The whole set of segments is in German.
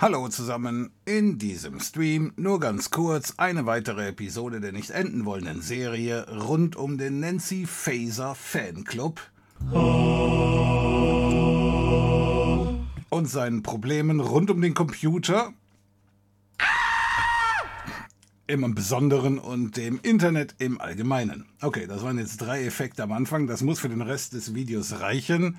Hallo zusammen, in diesem Stream nur ganz kurz eine weitere Episode der nicht enden wollenden Serie rund um den Nancy Faser Fanclub und seinen Problemen rund um den Computer im Besonderen und dem Internet im Allgemeinen. Okay, das waren jetzt drei Effekte am Anfang, das muss für den Rest des Videos reichen.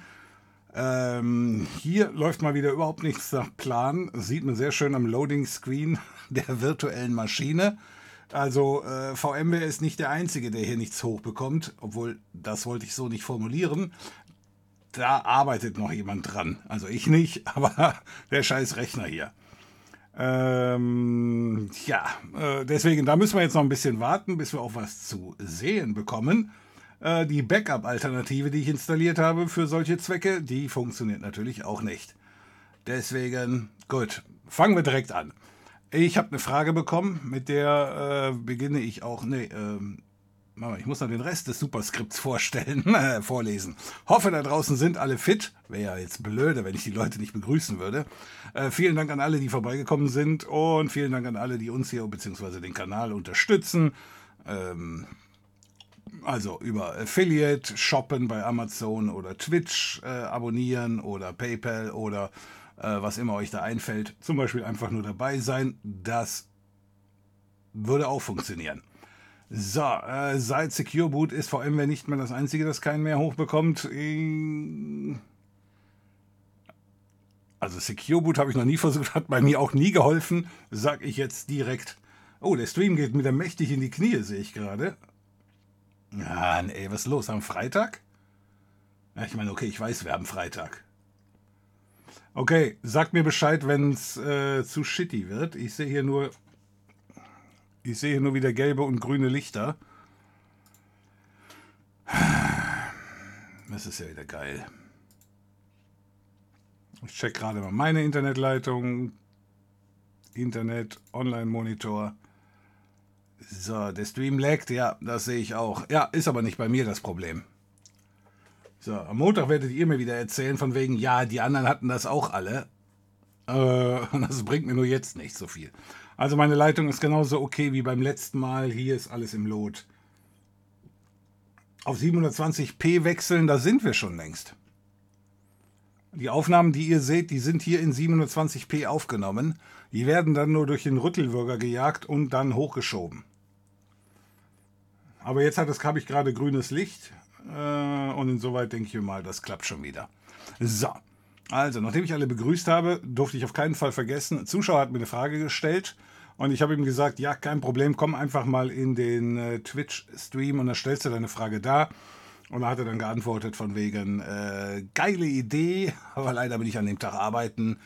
Ähm, hier läuft mal wieder überhaupt nichts nach Plan. Sieht man sehr schön am Loading Screen der virtuellen Maschine. Also äh, VMware ist nicht der Einzige, der hier nichts hochbekommt, obwohl das wollte ich so nicht formulieren. Da arbeitet noch jemand dran. Also ich nicht, aber der scheiß Rechner hier. Ähm, ja, äh, deswegen, da müssen wir jetzt noch ein bisschen warten, bis wir auch was zu sehen bekommen. Äh, die Backup-Alternative, die ich installiert habe für solche Zwecke, die funktioniert natürlich auch nicht. Deswegen, gut, fangen wir direkt an. Ich habe eine Frage bekommen, mit der äh, beginne ich auch. Nee, ähm, ich muss noch den Rest des Superskripts vorstellen, äh, vorlesen. Hoffe, da draußen sind alle fit. Wäre ja jetzt blöde, wenn ich die Leute nicht begrüßen würde. Äh, vielen Dank an alle, die vorbeigekommen sind und vielen Dank an alle, die uns hier bzw. den Kanal unterstützen. Ähm, also über Affiliate, Shoppen bei Amazon oder Twitch äh, abonnieren oder PayPal oder äh, was immer euch da einfällt. Zum Beispiel einfach nur dabei sein. Das würde auch funktionieren. So, äh, seit Secure Boot ist VMware nicht mehr das einzige, das keinen mehr hochbekommt. Also Secure Boot habe ich noch nie versucht, hat bei mir auch nie geholfen, sag ich jetzt direkt. Oh, der Stream geht wieder mächtig in die Knie, sehe ich gerade. Ja, nee, was ist los? Am Freitag? Ja, ich meine, okay, ich weiß, wir haben Freitag. Okay, sagt mir Bescheid, wenn es äh, zu shitty wird. Ich sehe hier nur. Ich sehe hier nur wieder gelbe und grüne Lichter. Das ist ja wieder geil. Ich check gerade mal meine Internetleitung. Internet, Online-Monitor. So, der Stream laggt, ja, das sehe ich auch. Ja, ist aber nicht bei mir das Problem. So, am Montag werdet ihr mir wieder erzählen, von wegen, ja, die anderen hatten das auch alle. Äh, das bringt mir nur jetzt nicht so viel. Also meine Leitung ist genauso okay wie beim letzten Mal. Hier ist alles im Lot. Auf 720p wechseln, da sind wir schon längst. Die Aufnahmen, die ihr seht, die sind hier in 720p aufgenommen. Die werden dann nur durch den Rüttelwürger gejagt und dann hochgeschoben. Aber jetzt habe ich gerade grünes Licht. Äh, und insoweit denke ich mal, das klappt schon wieder. So. Also, nachdem ich alle begrüßt habe, durfte ich auf keinen Fall vergessen, Zuschauer hat mir eine Frage gestellt und ich habe ihm gesagt, ja, kein Problem, komm einfach mal in den äh, Twitch-Stream und dann stellst du deine Frage da. Und da hat er dann geantwortet von wegen, äh, geile Idee, aber leider bin ich an dem Tag arbeiten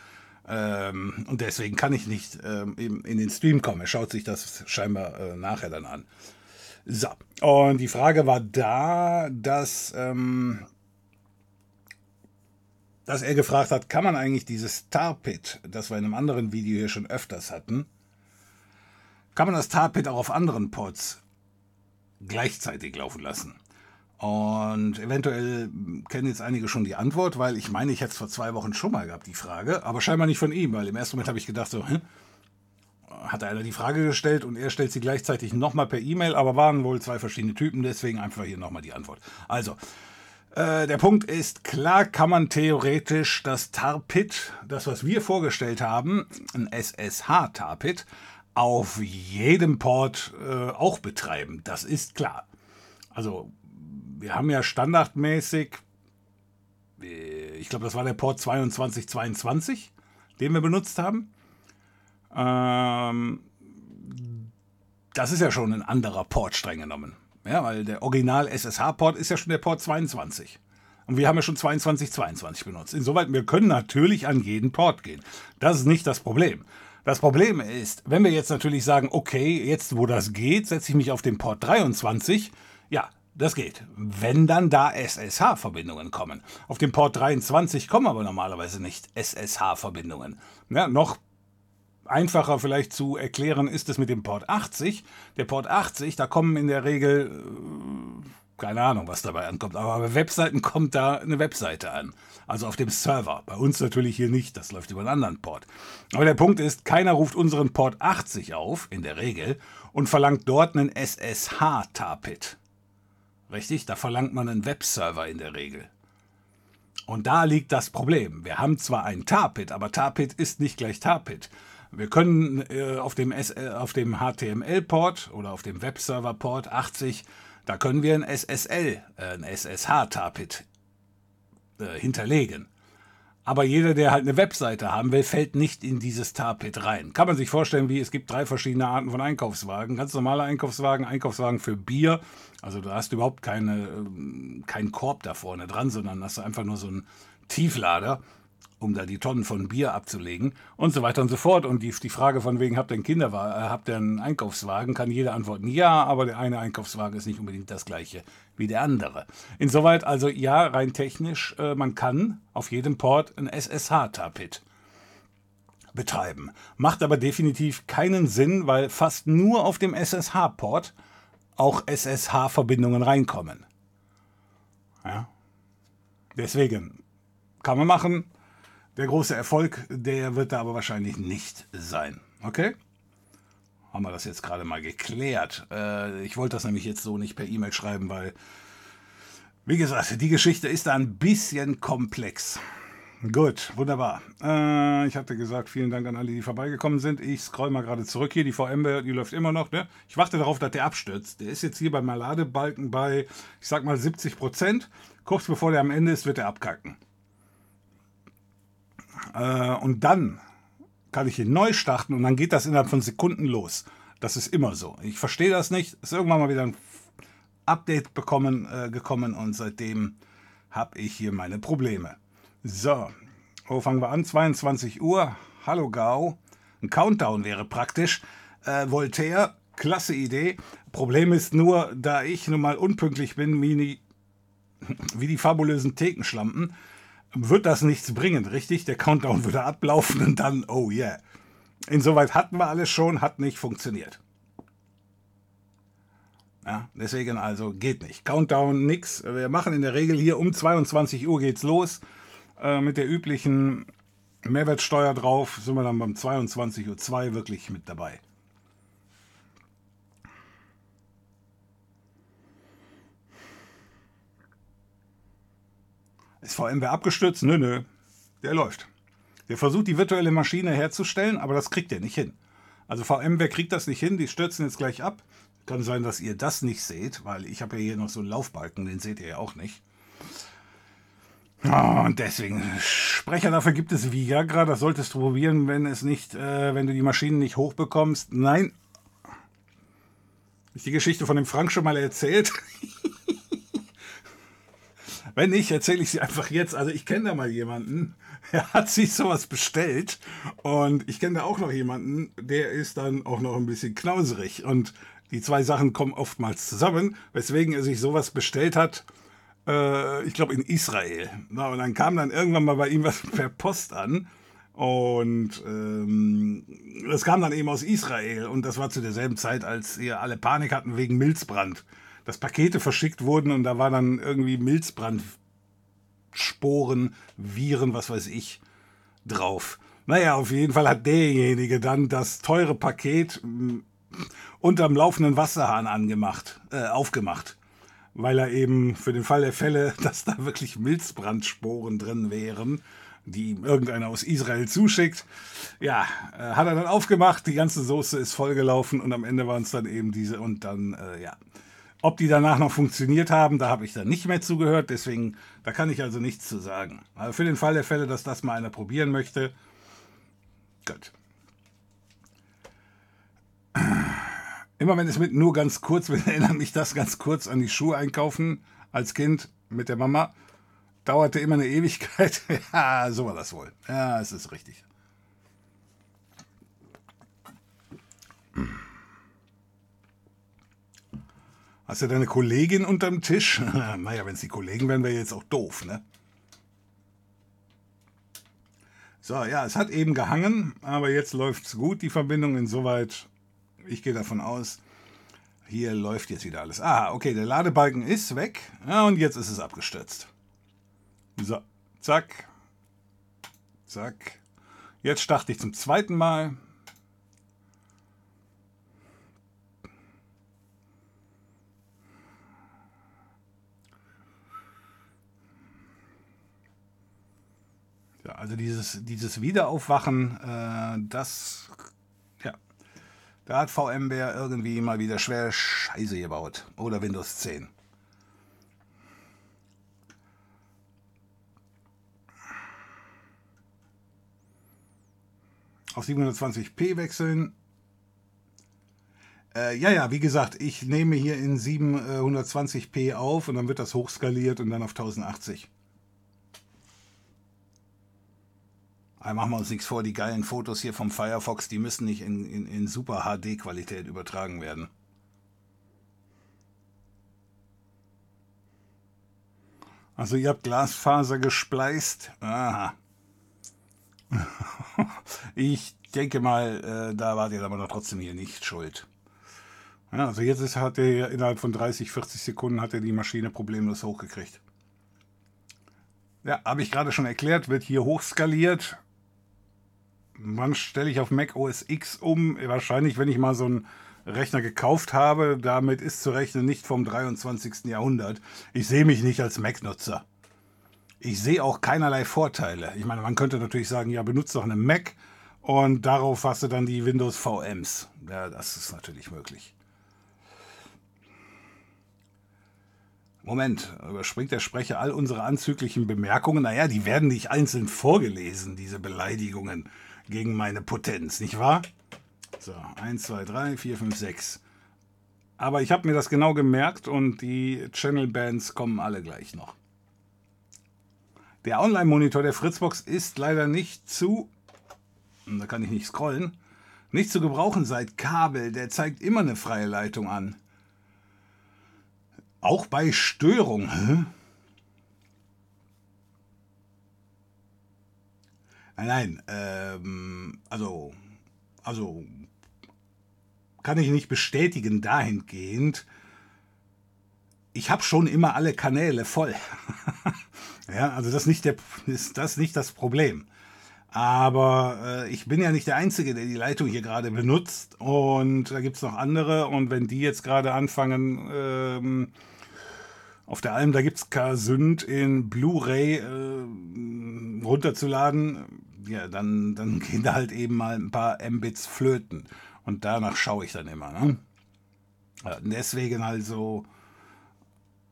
ähm, und deswegen kann ich nicht ähm, in den Stream kommen. Er schaut sich das scheinbar äh, nachher dann an. So, und die Frage war da, dass, ähm, dass er gefragt hat, kann man eigentlich dieses Tarpit, das wir in einem anderen Video hier schon öfters hatten, kann man das Tarpit auch auf anderen Pods gleichzeitig laufen lassen? Und eventuell kennen jetzt einige schon die Antwort, weil ich meine, ich hätte es vor zwei Wochen schon mal gehabt, die Frage, aber scheinbar nicht von ihm, weil im ersten Moment habe ich gedacht, so, hm, hat einer die Frage gestellt und er stellt sie gleichzeitig nochmal per E-Mail, aber waren wohl zwei verschiedene Typen, deswegen einfach hier nochmal die Antwort. Also, äh, der Punkt ist, klar kann man theoretisch das Tarpit, das was wir vorgestellt haben, ein SSH-Tarpit, auf jedem Port äh, auch betreiben. Das ist klar. Also, wir haben ja standardmäßig, äh, ich glaube, das war der Port 2222, den wir benutzt haben. Ähm, das ist ja schon ein anderer Port streng genommen. Ja, weil der Original SSH-Port ist ja schon der Port 22. Und wir haben ja schon 2222 benutzt. Insoweit, wir können natürlich an jeden Port gehen. Das ist nicht das Problem. Das Problem ist, wenn wir jetzt natürlich sagen, okay, jetzt wo das geht, setze ich mich auf den Port 23. Ja, das geht. Wenn dann da SSH-Verbindungen kommen. Auf dem Port 23 kommen aber normalerweise nicht SSH-Verbindungen. Ja, noch einfacher vielleicht zu erklären ist es mit dem Port 80. Der Port 80, da kommen in der Regel keine Ahnung, was dabei ankommt. Aber bei Webseiten kommt da eine Webseite an. Also auf dem Server. Bei uns natürlich hier nicht. Das läuft über einen anderen Port. Aber der Punkt ist, keiner ruft unseren Port 80 auf, in der Regel, und verlangt dort einen SSH-Tarpit. Richtig? Da verlangt man einen Webserver in der Regel. Und da liegt das Problem. Wir haben zwar ein Tarpit, aber Tarpit ist nicht gleich Tarpit. Wir können äh, auf dem, äh, dem HTML-Port oder auf dem Webserver-Port 80 da können wir ein SSL, äh, ein SSH-Tarpit äh, hinterlegen. Aber jeder, der halt eine Webseite haben will, fällt nicht in dieses Tarpit rein. Kann man sich vorstellen, wie es gibt drei verschiedene Arten von Einkaufswagen. Ganz normale Einkaufswagen, Einkaufswagen für Bier. Also du hast überhaupt keine, ähm, keinen Korb da vorne dran, sondern hast einfach nur so einen Tieflader um da die Tonnen von Bier abzulegen und so weiter und so fort. Und die, die Frage von wegen, habt ihr einen Kinderwagen, äh, habt ihr einen Einkaufswagen, kann jeder antworten, ja, aber der eine Einkaufswagen ist nicht unbedingt das gleiche wie der andere. Insoweit also ja, rein technisch, äh, man kann auf jedem Port ein SSH-Tapet betreiben. Macht aber definitiv keinen Sinn, weil fast nur auf dem SSH-Port auch SSH-Verbindungen reinkommen. Ja. Deswegen kann man machen, der große Erfolg, der wird da aber wahrscheinlich nicht sein. Okay? Haben wir das jetzt gerade mal geklärt. Äh, ich wollte das nämlich jetzt so nicht per E-Mail schreiben, weil, wie gesagt, die Geschichte ist da ein bisschen komplex. Gut, wunderbar. Äh, ich hatte gesagt, vielen Dank an alle, die vorbeigekommen sind. Ich scroll mal gerade zurück hier. Die VM, die läuft immer noch. Ne? Ich warte darauf, dass der abstürzt. Der ist jetzt hier beim Ladebalken bei, ich sag mal, 70 Prozent. Kurz bevor der am Ende ist, wird er abkacken. Äh, und dann kann ich ihn neu starten und dann geht das innerhalb von Sekunden los. Das ist immer so. Ich verstehe das nicht. Ist irgendwann mal wieder ein Update bekommen, äh, gekommen und seitdem habe ich hier meine Probleme. So, wo fangen wir an? 22 Uhr. Hallo Gau. Ein Countdown wäre praktisch. Äh, Voltaire, klasse Idee. Problem ist nur, da ich nun mal unpünktlich bin, wie die, wie die fabulösen Thekenschlampen, wird das nichts bringen, richtig? Der Countdown würde ablaufen und dann, oh yeah. Insoweit hatten wir alles schon, hat nicht funktioniert. Ja, deswegen also geht nicht. Countdown nix. Wir machen in der Regel hier um 22 Uhr geht's los. Äh, mit der üblichen Mehrwertsteuer drauf sind wir dann beim 22.02 Uhr wirklich mit dabei. Ist VMware abgestürzt? Nö, nö. Der läuft. Der versucht, die virtuelle Maschine herzustellen, aber das kriegt er nicht hin. Also VMware kriegt das nicht hin, die stürzen jetzt gleich ab. Kann sein, dass ihr das nicht seht, weil ich habe ja hier noch so einen Laufbalken, den seht ihr ja auch nicht. Oh, und deswegen, Sprecher dafür gibt es Viagra, das solltest du probieren, wenn es nicht, äh, wenn du die Maschinen nicht hochbekommst. Nein. Ist die Geschichte von dem Frank schon mal erzählt? Wenn nicht, erzähle ich sie einfach jetzt. Also ich kenne da mal jemanden, der hat sich sowas bestellt. Und ich kenne da auch noch jemanden, der ist dann auch noch ein bisschen knauserig. Und die zwei Sachen kommen oftmals zusammen, weswegen er sich sowas bestellt hat. Äh, ich glaube in Israel. Na, und dann kam dann irgendwann mal bei ihm was per Post an. Und ähm, das kam dann eben aus Israel. Und das war zu derselben Zeit, als ihr alle Panik hatten wegen Milzbrand dass Pakete verschickt wurden und da war dann irgendwie Milzbrandsporen, Viren, was weiß ich, drauf. Naja, auf jeden Fall hat derjenige dann das teure Paket hm, unterm laufenden Wasserhahn angemacht, äh, aufgemacht. Weil er eben für den Fall der Fälle, dass da wirklich Milzbrandsporen drin wären, die ihm irgendeiner aus Israel zuschickt. Ja, äh, hat er dann aufgemacht, die ganze Soße ist vollgelaufen und am Ende waren es dann eben diese und dann, äh, ja, ob die danach noch funktioniert haben, da habe ich dann nicht mehr zugehört, deswegen, da kann ich also nichts zu sagen. Aber für den Fall der Fälle, dass das mal einer probieren möchte, gut. Immer wenn es mit nur ganz kurz, erinnert mich das ganz kurz an die Schuhe einkaufen als Kind mit der Mama. Dauerte immer eine Ewigkeit. ja, so war das wohl. Ja, es ist richtig. Hast du deine Kollegin unterm Tisch? naja, wenn es die Kollegen wären, wäre jetzt auch doof, ne? So, ja, es hat eben gehangen, aber jetzt läuft es gut, die Verbindung. Insoweit, ich gehe davon aus, hier läuft jetzt wieder alles. Ah, okay, der Ladebalken ist weg. Ja, und jetzt ist es abgestürzt. So, zack. Zack. Jetzt starte ich zum zweiten Mal. Also dieses, dieses Wiederaufwachen, äh, das, ja, da hat VMware irgendwie mal wieder schwer Scheiße gebaut. Oder Windows 10. Auf 720p wechseln. Äh, ja, ja, wie gesagt, ich nehme hier in 720p auf und dann wird das hochskaliert und dann auf 1080. Aber machen wir uns nichts vor, die geilen Fotos hier vom Firefox, die müssen nicht in, in, in super HD-Qualität übertragen werden. Also ihr habt Glasfaser gespleist. Aha. ich denke mal, äh, da wart ihr aber noch trotzdem hier nicht schuld. Ja, also jetzt ist, hat er innerhalb von 30, 40 Sekunden hat er die Maschine problemlos hochgekriegt. Ja, habe ich gerade schon erklärt, wird hier hochskaliert wann stelle ich auf Mac OS X um? Wahrscheinlich, wenn ich mal so einen Rechner gekauft habe. Damit ist zu rechnen nicht vom 23. Jahrhundert. Ich sehe mich nicht als Mac-Nutzer. Ich sehe auch keinerlei Vorteile. Ich meine, man könnte natürlich sagen, ja, benutze doch eine Mac und darauf du dann die Windows VMs. Ja, das ist natürlich möglich. Moment, überspringt der Sprecher all unsere anzüglichen Bemerkungen? Naja, die werden nicht einzeln vorgelesen, diese Beleidigungen gegen meine Potenz, nicht wahr? So, 1, 2, 3, 4, 5, 6. Aber ich habe mir das genau gemerkt und die Channel Bands kommen alle gleich noch. Der Online-Monitor der Fritzbox ist leider nicht zu, da kann ich nicht scrollen, nicht zu gebrauchen seit Kabel. Der zeigt immer eine freie Leitung an. Auch bei Störung. Hä? Nein, nein, ähm, also, also kann ich nicht bestätigen dahingehend. Ich habe schon immer alle Kanäle voll. ja, also das ist nicht, der, ist das nicht das Problem. Aber äh, ich bin ja nicht der Einzige, der die Leitung hier gerade benutzt. Und da gibt es noch andere. Und wenn die jetzt gerade anfangen, ähm, auf der Alm, da gibt es K-Sünd in Blu-ray äh, runterzuladen ja, dann, dann gehen da halt eben mal ein paar Mbits flöten. Und danach schaue ich dann immer. Ne? Deswegen also,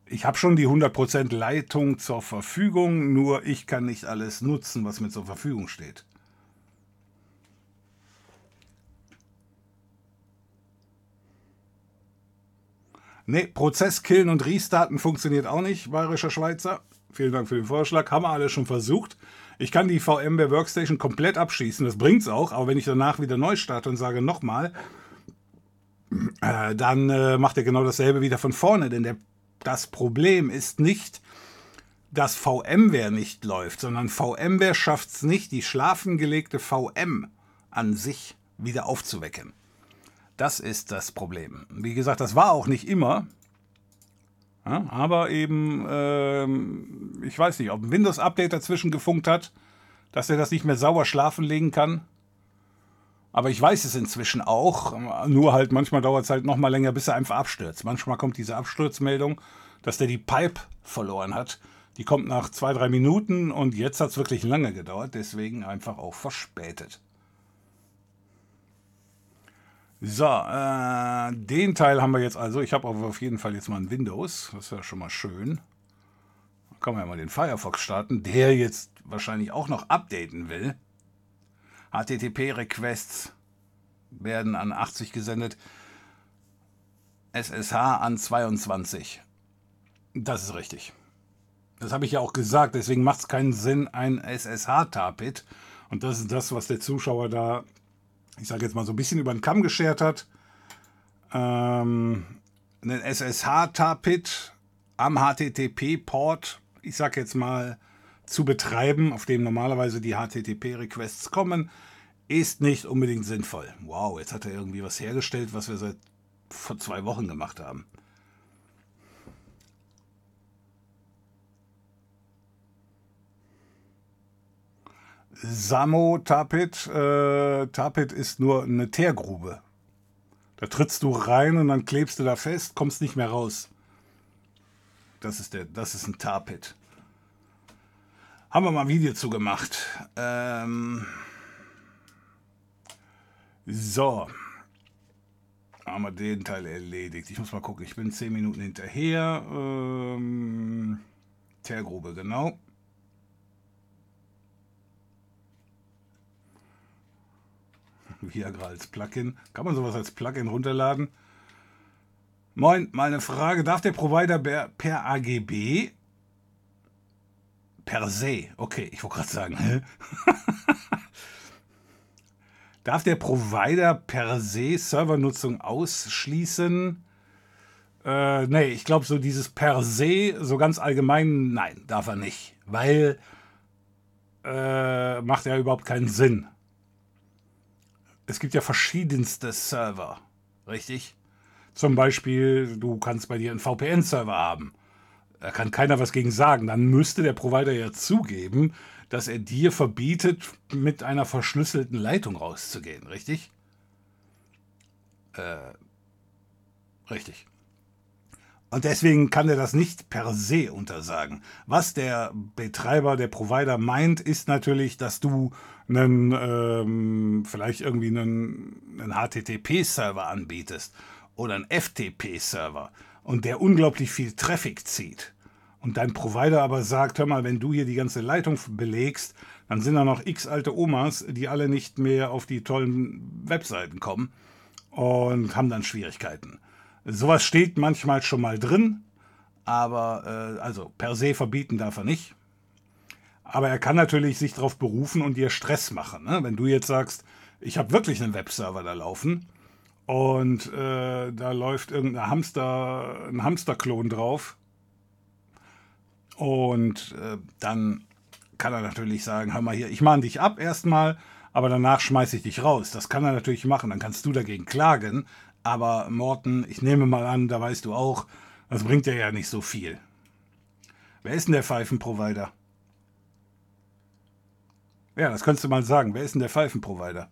ich habe schon die 100% Leitung zur Verfügung, nur ich kann nicht alles nutzen, was mir zur Verfügung steht. Ne, Prozess killen und restarten funktioniert auch nicht, bayerischer Schweizer. Vielen Dank für den Vorschlag. Haben wir alle schon versucht. Ich kann die VMware Workstation komplett abschießen, das bringt es auch, aber wenn ich danach wieder neu starte und sage nochmal, äh, dann äh, macht er genau dasselbe wieder von vorne, denn der, das Problem ist nicht, dass VMware nicht läuft, sondern VMware schafft es nicht, die schlafengelegte VM an sich wieder aufzuwecken. Das ist das Problem. Wie gesagt, das war auch nicht immer. Ja, aber eben, ähm, ich weiß nicht, ob ein Windows-Update dazwischen gefunkt hat, dass er das nicht mehr sauer schlafen legen kann. Aber ich weiß es inzwischen auch. Nur halt manchmal dauert es halt noch mal länger, bis er einfach abstürzt. Manchmal kommt diese Absturzmeldung, dass der die Pipe verloren hat. Die kommt nach zwei, drei Minuten und jetzt hat es wirklich lange gedauert, deswegen einfach auch verspätet. So, äh, den Teil haben wir jetzt also. Ich habe auf jeden Fall jetzt mal ein Windows. Das ist ja schon mal schön. Dann kann man ja mal den Firefox starten, der jetzt wahrscheinlich auch noch updaten will. HTTP-Requests werden an 80 gesendet. SSH an 22. Das ist richtig. Das habe ich ja auch gesagt, deswegen macht es keinen Sinn, ein SSH-Tapit. Und das ist das, was der Zuschauer da ich sage jetzt mal so ein bisschen über den Kamm geschert hat, ähm, einen SSH-Tapit am HTTP-Port, ich sage jetzt mal, zu betreiben, auf dem normalerweise die HTTP-Requests kommen, ist nicht unbedingt sinnvoll. Wow, jetzt hat er irgendwie was hergestellt, was wir seit vor zwei Wochen gemacht haben. Samo Tapit, äh, Tapit ist nur eine Teergrube. Da trittst du rein und dann klebst du da fest, kommst nicht mehr raus. Das ist, der, das ist ein Tarpit. Haben wir mal ein Video zu gemacht. Ähm so. Haben wir den Teil erledigt. Ich muss mal gucken, ich bin 10 Minuten hinterher. Ähm Teergrube, genau. Viagra als Plugin. Kann man sowas als Plugin runterladen? Moin, mal eine Frage. Darf der Provider per AGB per se, okay, ich wollte gerade sagen? Darf der Provider per se Servernutzung ausschließen? Äh, nee, ich glaube, so dieses per se, so ganz allgemein, nein, darf er nicht. Weil äh, macht ja überhaupt keinen Sinn. Es gibt ja verschiedenste Server, richtig? Zum Beispiel, du kannst bei dir einen VPN-Server haben. Da kann keiner was gegen sagen. Dann müsste der Provider ja zugeben, dass er dir verbietet, mit einer verschlüsselten Leitung rauszugehen, richtig? Äh, richtig. Und deswegen kann er das nicht per se untersagen. Was der Betreiber, der Provider meint, ist natürlich, dass du einen, ähm, vielleicht irgendwie einen, einen HTTP-Server anbietest oder einen FTP-Server und der unglaublich viel Traffic zieht und dein Provider aber sagt, hör mal, wenn du hier die ganze Leitung belegst, dann sind da noch x alte Omas, die alle nicht mehr auf die tollen Webseiten kommen und haben dann Schwierigkeiten. Sowas steht manchmal schon mal drin, aber äh, also per se verbieten darf er nicht. Aber er kann natürlich sich darauf berufen und dir Stress machen. Ne? Wenn du jetzt sagst, ich habe wirklich einen Webserver da laufen und äh, da läuft irgendein Hamster, ein Hamsterklon drauf und äh, dann kann er natürlich sagen, hör mal hier, ich mahne dich ab erstmal, aber danach schmeiße ich dich raus. Das kann er natürlich machen, dann kannst du dagegen klagen. Aber Morten, ich nehme mal an, da weißt du auch, das bringt dir ja nicht so viel. Wer ist denn der Pfeifenprovider? Ja, das könntest du mal sagen. Wer ist denn der Pfeifenprovider?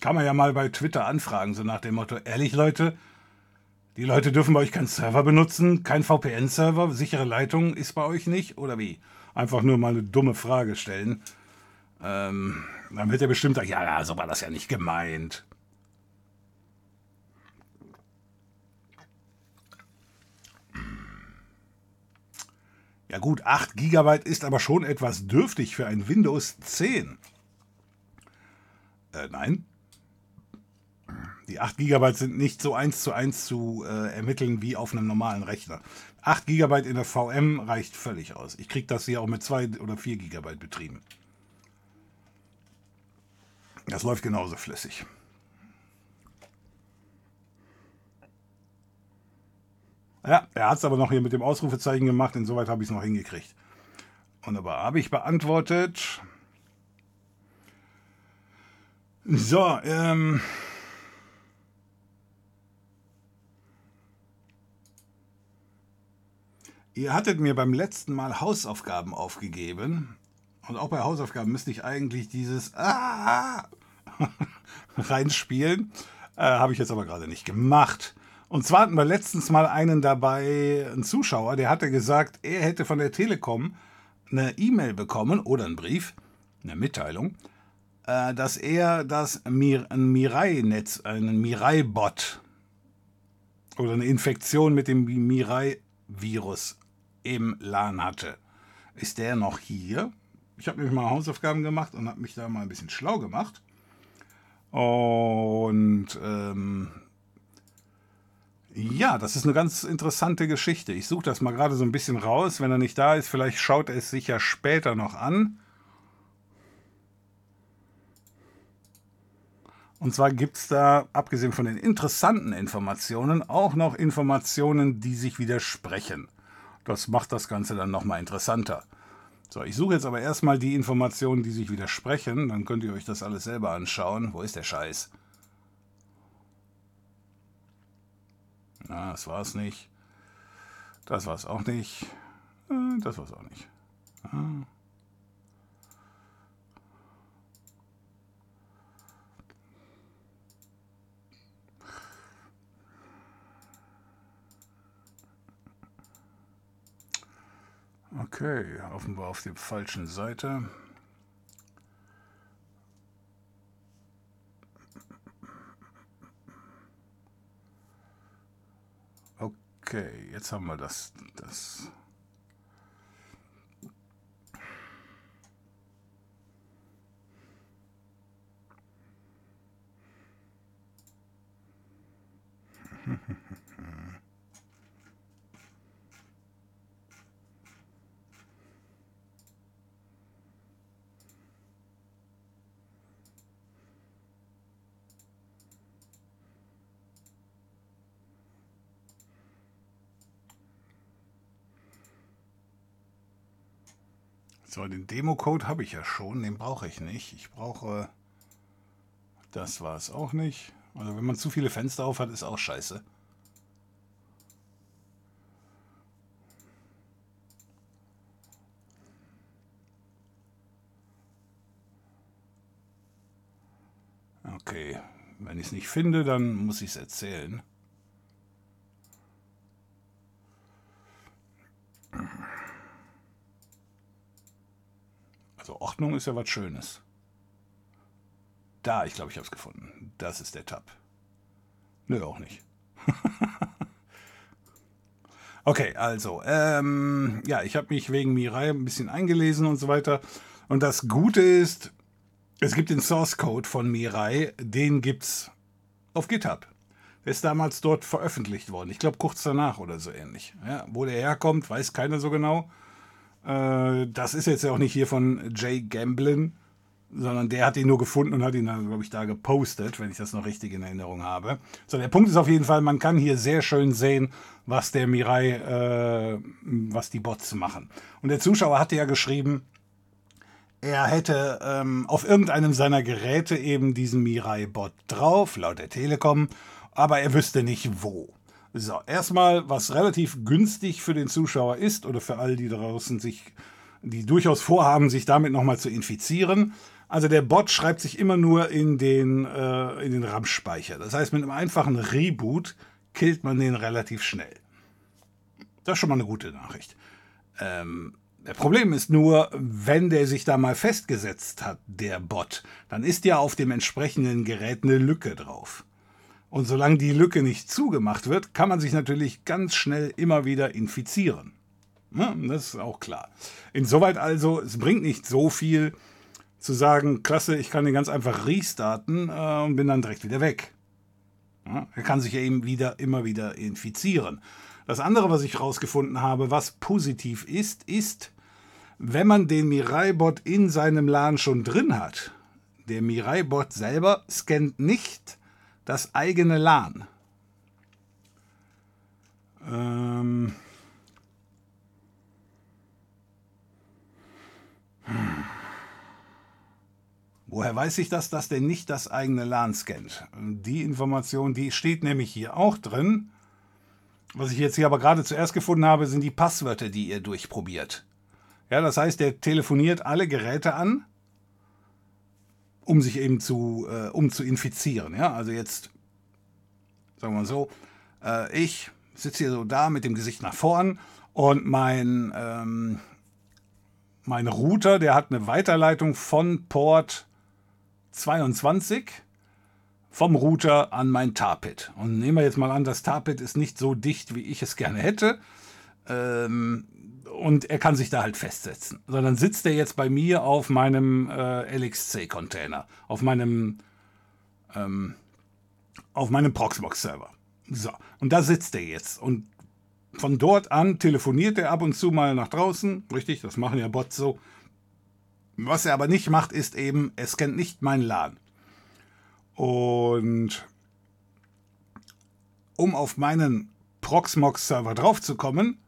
Kann man ja mal bei Twitter anfragen, so nach dem Motto, ehrlich Leute, die Leute dürfen bei euch keinen Server benutzen, kein VPN-Server, sichere Leitung ist bei euch nicht, oder wie? Einfach nur mal eine dumme Frage stellen. Ähm, dann wird er bestimmt sagen, ja, ja, so war das ja nicht gemeint. Ja gut, 8 GB ist aber schon etwas dürftig für ein Windows 10. Äh, nein. Die 8 GB sind nicht so eins zu eins zu äh, ermitteln wie auf einem normalen Rechner. 8 GB in der VM reicht völlig aus. Ich kriege das hier auch mit 2 oder 4 GB betrieben. Das läuft genauso flüssig. Ja, er hat es aber noch hier mit dem Ausrufezeichen gemacht, insoweit habe ich es noch hingekriegt. Wunderbar, habe ich beantwortet. So, ähm. Ihr hattet mir beim letzten Mal Hausaufgaben aufgegeben. Und auch bei Hausaufgaben müsste ich eigentlich dieses Ah reinspielen. Äh, Habe ich jetzt aber gerade nicht gemacht. Und zwar hatten wir letztens mal einen dabei, einen Zuschauer, der hatte gesagt, er hätte von der Telekom eine E-Mail bekommen oder einen Brief, eine Mitteilung, äh, dass er das Mir ein Mirai-Netz, einen Mirai-Bot oder eine Infektion mit dem Mirai-Virus im LAN hatte. Ist der noch hier? Ich habe nämlich mal Hausaufgaben gemacht und habe mich da mal ein bisschen schlau gemacht. Und ähm, ja, das ist eine ganz interessante Geschichte. Ich suche das mal gerade so ein bisschen raus. Wenn er nicht da ist, vielleicht schaut er es sich ja später noch an. Und zwar gibt es da, abgesehen von den interessanten Informationen, auch noch Informationen, die sich widersprechen. Das macht das Ganze dann nochmal interessanter. So, ich suche jetzt aber erstmal die Informationen, die sich widersprechen. Dann könnt ihr euch das alles selber anschauen. Wo ist der Scheiß? Ah, das war es nicht. Das war es auch nicht. Äh, das war es auch nicht. Ah. Okay, offenbar auf der falschen Seite. Okay, jetzt haben wir das. das So, den Demo-Code habe ich ja schon, den brauche ich nicht. Ich brauche, das war es auch nicht. Also wenn man zu viele Fenster auf hat, ist auch scheiße. Okay, wenn ich es nicht finde, dann muss ich es erzählen. Also Ordnung ist ja was Schönes. Da, ich glaube, ich habe es gefunden. Das ist der Tab. Nö, auch nicht. okay, also, ähm, ja, ich habe mich wegen Mirai ein bisschen eingelesen und so weiter. Und das Gute ist, es gibt den Source Code von Mirai, den gibt's auf GitHub. Der ist damals dort veröffentlicht worden. Ich glaube kurz danach oder so ähnlich. Ja, wo der herkommt, weiß keiner so genau. Äh, das ist jetzt ja auch nicht hier von Jay Gamblin, sondern der hat ihn nur gefunden und hat ihn dann, glaube ich, da gepostet, wenn ich das noch richtig in Erinnerung habe. So, der Punkt ist auf jeden Fall, man kann hier sehr schön sehen, was der Mirai, äh, was die Bots machen. Und der Zuschauer hatte ja geschrieben, er hätte ähm, auf irgendeinem seiner Geräte eben diesen Mirai-Bot drauf, laut der Telekom, aber er wüsste nicht wo. So, erstmal, was relativ günstig für den Zuschauer ist oder für all die draußen sich, die durchaus vorhaben, sich damit nochmal zu infizieren. Also der Bot schreibt sich immer nur in den, äh, in den RAM-Speicher. Das heißt, mit einem einfachen Reboot killt man den relativ schnell. Das ist schon mal eine gute Nachricht. Ähm, der Problem ist nur, wenn der sich da mal festgesetzt hat, der Bot, dann ist ja auf dem entsprechenden Gerät eine Lücke drauf. Und solange die Lücke nicht zugemacht wird, kann man sich natürlich ganz schnell immer wieder infizieren. Ja, das ist auch klar. Insoweit also, es bringt nicht so viel zu sagen, klasse, ich kann den ganz einfach restarten äh, und bin dann direkt wieder weg. Er kann sich ja eben wieder, immer wieder infizieren. Das andere, was ich herausgefunden habe, was positiv ist, ist, wenn man den Mirai-Bot in seinem LAN schon drin hat, der Mirai-Bot selber scannt nicht das eigene LAN. Ähm hm. Woher weiß ich das, dass der nicht das eigene LAN scannt? Die Information, die steht nämlich hier auch drin. Was ich jetzt hier aber gerade zuerst gefunden habe, sind die Passwörter, die ihr durchprobiert. Ja, das heißt, der telefoniert alle Geräte an um sich eben zu, äh, um zu infizieren. Ja? Also jetzt, sagen wir mal so, äh, ich sitze hier so da mit dem Gesicht nach vorn und mein, ähm, mein Router, der hat eine Weiterleitung von Port 22 vom Router an mein Tarpit. Und nehmen wir jetzt mal an, das Tarpit ist nicht so dicht, wie ich es gerne hätte. Ähm, und er kann sich da halt festsetzen. Sondern sitzt er jetzt bei mir auf meinem äh, LXC-Container, auf meinem, ähm, auf meinem Proxmox-Server. So, und da sitzt er jetzt. Und von dort an telefoniert er ab und zu mal nach draußen. Richtig, das machen ja Bots so. Was er aber nicht macht, ist eben, es kennt nicht meinen LAN. Und um auf meinen Proxmox-Server draufzukommen,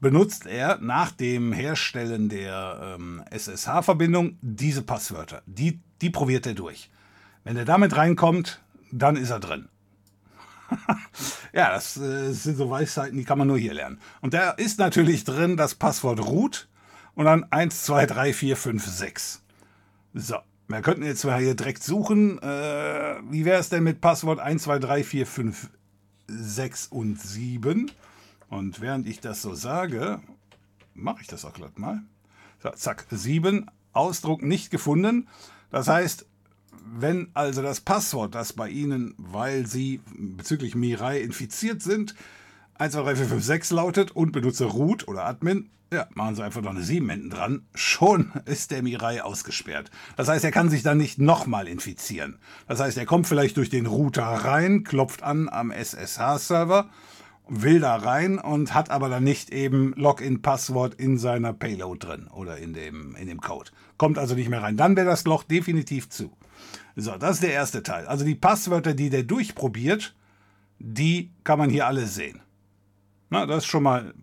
benutzt er nach dem Herstellen der ähm, SSH-Verbindung diese Passwörter. Die, die probiert er durch. Wenn er damit reinkommt, dann ist er drin. ja, das äh, sind so Weisheiten, die kann man nur hier lernen. Und da ist natürlich drin das Passwort root und dann 1, 2, 3, 4, 5, 6. So, wir könnten jetzt mal hier direkt suchen. Äh, wie wäre es denn mit Passwort 1, 2, 3, 4, 5, 6 und 7? Und während ich das so sage, mache ich das auch glatt mal. So, zack, 7, Ausdruck nicht gefunden. Das heißt, wenn also das Passwort, das bei Ihnen, weil Sie bezüglich Mirai infiziert sind, 1, 2, 3, 4, 5, 6 lautet und benutze root oder admin, ja, machen Sie einfach noch eine 7 hinten dran. Schon ist der Mirai ausgesperrt. Das heißt, er kann sich dann nicht nochmal infizieren. Das heißt, er kommt vielleicht durch den Router rein, klopft an am SSH-Server, will da rein und hat aber dann nicht eben Login-Passwort in seiner Payload drin oder in dem, in dem Code. Kommt also nicht mehr rein. Dann wäre das Loch definitiv zu. So, das ist der erste Teil. Also die Passwörter, die der durchprobiert, die kann man hier alle sehen. Na, das ist schon mal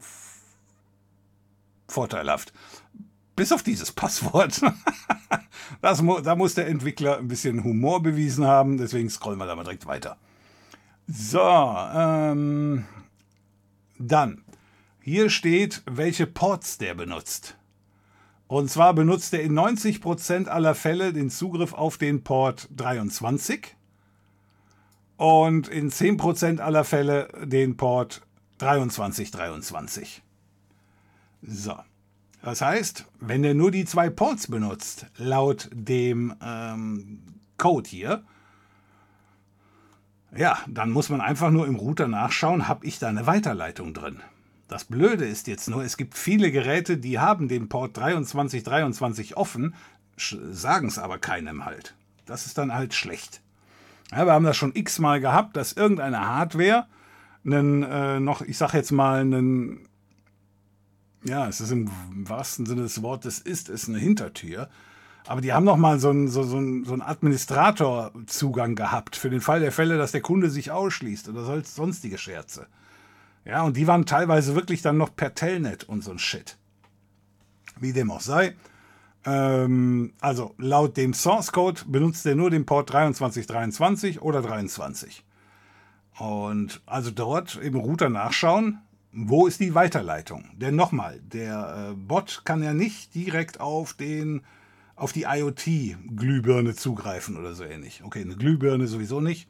vorteilhaft. Bis auf dieses Passwort. das, da muss der Entwickler ein bisschen Humor bewiesen haben, deswegen scrollen wir da mal direkt weiter. So, ähm, dann, hier steht, welche Ports der benutzt. Und zwar benutzt er in 90% aller Fälle den Zugriff auf den Port 23 und in 10% aller Fälle den Port 2323. So. Das heißt, wenn er nur die zwei Ports benutzt, laut dem ähm, Code hier, ja, dann muss man einfach nur im Router nachschauen, habe ich da eine Weiterleitung drin. Das Blöde ist jetzt nur, es gibt viele Geräte, die haben den Port 2323 offen, sagen es aber keinem halt. Das ist dann halt schlecht. Ja, wir haben das schon x-mal gehabt, dass irgendeine Hardware einen, äh, noch, ich sag jetzt mal, einen ja, es ist im wahrsten Sinne des Wortes, ist es eine Hintertür. Aber die haben noch mal so einen, so, so einen, so einen Administratorzugang gehabt für den Fall der Fälle, dass der Kunde sich ausschließt oder sonstige Scherze. Ja, und die waren teilweise wirklich dann noch per Telnet und so ein Shit. Wie dem auch sei. Ähm, also laut dem Source Code benutzt er nur den Port 2323 oder 23. Und also dort im Router nachschauen, wo ist die Weiterleitung? Denn nochmal, der äh, Bot kann ja nicht direkt auf den auf die IoT-Glühbirne zugreifen oder so ähnlich. Okay, eine Glühbirne sowieso nicht.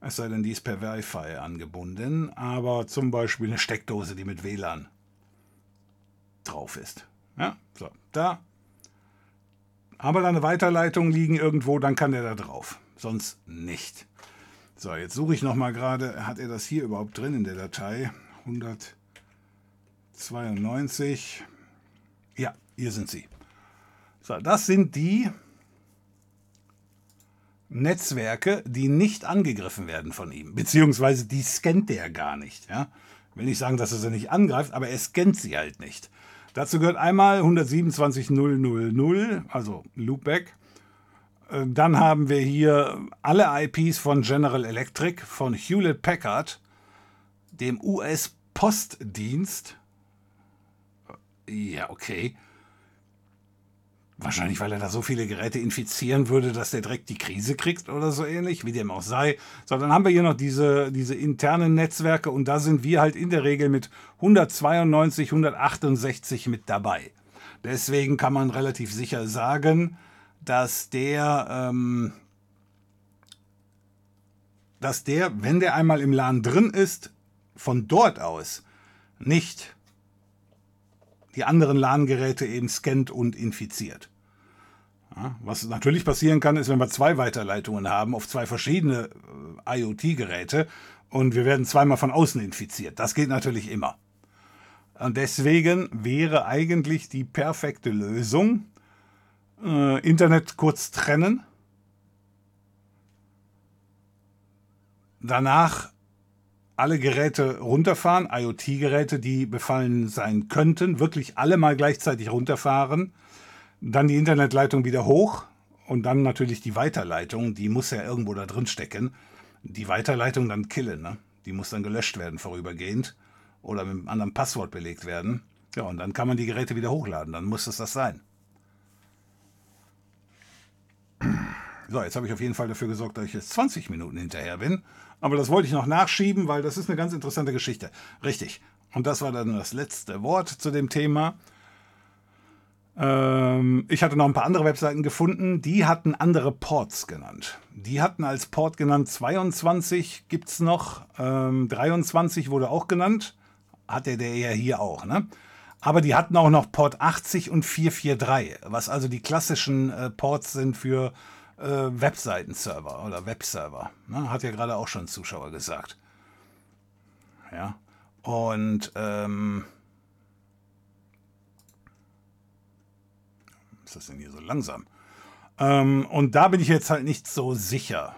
Es sei denn, die ist per Wi-Fi angebunden, aber zum Beispiel eine Steckdose, die mit WLAN drauf ist. Ja, so, da. Aber da eine Weiterleitung liegen irgendwo, dann kann der da drauf. Sonst nicht. So, jetzt suche ich nochmal gerade, hat er das hier überhaupt drin in der Datei? 192. Ja, hier sind sie. So, das sind die Netzwerke, die nicht angegriffen werden von ihm. Beziehungsweise die scannt er gar nicht. Ja? Will nicht sagen, dass er sie nicht angreift, aber er scannt sie halt nicht. Dazu gehört einmal 127.000, also Loopback. Äh, dann haben wir hier alle IPs von General Electric, von Hewlett Packard, dem US-Postdienst. Ja, okay. Wahrscheinlich, weil er da so viele Geräte infizieren würde, dass der direkt die Krise kriegt oder so ähnlich, wie dem auch sei. So, dann haben wir hier noch diese, diese internen Netzwerke und da sind wir halt in der Regel mit 192, 168 mit dabei. Deswegen kann man relativ sicher sagen, dass der, ähm, dass der, wenn der einmal im LAN drin ist, von dort aus nicht die anderen LAN-Geräte eben scannt und infiziert. Ja, was natürlich passieren kann, ist, wenn wir zwei Weiterleitungen haben auf zwei verschiedene äh, IoT-Geräte und wir werden zweimal von außen infiziert. Das geht natürlich immer. Und deswegen wäre eigentlich die perfekte Lösung, äh, Internet kurz trennen, danach alle Geräte runterfahren, IoT-Geräte, die befallen sein könnten, wirklich alle mal gleichzeitig runterfahren, dann die Internetleitung wieder hoch und dann natürlich die Weiterleitung, die muss ja irgendwo da drin stecken. Die Weiterleitung dann killen, ne? die muss dann gelöscht werden vorübergehend oder mit einem anderen Passwort belegt werden. Ja, und dann kann man die Geräte wieder hochladen, dann muss es das sein. So, jetzt habe ich auf jeden Fall dafür gesorgt, dass ich jetzt 20 Minuten hinterher bin. Aber das wollte ich noch nachschieben, weil das ist eine ganz interessante Geschichte. Richtig. Und das war dann das letzte Wort zu dem Thema. Ähm, ich hatte noch ein paar andere Webseiten gefunden, die hatten andere Ports genannt. Die hatten als Port genannt 22 gibt es noch, ähm, 23 wurde auch genannt, hatte der ja hier auch, ne? Aber die hatten auch noch Port 80 und 443, was also die klassischen äh, Ports sind für äh, Webseitenserver oder Webserver. Ne? Hat ja gerade auch schon ein Zuschauer gesagt. Ja. Und ähm, ist das denn hier so langsam? Ähm, und da bin ich jetzt halt nicht so sicher,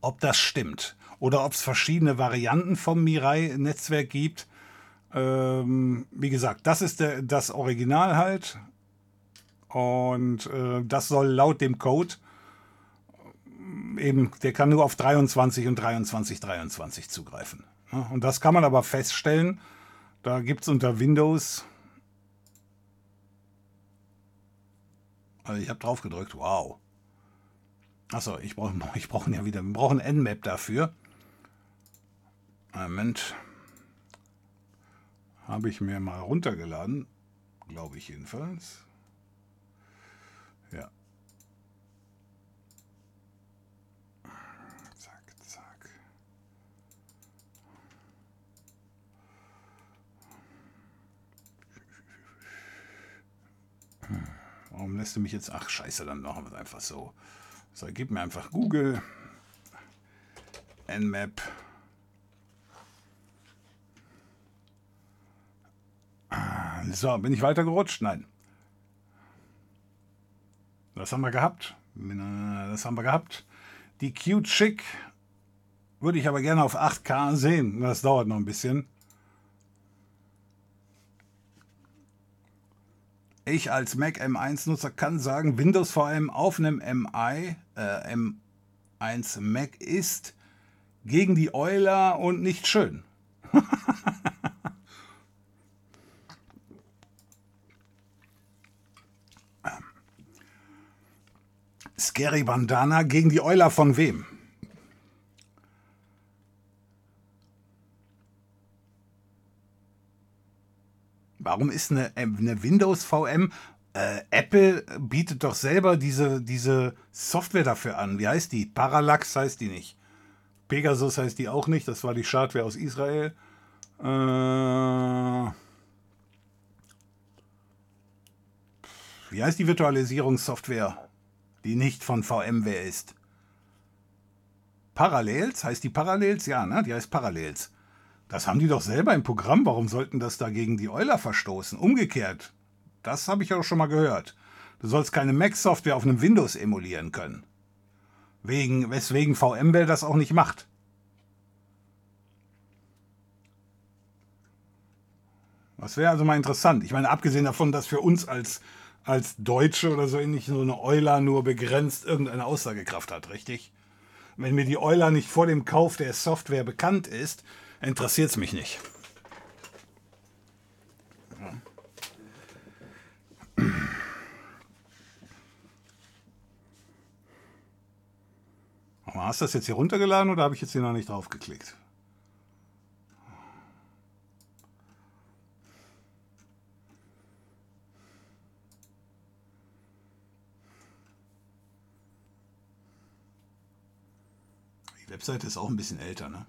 ob das stimmt oder ob es verschiedene Varianten vom Mirai-Netzwerk gibt. Ähm, wie gesagt, das ist der, das Original halt. Und äh, das soll laut dem Code eben, der kann nur auf 23 und 23, 23 zugreifen. Und das kann man aber feststellen. Da gibt es unter Windows Also ich habe drauf gedrückt, wow. Achso, ich brauche ich brauch ja wieder, wir brauchen Nmap dafür. Moment. Habe ich mir mal runtergeladen, glaube ich jedenfalls. Warum lässt du mich jetzt? Ach, scheiße, dann machen wir es einfach so. So, gib mir einfach Google. Nmap. So, bin ich weitergerutscht? Nein. Das haben wir gehabt. Das haben wir gehabt. Die Cute Chick würde ich aber gerne auf 8K sehen. Das dauert noch ein bisschen. Ich als Mac M1-Nutzer kann sagen, Windows vor allem auf einem MI, äh, M1 Mac ist gegen die Euler und nicht schön. Scary Bandana gegen die Euler von wem? Warum ist eine, eine Windows VM? Äh, Apple bietet doch selber diese, diese Software dafür an. Wie heißt die? Parallax heißt die nicht. Pegasus heißt die auch nicht. Das war die Schadware aus Israel. Äh, wie heißt die Virtualisierungssoftware, die nicht von VMware ist? Parallels? Heißt die Parallels? Ja, ne? Die heißt Parallels. Das haben die doch selber im Programm. Warum sollten das dagegen die Euler verstoßen? Umgekehrt. Das habe ich auch schon mal gehört. Du sollst keine Mac-Software auf einem Windows emulieren können. Wegen, weswegen VMware das auch nicht macht. Das wäre also mal interessant. Ich meine, abgesehen davon, dass für uns als, als Deutsche oder so ähnlich so eine Euler nur begrenzt irgendeine Aussagekraft hat, richtig? Wenn mir die Euler nicht vor dem Kauf der Software bekannt ist, interessiert es mich nicht. Hast du das jetzt hier runtergeladen oder habe ich jetzt hier noch nicht drauf geklickt? Die Webseite ist auch ein bisschen älter, ne?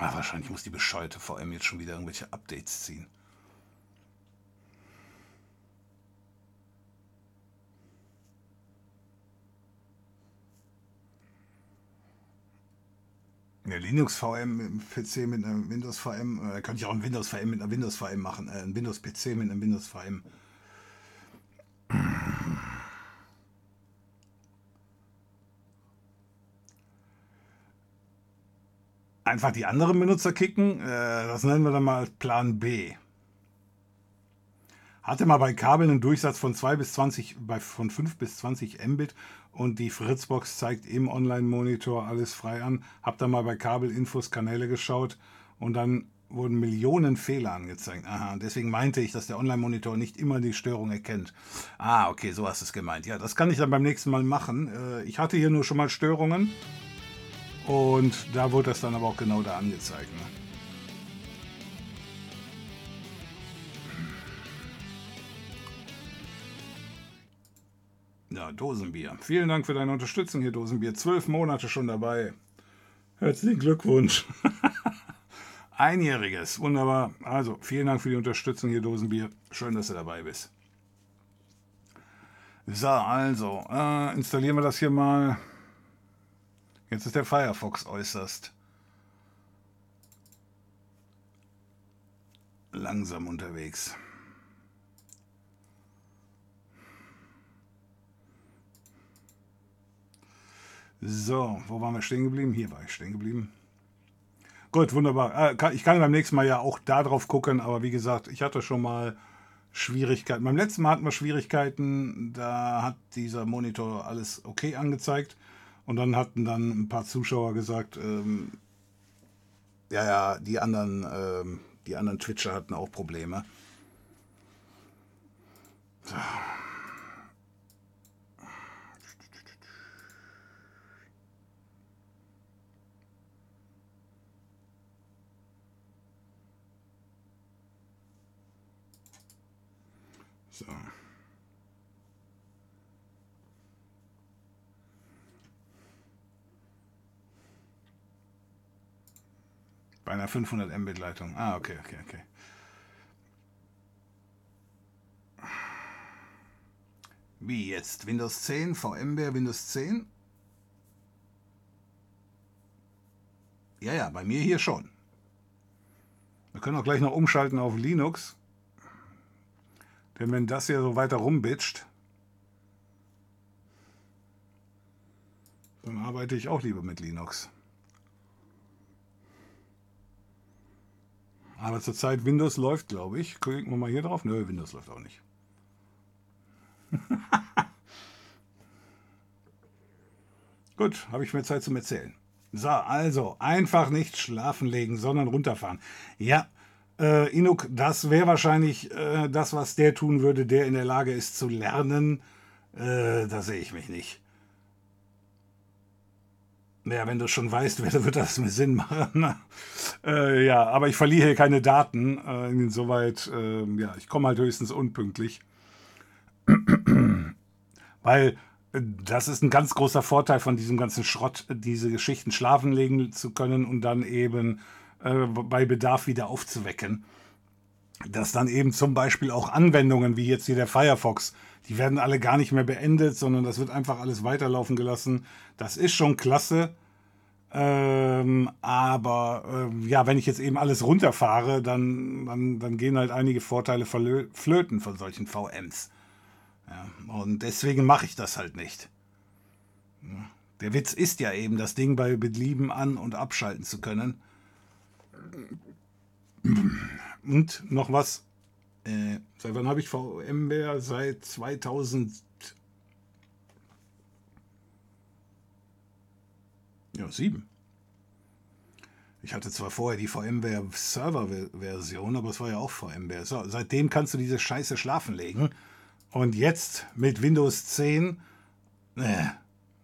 Ah, wahrscheinlich muss die bescheuerte VM jetzt schon wieder irgendwelche Updates ziehen. Eine Linux VM PC mit einer Windows VM, äh, könnte ich auch ein Windows VM mit einer Windows VM machen, äh, ein Windows PC mit einem Windows einfach die anderen Benutzer kicken. Äh, das nennen wir dann mal Plan B. Hatte mal bei Kabel einen Durchsatz von 2 bis 20, bei, von 5 bis 20 Mbit und die Fritzbox zeigt im Online-Monitor alles frei an. Hab da mal bei Kabel-Infos Kanäle geschaut und dann wurden Millionen Fehler angezeigt. Aha, deswegen meinte ich, dass der Online-Monitor nicht immer die Störung erkennt. Ah, okay, so hast du es gemeint. Ja, das kann ich dann beim nächsten Mal machen. Äh, ich hatte hier nur schon mal Störungen und da wurde das dann aber auch genau da angezeigt. Ne? Ja, Dosenbier. Vielen Dank für deine Unterstützung hier, Dosenbier. Zwölf Monate schon dabei. Herzlichen Glückwunsch. Einjähriges. Wunderbar. Also, vielen Dank für die Unterstützung hier, Dosenbier. Schön, dass du dabei bist. So, also, äh, installieren wir das hier mal. Jetzt ist der Firefox äußerst langsam unterwegs. So, wo waren wir stehen geblieben? Hier war ich stehen geblieben. Gut, wunderbar. Äh, ich kann beim nächsten Mal ja auch da drauf gucken, aber wie gesagt, ich hatte schon mal Schwierigkeiten. Beim letzten Mal hatten wir Schwierigkeiten, da hat dieser Monitor alles okay angezeigt und dann hatten dann ein paar Zuschauer gesagt, ähm, ja, ja, die anderen, ähm, die anderen Twitcher hatten auch Probleme. So. So. Bei einer 500 Mbit Leitung. Ah, okay, okay, okay. Wie jetzt? Windows 10, VMware, Windows 10? Ja, ja, bei mir hier schon. Wir können auch gleich noch umschalten auf Linux. Denn wenn das hier so weiter rumbitscht, dann arbeite ich auch lieber mit Linux. Aber zurzeit Windows läuft, glaube ich. Gucken wir mal hier drauf. Nö, Windows läuft auch nicht. Gut, habe ich mehr Zeit zum Erzählen. So, also einfach nicht schlafen legen, sondern runterfahren. Ja, äh, Inuk, das wäre wahrscheinlich äh, das, was der tun würde, der in der Lage ist zu lernen. Äh, da sehe ich mich nicht. Naja, wenn du schon weißt, wird das mir Sinn machen. äh, ja, aber ich verliere hier keine Daten. Äh, insoweit, äh, ja, ich komme halt höchstens unpünktlich. Weil äh, das ist ein ganz großer Vorteil von diesem ganzen Schrott, diese Geschichten schlafen legen zu können und dann eben äh, bei Bedarf wieder aufzuwecken. Dass dann eben zum Beispiel auch Anwendungen wie jetzt hier der Firefox, die werden alle gar nicht mehr beendet, sondern das wird einfach alles weiterlaufen gelassen. Das ist schon klasse. Ähm, aber äh, ja, wenn ich jetzt eben alles runterfahre, dann, dann, dann gehen halt einige Vorteile flöten von solchen VMs. Ja, und deswegen mache ich das halt nicht. Der Witz ist ja eben, das Ding bei Belieben an- und abschalten zu können. Und noch was. Äh, seit wann habe ich VMware? Seit 2000. Ja, sieben. Ich hatte zwar vorher die VMware Server-Version, aber es war ja auch VMware. So, seitdem kannst du diese Scheiße schlafen legen. Und jetzt mit Windows 10, äh,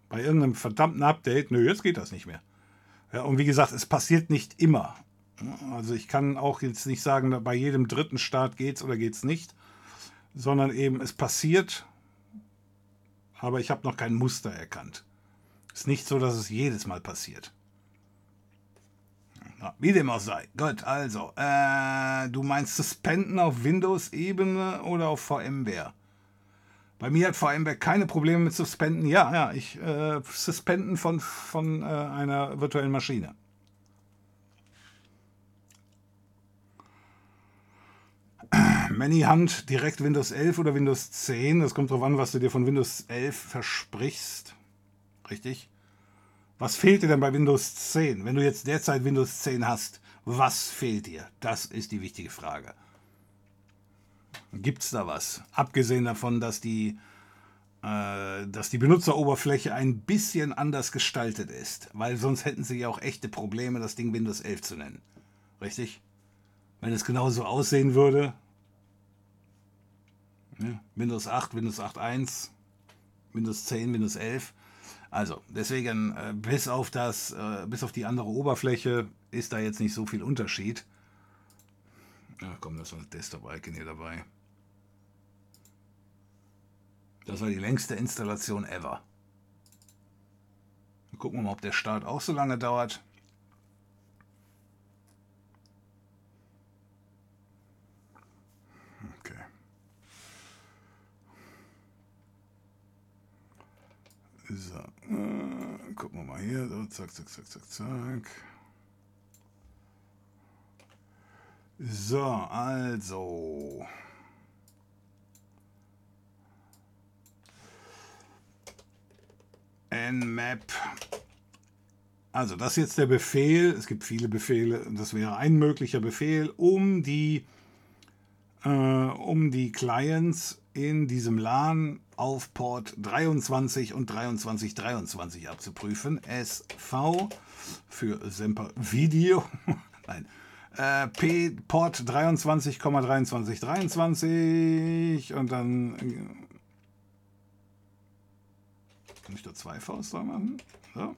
bei irgendeinem verdammten Update, nö, jetzt geht das nicht mehr. Ja, und wie gesagt, es passiert nicht immer. Also ich kann auch jetzt nicht sagen, bei jedem dritten Start geht's oder geht's nicht, sondern eben es passiert, aber ich habe noch kein Muster erkannt. Ist nicht so, dass es jedes Mal passiert. Na, wie dem auch sei. Gut, also, äh, du meinst Suspenden auf Windows-Ebene oder auf VMware? Bei mir hat VMware keine Probleme mit Suspenden. Ja, ja, ich äh, Suspenden von, von äh, einer virtuellen Maschine. Manyhunt direkt Windows 11 oder Windows 10. Das kommt darauf an, was du dir von Windows 11 versprichst. Richtig? Was fehlt dir denn bei Windows 10? Wenn du jetzt derzeit Windows 10 hast, was fehlt dir? Das ist die wichtige Frage. Gibt es da was? Abgesehen davon, dass die, äh, dass die Benutzeroberfläche ein bisschen anders gestaltet ist. Weil sonst hätten sie ja auch echte Probleme, das Ding Windows 11 zu nennen. Richtig? Wenn es genauso aussehen würde. Ja, Windows 8, Windows 8.1, Windows 10, Windows 11. Also, deswegen, äh, bis auf das, äh, bis auf die andere Oberfläche ist da jetzt nicht so viel Unterschied. Ja, komm, das war das Desktop-Icon hier dabei. Das war die längste Installation ever. Gucken wir mal, ob der Start auch so lange dauert. So, äh, gucken wir mal hier. So, zack, zack, zack, zack, zack. So, also. Nmap. Also, das ist jetzt der Befehl. Es gibt viele Befehle. Das wäre ein möglicher Befehl, um die, äh, um die Clients in diesem LAN auf Port 23 und 2323 abzuprüfen. SV für Semper Video. Nein. Äh, P Port 23,2323 und dann äh, kann ich da zwei Vs dran machen? So.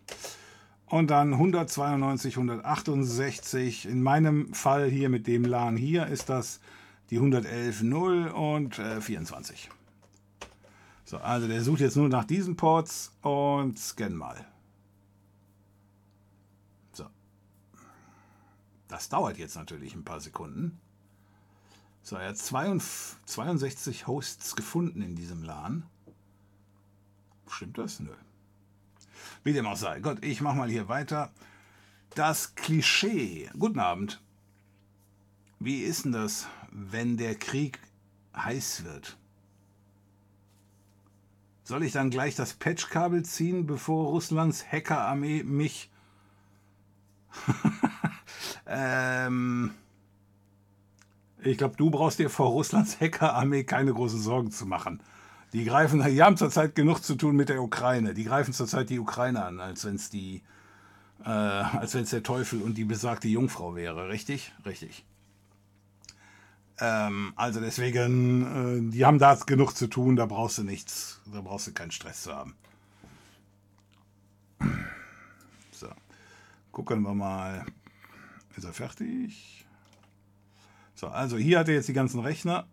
Und dann 192, 168. In meinem Fall hier mit dem LAN hier ist das die 111.0 und äh, 24. So, also der sucht jetzt nur nach diesen Ports und scan mal. Das dauert jetzt natürlich ein paar Sekunden. So, er hat 62 Hosts gefunden in diesem LAN. Stimmt das? Nö. Wie dem auch sei. Gott, ich mache mal hier weiter. Das Klischee. Guten Abend. Wie ist denn das, wenn der Krieg heiß wird? Soll ich dann gleich das Patchkabel ziehen, bevor Russlands Hackerarmee mich Ähm, ich glaube, du brauchst dir vor Russlands Hackerarmee keine großen Sorgen zu machen. Die greifen, die haben zurzeit genug zu tun mit der Ukraine. Die greifen zurzeit die Ukraine an, als wenn es die, äh, als wenn es der Teufel und die besagte Jungfrau wäre. Richtig? Richtig. Ähm, also deswegen, äh, die haben da genug zu tun, da brauchst du nichts, da brauchst du keinen Stress zu haben. So, gucken wir mal. Ist er fertig? So, also hier hat er jetzt die ganzen Rechner.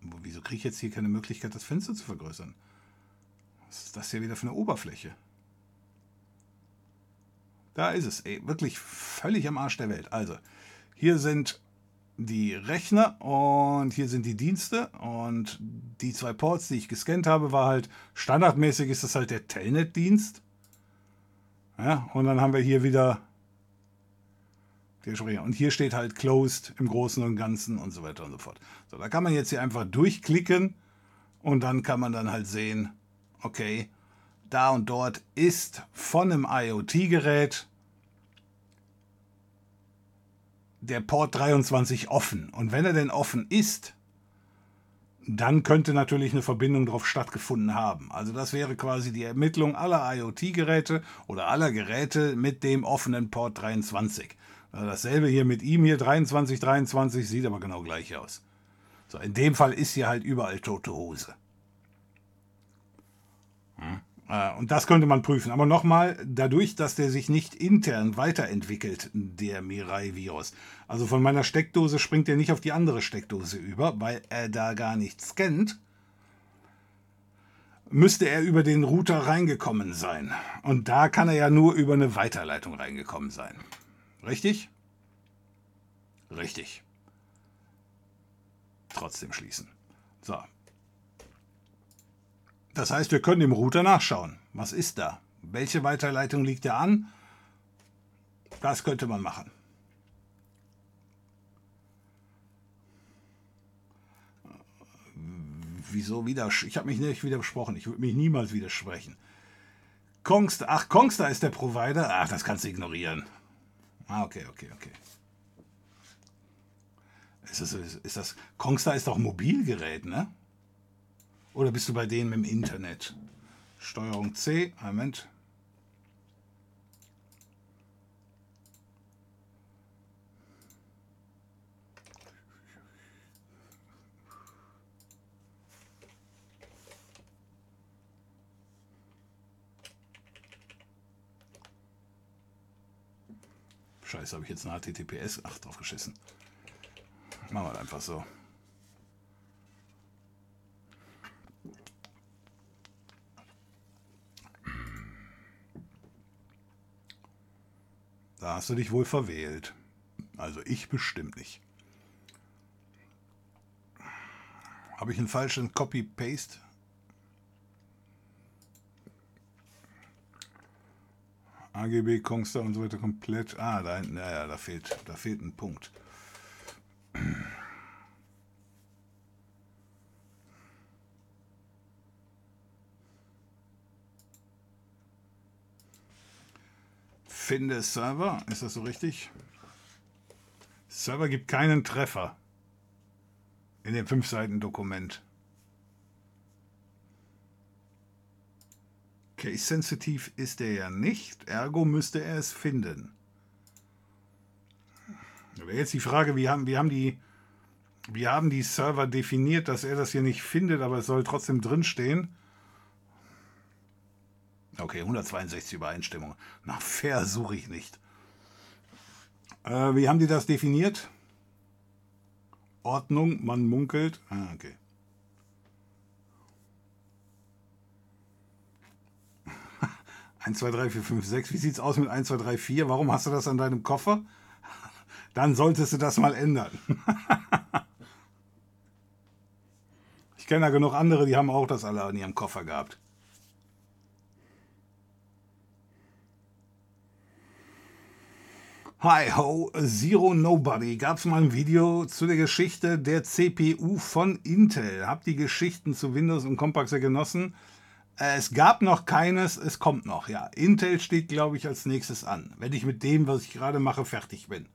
Wieso kriege ich jetzt hier keine Möglichkeit, das Fenster zu vergrößern? Was ist das hier wieder für eine Oberfläche? Da ist es. Ey, wirklich völlig am Arsch der Welt. Also, hier sind die Rechner und hier sind die Dienste und die zwei Ports, die ich gescannt habe, war halt standardmäßig ist das halt der Telnet-Dienst ja, und dann haben wir hier wieder der Sprecher. Und hier steht halt Closed im Großen und Ganzen und so weiter und so fort. So, da kann man jetzt hier einfach durchklicken und dann kann man dann halt sehen, okay, da und dort ist von einem IoT-Gerät der Port 23 offen. Und wenn er denn offen ist, dann könnte natürlich eine Verbindung darauf stattgefunden haben. Also das wäre quasi die Ermittlung aller IoT-Geräte oder aller Geräte mit dem offenen Port 23. Also dasselbe hier mit ihm hier 2323 sieht aber genau gleich aus. So, in dem Fall ist hier halt überall tote Hose. Hm. Äh, und das könnte man prüfen. Aber nochmal, dadurch, dass der sich nicht intern weiterentwickelt, der Mirai-Virus. Also von meiner Steckdose springt er nicht auf die andere Steckdose über, weil er da gar nichts kennt. Müsste er über den Router reingekommen sein. Und da kann er ja nur über eine Weiterleitung reingekommen sein. Richtig? Richtig. Trotzdem schließen. So, das heißt, wir können im Router nachschauen. Was ist da? Welche Weiterleitung liegt da an? Das könnte man machen. Wieso wieder? Ich habe mich nicht widersprochen. Ich würde mich niemals widersprechen. Kongstar, ach, Kongstar ist der Provider. Ach, das kannst du ignorieren. Ah, okay, okay, okay. Ist das, ist das, Kongstar ist doch Mobilgerät, ne? Oder bist du bei denen im Internet? Steuerung C, Moment. Scheiße, habe ich jetzt ein HTTPS? Ach, drauf geschissen. Machen wir einfach so. Da hast du dich wohl verwählt. Also ich bestimmt nicht. Habe ich einen falschen Copy-Paste? AGB, Kongstar und so weiter komplett. Ah, da hinten, ja, ja, da fehlt, da fehlt ein Punkt. Finde Server, ist das so richtig? Server gibt keinen Treffer in dem 5 Seiten Dokument. Case-sensitiv ist er ja nicht, ergo müsste er es finden. Aber jetzt die Frage, wie haben, wie haben die, wie haben die Server definiert, dass er das hier nicht findet, aber es soll trotzdem drinstehen? Okay, 162 Übereinstimmungen. Nach fair suche ich nicht. Äh, wie haben die das definiert? Ordnung, man munkelt. Ah, okay. 1, 2, 3, 4, 5, 6. Wie sieht es aus mit 1, 2, 3, 4? Warum hast du das an deinem Koffer? Dann solltest du das mal ändern. ich kenne da genug andere, die haben auch das alle an ihrem Koffer gehabt. Hi ho, Zero Nobody. Gab es mal ein Video zu der Geschichte der CPU von Intel. Habt die Geschichten zu Windows und Compaxer genossen? Es gab noch keines, es kommt noch, ja. Intel steht, glaube ich, als nächstes an, wenn ich mit dem, was ich gerade mache, fertig bin.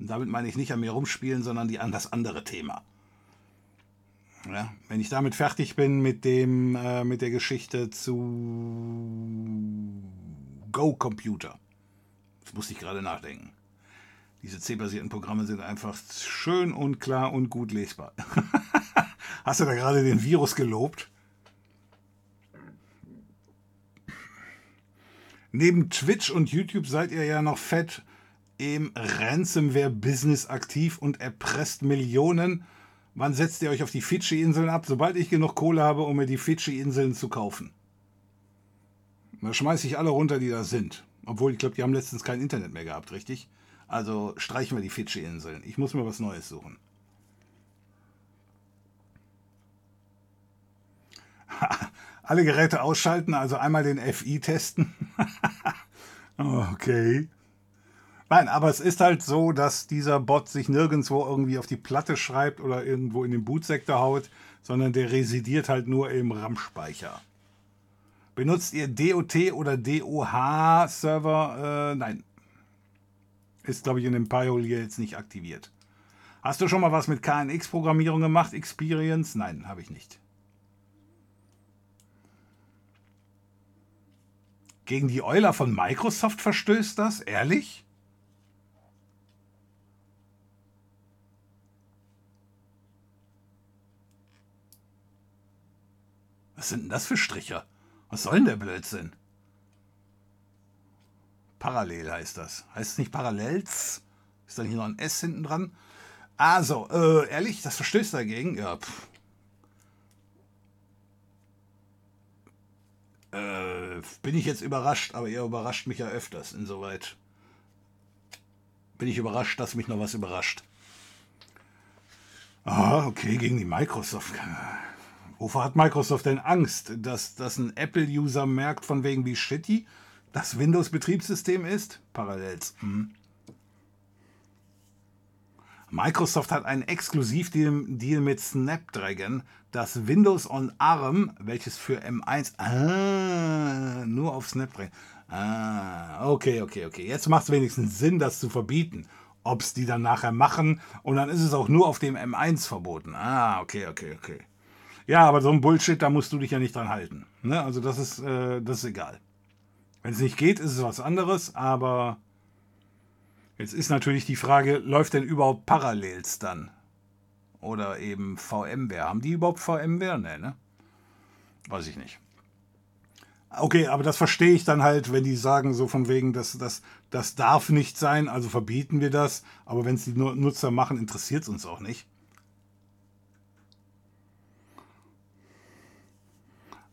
Und damit meine ich nicht an mir rumspielen, sondern die, an das andere Thema. Ja, wenn ich damit fertig bin mit dem, äh, mit der Geschichte zu Go Computer. Musste ich gerade nachdenken. Diese C-basierten Programme sind einfach schön und klar und gut lesbar. Hast du da gerade den Virus gelobt? Neben Twitch und YouTube seid ihr ja noch fett im Ransomware-Business aktiv und erpresst Millionen. Wann setzt ihr euch auf die Fidschi-Inseln ab? Sobald ich genug Kohle habe, um mir die Fidschi-Inseln zu kaufen. Da schmeiße ich alle runter, die da sind. Obwohl, ich glaube, die haben letztens kein Internet mehr gehabt, richtig? Also streichen wir die Fidschi-Inseln. Ich muss mir was Neues suchen. alle Geräte ausschalten, also einmal den FI testen. okay. Nein, aber es ist halt so, dass dieser Bot sich nirgendwo irgendwie auf die Platte schreibt oder irgendwo in den Bootsektor haut, sondern der residiert halt nur im RAM-Speicher. Benutzt ihr DOT oder DOH-Server? Äh, nein. Ist, glaube ich, in dem Pioneer jetzt nicht aktiviert. Hast du schon mal was mit KNX-Programmierung gemacht? Experience? Nein, habe ich nicht. Gegen die Euler von Microsoft verstößt das? Ehrlich? Was sind denn das für Stricher? Was soll denn der Blödsinn? Parallel heißt das. Heißt es nicht Parallels? Ist dann hier noch ein S hinten dran? Also, äh, ehrlich, das verstößt dagegen? Ja, pff. Äh, bin ich jetzt überrascht, aber ihr überrascht mich ja öfters. Insoweit bin ich überrascht, dass mich noch was überrascht. Ah, okay, gegen die Microsoft. Wovor hat Microsoft denn Angst? Dass das ein Apple-User merkt, von wegen wie shitty das Windows-Betriebssystem ist? Parallels. Hm. Microsoft hat einen Exklusivdeal mit Snapdragon, das Windows on ARM, welches für M1 ah, nur auf Snapdragon. Ah, okay, okay, okay. Jetzt macht es wenigstens Sinn, das zu verbieten. ob es die dann nachher machen und dann ist es auch nur auf dem M1 verboten. Ah, okay, okay, okay. Ja, aber so ein Bullshit, da musst du dich ja nicht dran halten. Ne? Also das ist, äh, das ist egal. Wenn es nicht geht, ist es was anderes, aber jetzt ist natürlich die Frage, läuft denn überhaupt Parallels dann? Oder eben VMware. Haben die überhaupt VMware? Ne, ne? Weiß ich nicht. Okay, aber das verstehe ich dann halt, wenn die sagen, so von wegen, das, das, das darf nicht sein, also verbieten wir das. Aber wenn es die Nutzer machen, interessiert es uns auch nicht.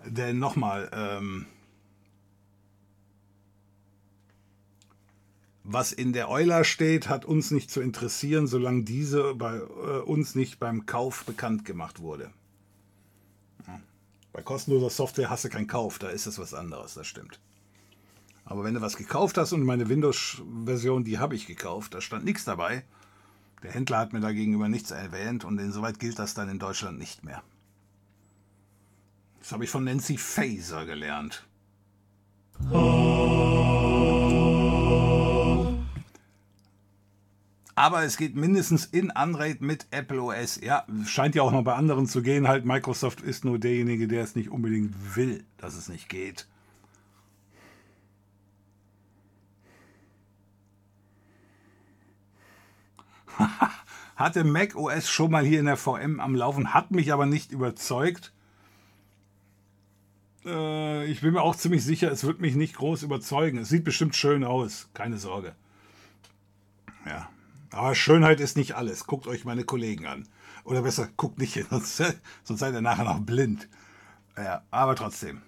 Denn nochmal, ähm, was in der Euler steht, hat uns nicht zu interessieren, solange diese bei äh, uns nicht beim Kauf bekannt gemacht wurde. Bei kostenloser Software hast du keinen Kauf, da ist es was anderes, das stimmt. Aber wenn du was gekauft hast und meine Windows-Version, die habe ich gekauft, da stand nichts dabei. Der Händler hat mir da gegenüber nichts erwähnt und insoweit gilt das dann in Deutschland nicht mehr. Das habe ich von Nancy Faser gelernt. Aber es geht mindestens in Unraid mit Apple OS. Ja, scheint ja auch noch bei anderen zu gehen. Halt, Microsoft ist nur derjenige, der es nicht unbedingt will, dass es nicht geht. Hatte Mac OS schon mal hier in der VM am Laufen, hat mich aber nicht überzeugt. Äh, ich bin mir auch ziemlich sicher, es wird mich nicht groß überzeugen. Es sieht bestimmt schön aus, keine Sorge. Ja, aber Schönheit ist nicht alles. Guckt euch meine Kollegen an. Oder besser, guckt nicht hin, sonst, sonst seid ihr nachher noch blind. Ja, aber trotzdem.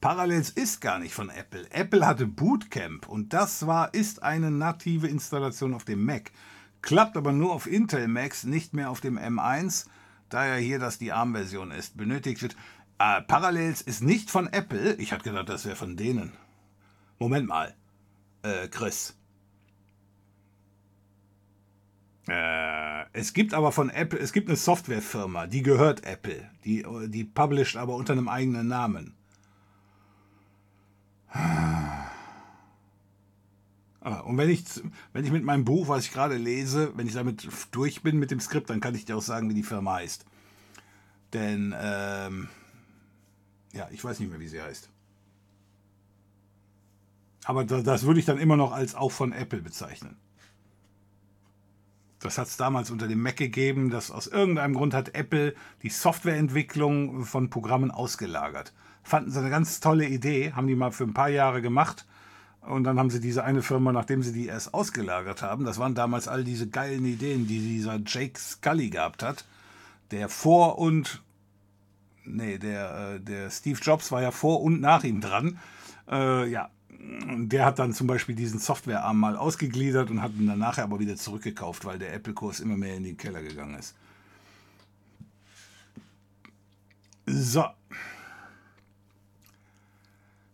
Parallels ist gar nicht von Apple. Apple hatte Bootcamp und das war, ist eine native Installation auf dem Mac. Klappt aber nur auf Intel Macs, nicht mehr auf dem M1, da ja hier das die ARM-Version ist. Benötigt wird äh, Parallels ist nicht von Apple. Ich hatte gedacht, das wäre von denen. Moment mal. Äh, Chris. Äh, es gibt aber von Apple, es gibt eine Softwarefirma, die gehört Apple. Die, die published aber unter einem eigenen Namen. Ah, und wenn ich, wenn ich mit meinem Buch, was ich gerade lese, wenn ich damit durch bin mit dem Skript, dann kann ich dir auch sagen, wie die Firma heißt. Denn ähm, ja, ich weiß nicht mehr, wie sie heißt. Aber das, das würde ich dann immer noch als auch von Apple bezeichnen. Das hat es damals unter dem Mac gegeben, dass aus irgendeinem Grund hat Apple die Softwareentwicklung von Programmen ausgelagert. Fanden sie eine ganz tolle Idee, haben die mal für ein paar Jahre gemacht. Und dann haben sie diese eine Firma, nachdem sie die erst ausgelagert haben, das waren damals all diese geilen Ideen, die dieser Jake Scully gehabt hat, der vor und nee, der, äh, der Steve Jobs war ja vor und nach ihm dran. Äh, ja, der hat dann zum Beispiel diesen Softwarearm mal ausgegliedert und hat ihn dann nachher aber wieder zurückgekauft, weil der Apple-Kurs immer mehr in den Keller gegangen ist. So.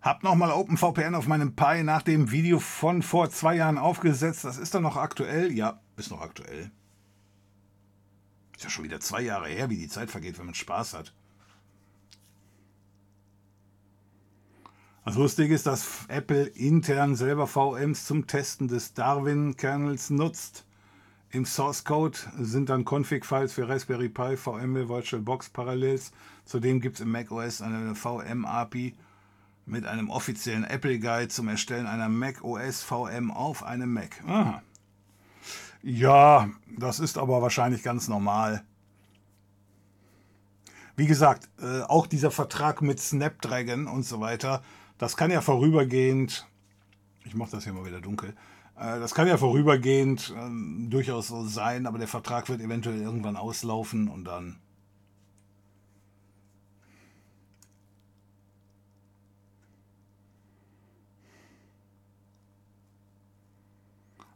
Hab nochmal OpenVPN auf meinem Pi nach dem Video von vor zwei Jahren aufgesetzt. Das ist dann noch aktuell? Ja, ist noch aktuell. Ist ja schon wieder zwei Jahre her, wie die Zeit vergeht, wenn man Spaß hat. Das Lustige ist, dass Apple intern selber VMs zum Testen des Darwin-Kernels nutzt. Im Source Code sind dann Config-Files für Raspberry Pi, VMware VirtualBox Parallels. Zudem gibt es im macOS eine VM-API mit einem offiziellen Apple Guide zum Erstellen einer macOS VM auf einem Mac. Aha. Ja, das ist aber wahrscheinlich ganz normal. Wie gesagt, äh, auch dieser Vertrag mit Snapdragon und so weiter das kann ja vorübergehend, ich mache das hier mal wieder dunkel, äh, das kann ja vorübergehend äh, durchaus so sein, aber der Vertrag wird eventuell irgendwann auslaufen und dann.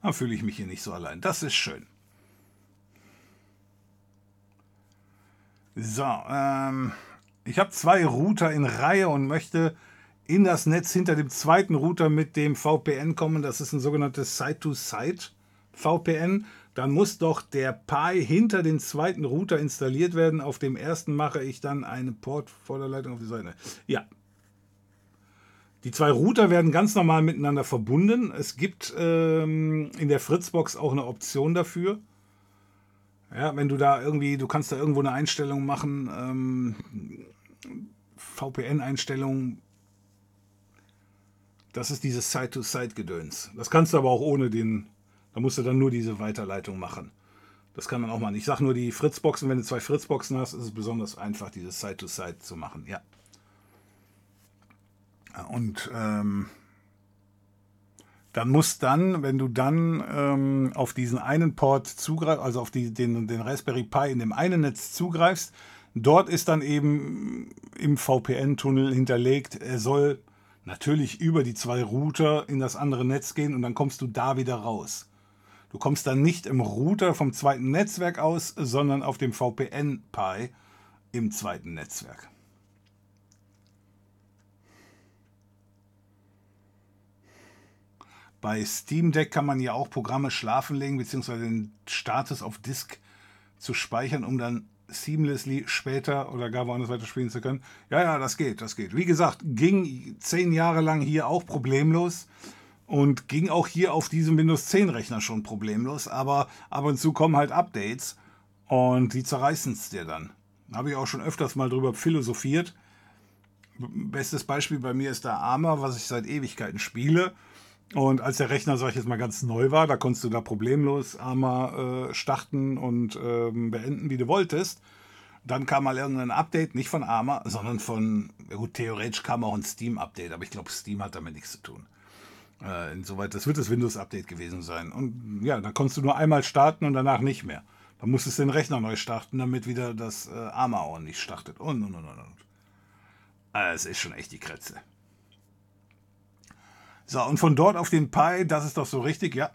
Da fühle ich mich hier nicht so allein. Das ist schön. So, ähm, ich habe zwei Router in Reihe und möchte in das Netz hinter dem zweiten Router mit dem VPN kommen. Das ist ein sogenanntes Side-to-Side VPN. Dann muss doch der Pi hinter den zweiten Router installiert werden. Auf dem ersten mache ich dann eine Port-Vorderleitung auf die Seite. Ja. Die zwei Router werden ganz normal miteinander verbunden. Es gibt ähm, in der Fritzbox auch eine Option dafür. Ja, wenn du da irgendwie, du kannst da irgendwo eine Einstellung machen, ähm, VPN-Einstellung. Das ist dieses Side-to-Side-Gedöns. Das kannst du aber auch ohne den, da musst du dann nur diese Weiterleitung machen. Das kann man auch machen. Ich sage nur die Fritzboxen, wenn du zwei Fritzboxen hast, ist es besonders einfach, dieses Side-to-Side -Side zu machen. Ja. Und ähm, dann muss dann, wenn du dann ähm, auf diesen einen Port zugreifst, also auf die, den, den Raspberry Pi in dem einen Netz zugreifst, dort ist dann eben im VPN-Tunnel hinterlegt, er soll natürlich über die zwei Router in das andere Netz gehen und dann kommst du da wieder raus. Du kommst dann nicht im Router vom zweiten Netzwerk aus, sondern auf dem VPN-Pi im zweiten Netzwerk. Bei Steam Deck kann man ja auch Programme schlafen legen, beziehungsweise den Status auf Disk zu speichern, um dann seamlessly später oder gar woanders weiter spielen zu können. Ja, ja, das geht, das geht. Wie gesagt, ging zehn Jahre lang hier auch problemlos und ging auch hier auf diesem Windows 10 Rechner schon problemlos, aber ab und zu kommen halt Updates und die zerreißen es dir dann. Habe ich auch schon öfters mal drüber philosophiert. Bestes Beispiel bei mir ist der Arma, was ich seit Ewigkeiten spiele. Und als der Rechner, sag ich jetzt mal, ganz neu war, da konntest du da problemlos Arma äh, starten und ähm, beenden, wie du wolltest. Dann kam mal irgendein Update, nicht von Arma, sondern von, gut, theoretisch kam auch ein Steam-Update, aber ich glaube, Steam hat damit nichts zu tun. Äh, insoweit, das wird das Windows-Update gewesen sein. Und ja, dann konntest du nur einmal starten und danach nicht mehr. Dann musstest du den Rechner neu starten, damit wieder das äh, Arma ordentlich startet. Und, und, und, und. Äh, es ist schon echt die Kretze. So, und von dort auf den Pi, das ist doch so richtig, ja.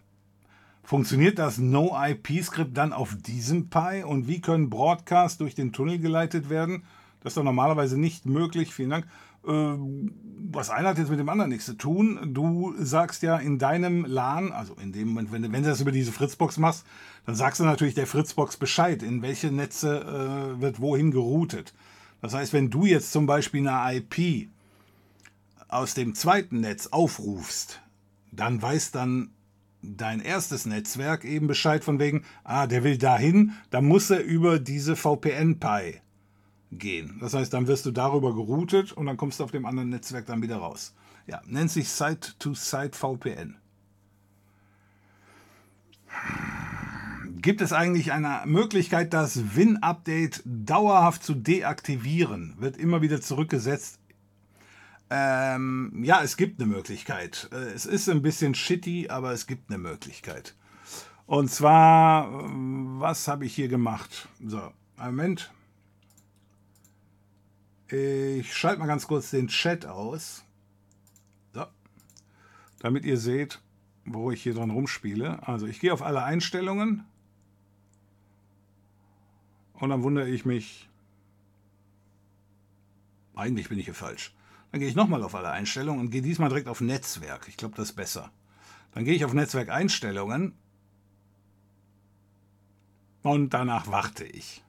Funktioniert das No-IP-Skript dann auf diesem Pi? Und wie können Broadcasts durch den Tunnel geleitet werden? Das ist doch normalerweise nicht möglich. Vielen Dank. Äh, was einer hat jetzt mit dem anderen nichts zu tun. Du sagst ja in deinem LAN, also in dem Moment, wenn wenn du das über diese Fritzbox machst, dann sagst du natürlich der Fritzbox Bescheid, in welche Netze äh, wird wohin geroutet. Das heißt, wenn du jetzt zum Beispiel eine IP aus dem zweiten Netz aufrufst, dann weiß dann dein erstes Netzwerk eben Bescheid von wegen, ah, der will dahin, dann muss er über diese VPN-Pi gehen. Das heißt, dann wirst du darüber geroutet und dann kommst du auf dem anderen Netzwerk dann wieder raus. Ja, nennt sich Site-to-Site VPN. Gibt es eigentlich eine Möglichkeit, das Win-Update dauerhaft zu deaktivieren? Wird immer wieder zurückgesetzt ähm, ja, es gibt eine Möglichkeit. Äh, es ist ein bisschen shitty, aber es gibt eine Möglichkeit. Und zwar, äh, was habe ich hier gemacht? So, Moment. Ich schalte mal ganz kurz den Chat aus. So, damit ihr seht, wo ich hier dran rumspiele. Also ich gehe auf alle Einstellungen. Und dann wundere ich mich. Eigentlich bin ich hier falsch. Dann gehe ich nochmal auf alle Einstellungen und gehe diesmal direkt auf Netzwerk. Ich glaube, das ist besser. Dann gehe ich auf Netzwerkeinstellungen und danach warte ich.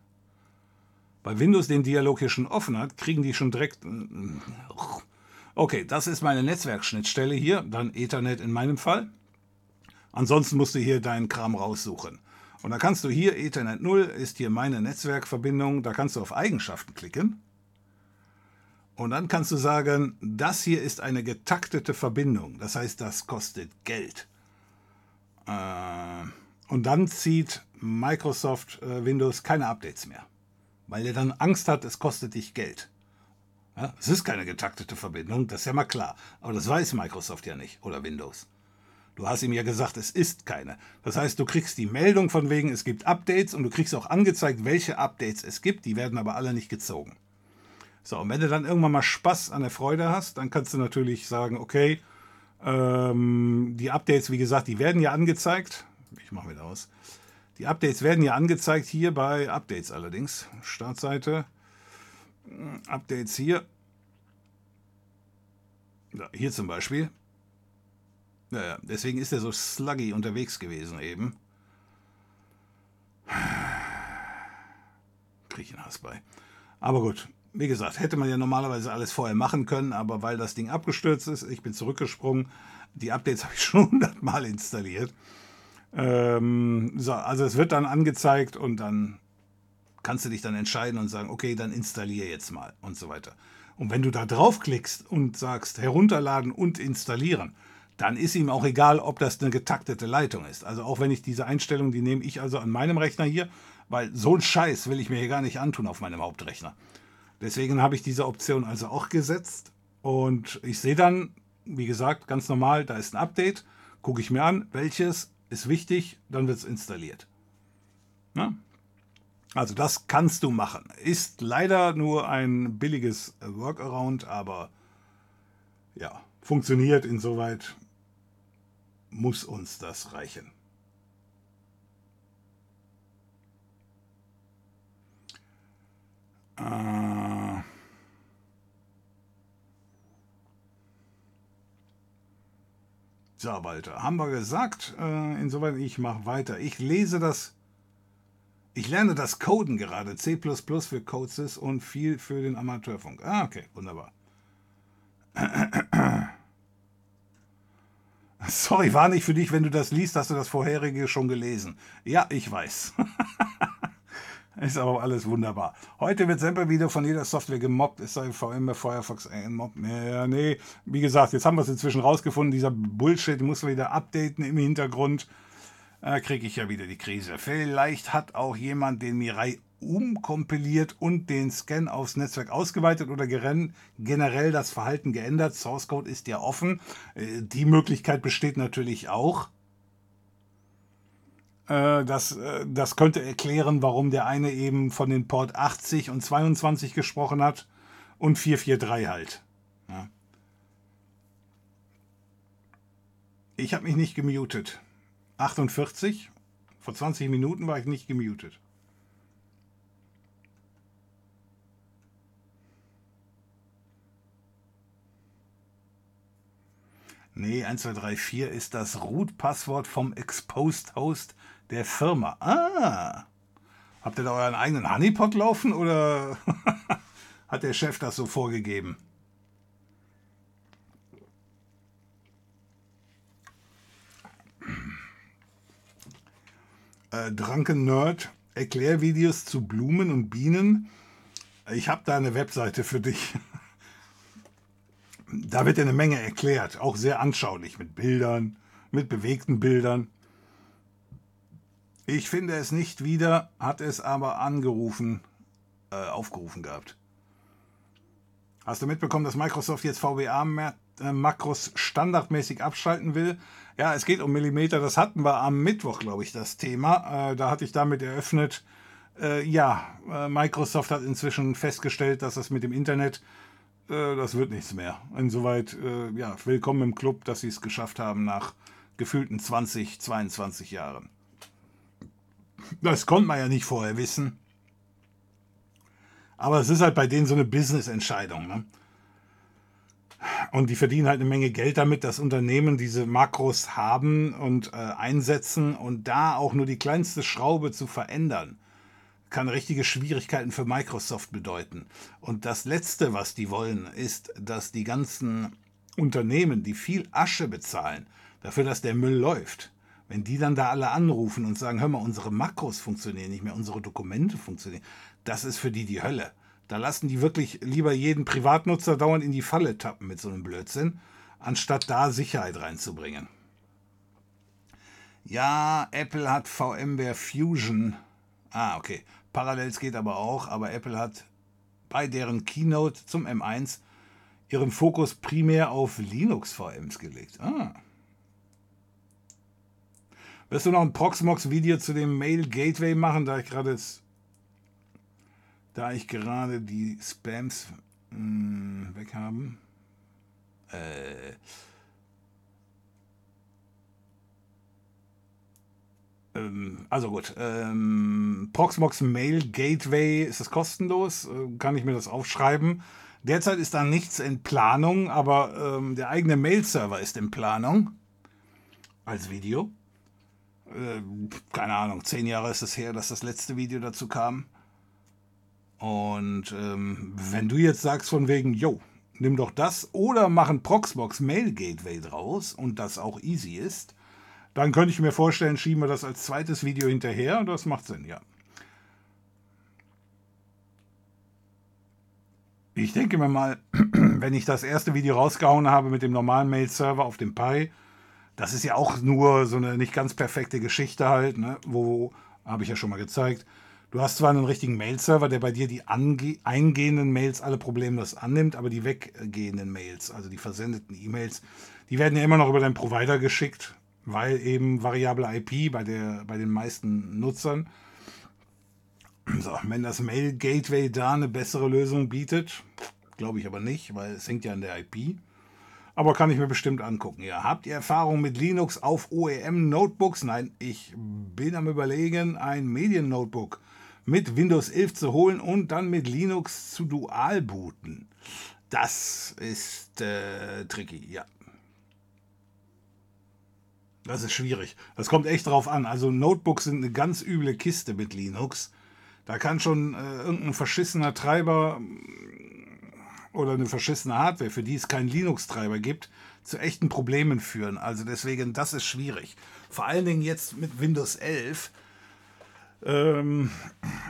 Weil Windows den Dialog hier schon offen hat, kriegen die schon direkt... Okay, das ist meine Netzwerkschnittstelle hier, dann Ethernet in meinem Fall. Ansonsten musst du hier deinen Kram raussuchen. Und da kannst du hier Ethernet 0 ist hier meine Netzwerkverbindung, da kannst du auf Eigenschaften klicken. Und dann kannst du sagen, das hier ist eine getaktete Verbindung. Das heißt, das kostet Geld. Äh, und dann zieht Microsoft äh, Windows keine Updates mehr. Weil er dann Angst hat, es kostet dich Geld. Es ist keine getaktete Verbindung, das ist ja mal klar. Aber das weiß Microsoft ja nicht oder Windows. Du hast ihm ja gesagt, es ist keine. Das heißt, du kriegst die Meldung von wegen, es gibt Updates und du kriegst auch angezeigt, welche Updates es gibt. Die werden aber alle nicht gezogen. So, und wenn du dann irgendwann mal Spaß an der Freude hast, dann kannst du natürlich sagen, okay, ähm, die Updates, wie gesagt, die werden ja angezeigt. Ich mache wieder aus. Die Updates werden ja angezeigt hier bei Updates allerdings. Startseite. Updates hier. Ja, hier zum Beispiel. Ja, ja, deswegen ist er so sluggy unterwegs gewesen eben. Kriege ich einen Hass bei. Aber gut, wie gesagt, hätte man ja normalerweise alles vorher machen können, aber weil das Ding abgestürzt ist, ich bin zurückgesprungen, die Updates habe ich schon hundertmal installiert. Ähm, so, also es wird dann angezeigt und dann kannst du dich dann entscheiden und sagen, okay, dann installiere jetzt mal und so weiter. Und wenn du da draufklickst und sagst herunterladen und installieren, dann ist ihm auch egal, ob das eine getaktete Leitung ist. Also auch wenn ich diese Einstellung, die nehme ich also an meinem Rechner hier, weil so ein Scheiß will ich mir hier gar nicht antun auf meinem Hauptrechner. Deswegen habe ich diese Option also auch gesetzt und ich sehe dann, wie gesagt, ganz normal, da ist ein Update, gucke ich mir an, welches ist wichtig, dann wird es installiert. Na? Also das kannst du machen. Ist leider nur ein billiges Workaround, aber ja, funktioniert insoweit, muss uns das reichen. Äh so, Walter, haben wir gesagt. Äh, insoweit, ich mache weiter. Ich lese das. Ich lerne das Coden gerade. C für Codesys und viel für den Amateurfunk. Ah, okay, wunderbar. Sorry, war nicht für dich, wenn du das liest, hast du das vorherige schon gelesen. Ja, ich weiß. Ist aber alles wunderbar. Heute wird Semper wieder von jeder Software gemobbt. Es sei VM, Firefox ein Mob. Ja, nee, wie gesagt, jetzt haben wir es inzwischen rausgefunden. Dieser Bullshit muss wieder updaten im Hintergrund. Da kriege ich ja wieder die Krise. Vielleicht hat auch jemand den Mirai umkompiliert und den Scan aufs Netzwerk ausgeweitet oder generell das Verhalten geändert. Source Code ist ja offen. Äh, die Möglichkeit besteht natürlich auch. Äh, das, äh, das könnte erklären, warum der eine eben von den Port 80 und 22 gesprochen hat und 443 halt. Ja. Ich habe mich nicht gemutet. 48. Vor 20 Minuten war ich nicht gemutet. Nee, 1234 ist das Root-Passwort vom Exposed Host der Firma. Ah. Habt ihr da euren eigenen Honeypot laufen oder hat der Chef das so vorgegeben? Äh, Drunken Nerd, Erklärvideos zu Blumen und Bienen. Ich habe da eine Webseite für dich. da wird dir eine Menge erklärt, auch sehr anschaulich mit Bildern, mit bewegten Bildern. Ich finde es nicht wieder, hat es aber angerufen, äh, aufgerufen gehabt. Hast du mitbekommen, dass Microsoft jetzt VBA-Makros äh, standardmäßig abschalten will? Ja, es geht um Millimeter. Das hatten wir am Mittwoch, glaube ich, das Thema. Äh, da hatte ich damit eröffnet. Äh, ja, äh, Microsoft hat inzwischen festgestellt, dass das mit dem Internet, äh, das wird nichts mehr. Insoweit, ja, willkommen im Club, dass sie es geschafft haben nach gefühlten 20, 22 Jahren. Das konnte man ja nicht vorher wissen. Aber es ist halt bei denen so eine Business-Entscheidung. Ne? Und die verdienen halt eine Menge Geld damit, dass Unternehmen diese Makros haben und äh, einsetzen und da auch nur die kleinste Schraube zu verändern, kann richtige Schwierigkeiten für Microsoft bedeuten. Und das Letzte, was die wollen, ist, dass die ganzen Unternehmen, die viel Asche bezahlen, dafür, dass der Müll läuft, wenn die dann da alle anrufen und sagen, hör mal, unsere Makros funktionieren nicht mehr, unsere Dokumente funktionieren, das ist für die die Hölle. Da lassen die wirklich lieber jeden Privatnutzer dauernd in die Falle tappen mit so einem Blödsinn, anstatt da Sicherheit reinzubringen. Ja, Apple hat VMware Fusion. Ah, okay. Parallels geht aber auch, aber Apple hat bei deren Keynote zum M1 ihren Fokus primär auf Linux-VMs gelegt. Ah. Wirst du noch ein Proxmox-Video zu dem Mail Gateway machen, da ich gerade da ich gerade die Spams mh, hm, weg haben? Äh, ähm, also gut, ähm, Proxmox Mail Gateway, ist das kostenlos? Äh, kann ich mir das aufschreiben? Derzeit ist da nichts in Planung, aber ähm, der eigene Mail-Server ist in Planung als Video. Äh, keine Ahnung, zehn Jahre ist es her, dass das letzte Video dazu kam. Und ähm, wenn du jetzt sagst von wegen, yo, nimm doch das oder mach ein Proxbox Mail Gateway draus und das auch easy ist, dann könnte ich mir vorstellen, schieben wir das als zweites Video hinterher. Das macht Sinn, ja. Ich denke mir mal, wenn ich das erste Video rausgehauen habe mit dem normalen Mail-Server auf dem Pi, das ist ja auch nur so eine nicht ganz perfekte Geschichte halt, ne? wo, habe ich ja schon mal gezeigt, du hast zwar einen richtigen Mail-Server, der bei dir die eingehenden Mails alle problemlos annimmt, aber die weggehenden Mails, also die versendeten E-Mails, die werden ja immer noch über deinen Provider geschickt weil eben variable IP bei, der, bei den meisten Nutzern. So, wenn das Mail Gateway da eine bessere Lösung bietet, glaube ich aber nicht, weil es hängt ja an der IP. Aber kann ich mir bestimmt angucken. Ja, habt ihr Erfahrung mit Linux auf OEM Notebooks? Nein, ich bin am überlegen, ein Medien-Notebook mit Windows 11 zu holen und dann mit Linux zu dual booten. Das ist äh, tricky, ja. Das ist schwierig. Das kommt echt drauf an. Also Notebooks sind eine ganz üble Kiste mit Linux. Da kann schon äh, irgendein verschissener Treiber oder eine verschissene Hardware, für die es keinen Linux-Treiber gibt, zu echten Problemen führen. Also deswegen, das ist schwierig. Vor allen Dingen jetzt mit Windows 11 ähm,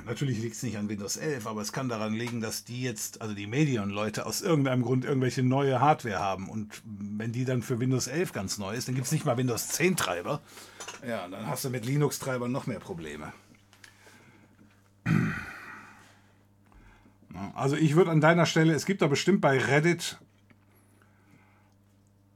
natürlich liegt es nicht an Windows 11, aber es kann daran liegen, dass die jetzt, also die Medion-Leute, aus irgendeinem Grund irgendwelche neue Hardware haben. Und wenn die dann für Windows 11 ganz neu ist, dann gibt es nicht mal Windows 10-Treiber. Ja, dann hast du mit Linux-Treibern noch mehr Probleme. Also ich würde an deiner Stelle, es gibt da bestimmt bei Reddit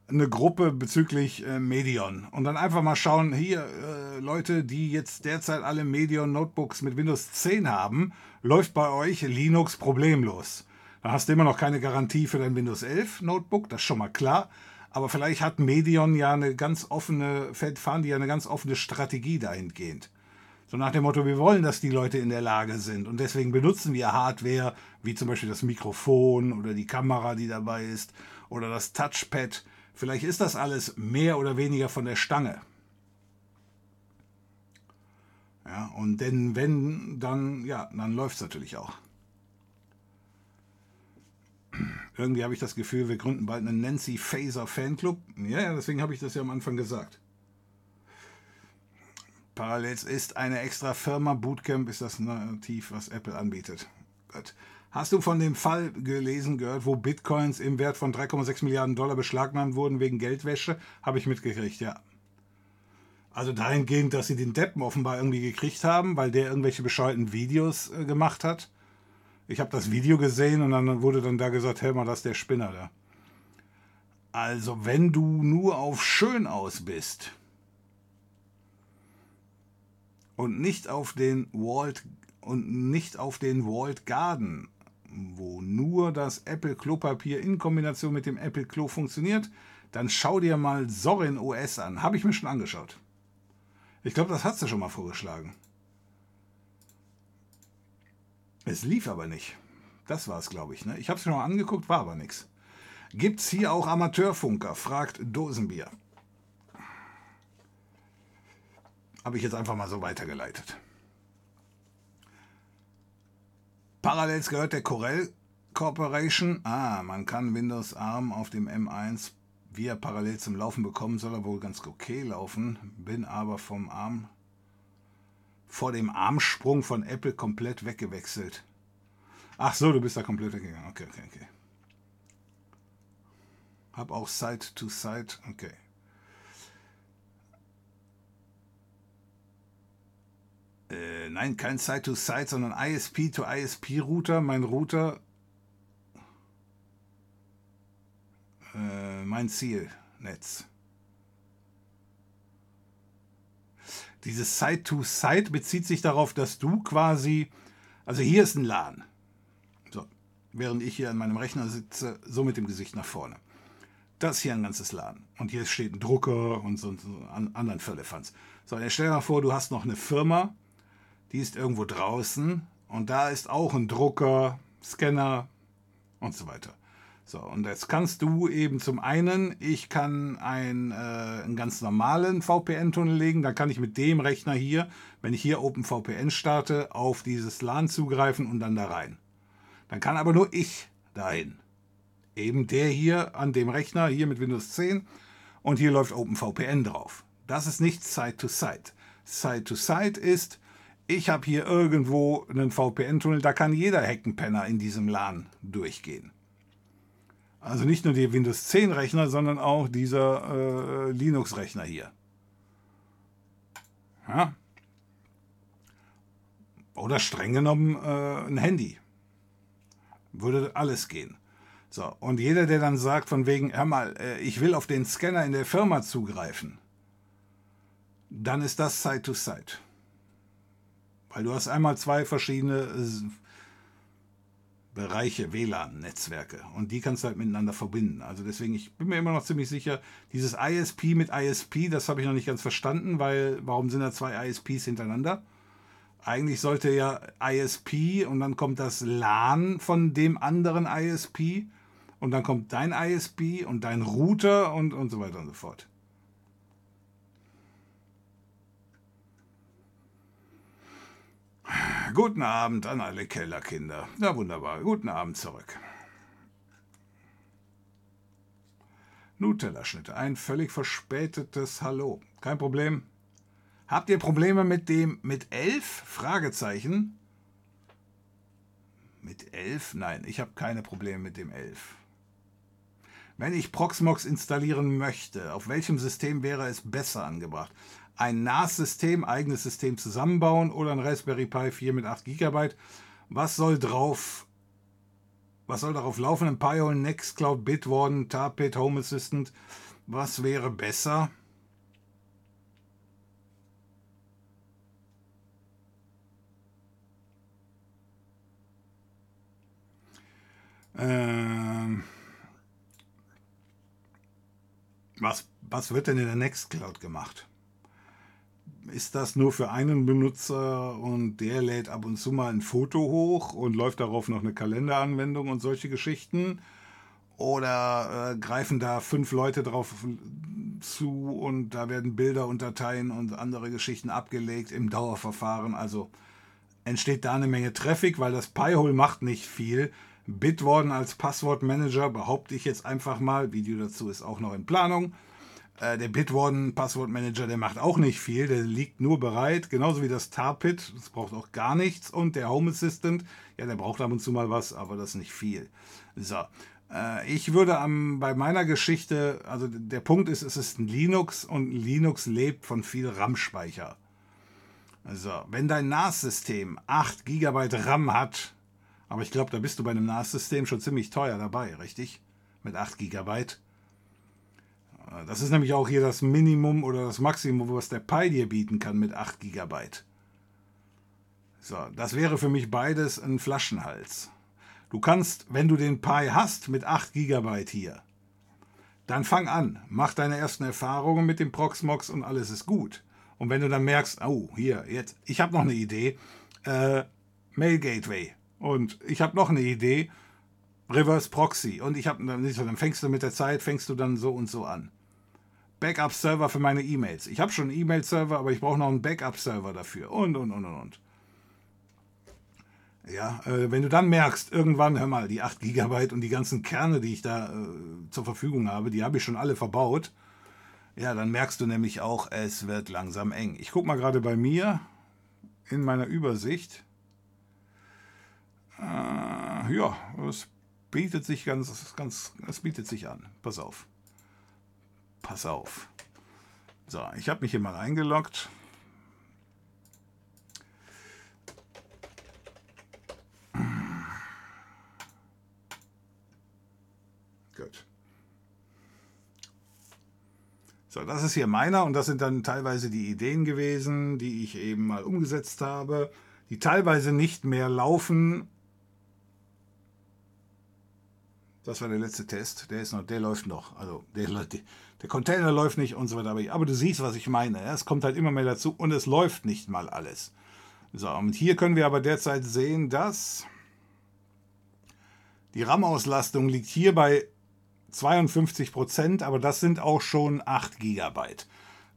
eine Gruppe bezüglich äh, Medion und dann einfach mal schauen, hier äh, Leute, die jetzt derzeit alle Medion Notebooks mit Windows 10 haben, läuft bei euch Linux problemlos. Da hast du immer noch keine Garantie für dein Windows 11 Notebook, das ist schon mal klar. Aber vielleicht hat Medion ja eine ganz offene, fahren die ja eine ganz offene Strategie dahingehend. So nach dem Motto, wir wollen, dass die Leute in der Lage sind und deswegen benutzen wir Hardware, wie zum Beispiel das Mikrofon oder die Kamera, die dabei ist oder das Touchpad, Vielleicht ist das alles mehr oder weniger von der Stange. Ja, und denn wenn, dann, ja, dann läuft es natürlich auch. Irgendwie habe ich das Gefühl, wir gründen bald einen Nancy Phaser Fanclub. Ja, deswegen habe ich das ja am Anfang gesagt. Parallels ist eine extra Firma. Bootcamp ist das Nativ, was Apple anbietet. Gut. Hast du von dem Fall gelesen, gehört, wo Bitcoins im Wert von 3,6 Milliarden Dollar beschlagnahmt wurden wegen Geldwäsche? Habe ich mitgekriegt, ja. Also dahingehend, dass sie den Deppen offenbar irgendwie gekriegt haben, weil der irgendwelche bescheuerten Videos äh, gemacht hat. Ich habe das Video gesehen und dann wurde dann da gesagt, hör mal, das ist der Spinner da. Also wenn du nur auf schön aus bist und nicht auf den Walt und nicht auf den Walled Garden wo nur das Apple Klopapier in Kombination mit dem Apple Klo funktioniert, dann schau dir mal Sorin OS an. Habe ich mir schon angeschaut. Ich glaube, das hast du schon mal vorgeschlagen. Es lief aber nicht. Das war es, glaube ich. Ne? Ich habe es schon mal angeguckt, war aber nichts. Gibt es hier auch Amateurfunker? fragt Dosenbier. Habe ich jetzt einfach mal so weitergeleitet. Parallels gehört der Corel Corporation. Ah, man kann Windows ARM auf dem M1 via parallel zum Laufen bekommen. Soll er wohl ganz okay laufen. Bin aber vom ARM vor dem Armsprung von Apple komplett weggewechselt. Ach so, du bist da komplett weggegangen. Okay, okay, okay. Hab auch Side to Side. Okay. Äh, nein, kein Side-to-Side, sondern ISP-to-ISP-Router. Mein Router, äh, mein Zielnetz. Dieses Side-to-Side bezieht sich darauf, dass du quasi, also hier ist ein LAN. So, während ich hier an meinem Rechner sitze, so mit dem Gesicht nach vorne. Das hier ein ganzes LAN. Und hier steht ein Drucker und so, so an, anderen Firlefanz. So, jetzt stell dir mal vor, du hast noch eine Firma, die ist irgendwo draußen und da ist auch ein Drucker, Scanner und so weiter. So, und jetzt kannst du eben zum einen, ich kann ein, äh, einen ganz normalen VPN-Tunnel legen, dann kann ich mit dem Rechner hier, wenn ich hier OpenVPN starte, auf dieses LAN zugreifen und dann da rein. Dann kann aber nur ich dahin. Eben der hier an dem Rechner, hier mit Windows 10 und hier läuft OpenVPN drauf. Das ist nicht Side-to-Side. Side-to-Side ist, ich habe hier irgendwo einen VPN-Tunnel, da kann jeder Heckenpenner in diesem LAN durchgehen. Also nicht nur der Windows 10 Rechner, sondern auch dieser äh, Linux Rechner hier. Ja. Oder streng genommen äh, ein Handy. Würde alles gehen. So, und jeder, der dann sagt, von wegen, hör mal, äh, ich will auf den Scanner in der Firma zugreifen, dann ist das Side-to-Side. -Side. Weil du hast einmal zwei verschiedene äh, Bereiche, WLAN-Netzwerke. Und die kannst du halt miteinander verbinden. Also deswegen, ich bin mir immer noch ziemlich sicher, dieses ISP mit ISP, das habe ich noch nicht ganz verstanden, weil warum sind da zwei ISPs hintereinander? Eigentlich sollte ja ISP und dann kommt das LAN von dem anderen ISP und dann kommt dein ISP und dein Router und, und so weiter und so fort. Guten Abend an alle Kellerkinder. Na wunderbar, guten Abend zurück. Nutella-Schnitte, ein völlig verspätetes Hallo. Kein Problem. Habt ihr Probleme mit dem mit elf? Fragezeichen. Mit elf? Nein, ich habe keine Probleme mit dem elf. Wenn ich Proxmox installieren möchte, auf welchem System wäre es besser angebracht? Ein NAS-System, eigenes System zusammenbauen oder ein Raspberry Pi 4 mit 8 GB. Was soll drauf? Was soll darauf laufen? Ein Pi-hole, Nextcloud, Bitwarden, Tarpit, Home Assistant. Was wäre besser? Ähm, was, was wird denn in der Nextcloud gemacht? Ist das nur für einen Benutzer und der lädt ab und zu mal ein Foto hoch und läuft darauf noch eine Kalenderanwendung und solche Geschichten? Oder äh, greifen da fünf Leute drauf zu und da werden Bilder und Dateien und andere Geschichten abgelegt im Dauerverfahren? Also entsteht da eine Menge Traffic, weil das Pi-Hole macht nicht viel. Bitwarden als Passwortmanager behaupte ich jetzt einfach mal. Video dazu ist auch noch in Planung äh, der Bitwarden Passwortmanager, der macht auch nicht viel, der liegt nur bereit, genauso wie das Tarpit, das braucht auch gar nichts. Und der Home Assistant, ja, der braucht ab und zu mal was, aber das nicht viel. So. Äh, ich würde am, bei meiner Geschichte, also der Punkt ist, es ist ein Linux und Linux lebt von viel RAM-Speicher. Also, wenn dein NAS-System 8 GB RAM hat, aber ich glaube, da bist du bei einem NAS-System schon ziemlich teuer dabei, richtig? Mit 8 GB. Das ist nämlich auch hier das Minimum oder das Maximum, was der Pi dir bieten kann mit 8 GB. So, das wäre für mich beides ein Flaschenhals. Du kannst, wenn du den Pi hast mit 8 GB hier, dann fang an, mach deine ersten Erfahrungen mit dem Proxmox und alles ist gut. Und wenn du dann merkst, oh, hier, jetzt, ich habe noch eine Idee, äh, Mail Gateway. Und ich habe noch eine Idee, Reverse Proxy. Und ich habe dann, fängst du mit der Zeit, fängst du dann so und so an. Backup-Server für meine E-Mails. Ich habe schon einen E-Mail-Server, aber ich brauche noch einen Backup-Server dafür. Und, und, und, und, und. Ja, äh, wenn du dann merkst, irgendwann, hör mal, die 8 GB und die ganzen Kerne, die ich da äh, zur Verfügung habe, die habe ich schon alle verbaut. Ja, dann merkst du nämlich auch, es wird langsam eng. Ich gucke mal gerade bei mir in meiner Übersicht. Äh, ja, es bietet sich ganz, ganz, es bietet sich an. Pass auf. Pass auf. So, ich habe mich hier mal eingeloggt. Gut. So, das ist hier meiner und das sind dann teilweise die Ideen gewesen, die ich eben mal umgesetzt habe, die teilweise nicht mehr laufen, das war der letzte Test. Der ist noch, der läuft noch. Also der, der Container läuft nicht und so weiter. Aber, du siehst, was ich meine. Es kommt halt immer mehr dazu und es läuft nicht mal alles. So, und hier können wir aber derzeit sehen, dass die RAM-Auslastung liegt hier bei 52 Prozent, aber das sind auch schon 8 GB.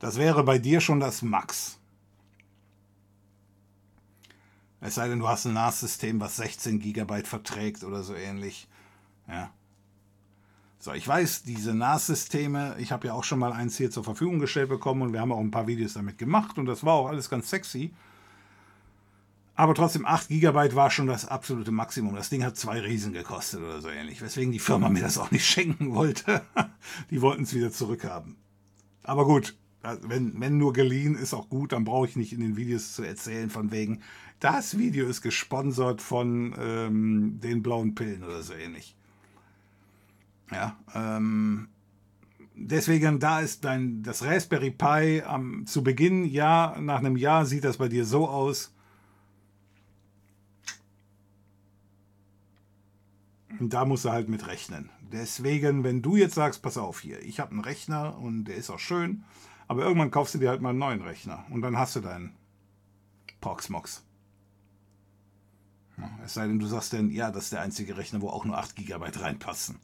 Das wäre bei dir schon das Max. Es sei denn, du hast ein NAS-System, was 16 GB verträgt oder so ähnlich. Ja. So, ich weiß, diese NAS-Systeme, ich habe ja auch schon mal eins hier zur Verfügung gestellt bekommen und wir haben auch ein paar Videos damit gemacht und das war auch alles ganz sexy. Aber trotzdem, 8 GB war schon das absolute Maximum. Das Ding hat zwei Riesen gekostet oder so ähnlich. Weswegen die Firma mir das auch nicht schenken wollte. die wollten es wieder zurückhaben. Aber gut, wenn, wenn nur geliehen, ist auch gut. Dann brauche ich nicht in den Videos zu erzählen von wegen, das Video ist gesponsert von ähm, den blauen Pillen oder so ähnlich. Ja, ähm, deswegen, da ist dein, das Raspberry Pi am, zu Beginn, ja, nach einem Jahr sieht das bei dir so aus, Und da musst du halt mit rechnen. Deswegen, wenn du jetzt sagst, pass auf hier, ich habe einen Rechner und der ist auch schön, aber irgendwann kaufst du dir halt mal einen neuen Rechner und dann hast du deinen Proxmox. Es sei denn, du sagst dann, ja, das ist der einzige Rechner, wo auch nur 8 GB reinpassen.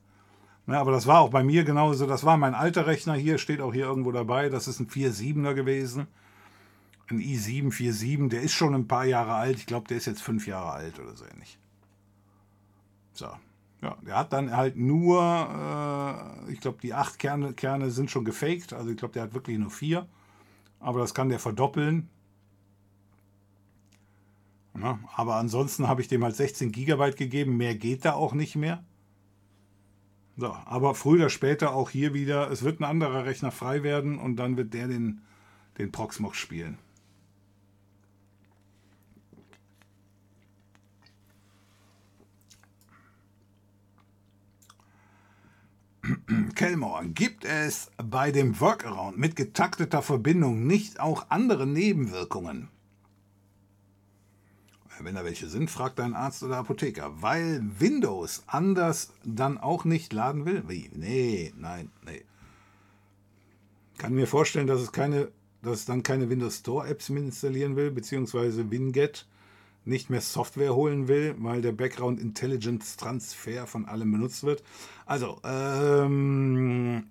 Ja, aber das war auch bei mir genauso. Das war mein alter Rechner hier, steht auch hier irgendwo dabei. Das ist ein 4.7er gewesen. Ein i7 4.7, der ist schon ein paar Jahre alt. Ich glaube, der ist jetzt fünf Jahre alt oder so ähnlich. So, ja, der hat dann halt nur, äh, ich glaube, die acht Kerne, Kerne sind schon gefaked. Also ich glaube, der hat wirklich nur vier. Aber das kann der verdoppeln. Ja, aber ansonsten habe ich dem halt 16 GB gegeben. Mehr geht da auch nicht mehr. So, aber früher oder später auch hier wieder, es wird ein anderer Rechner frei werden und dann wird der den, den Proxmox spielen. Kellmore, gibt es bei dem Workaround mit getakteter Verbindung nicht auch andere Nebenwirkungen? Wenn da welche sind, fragt dein Arzt oder Apotheker. Weil Windows anders dann auch nicht laden will? Wie? Nee, nein, nee. Kann mir vorstellen, dass es keine, dass es dann keine Windows Store Apps mehr installieren will, beziehungsweise Winget nicht mehr Software holen will, weil der Background Intelligence Transfer von allem benutzt wird. Also, ähm,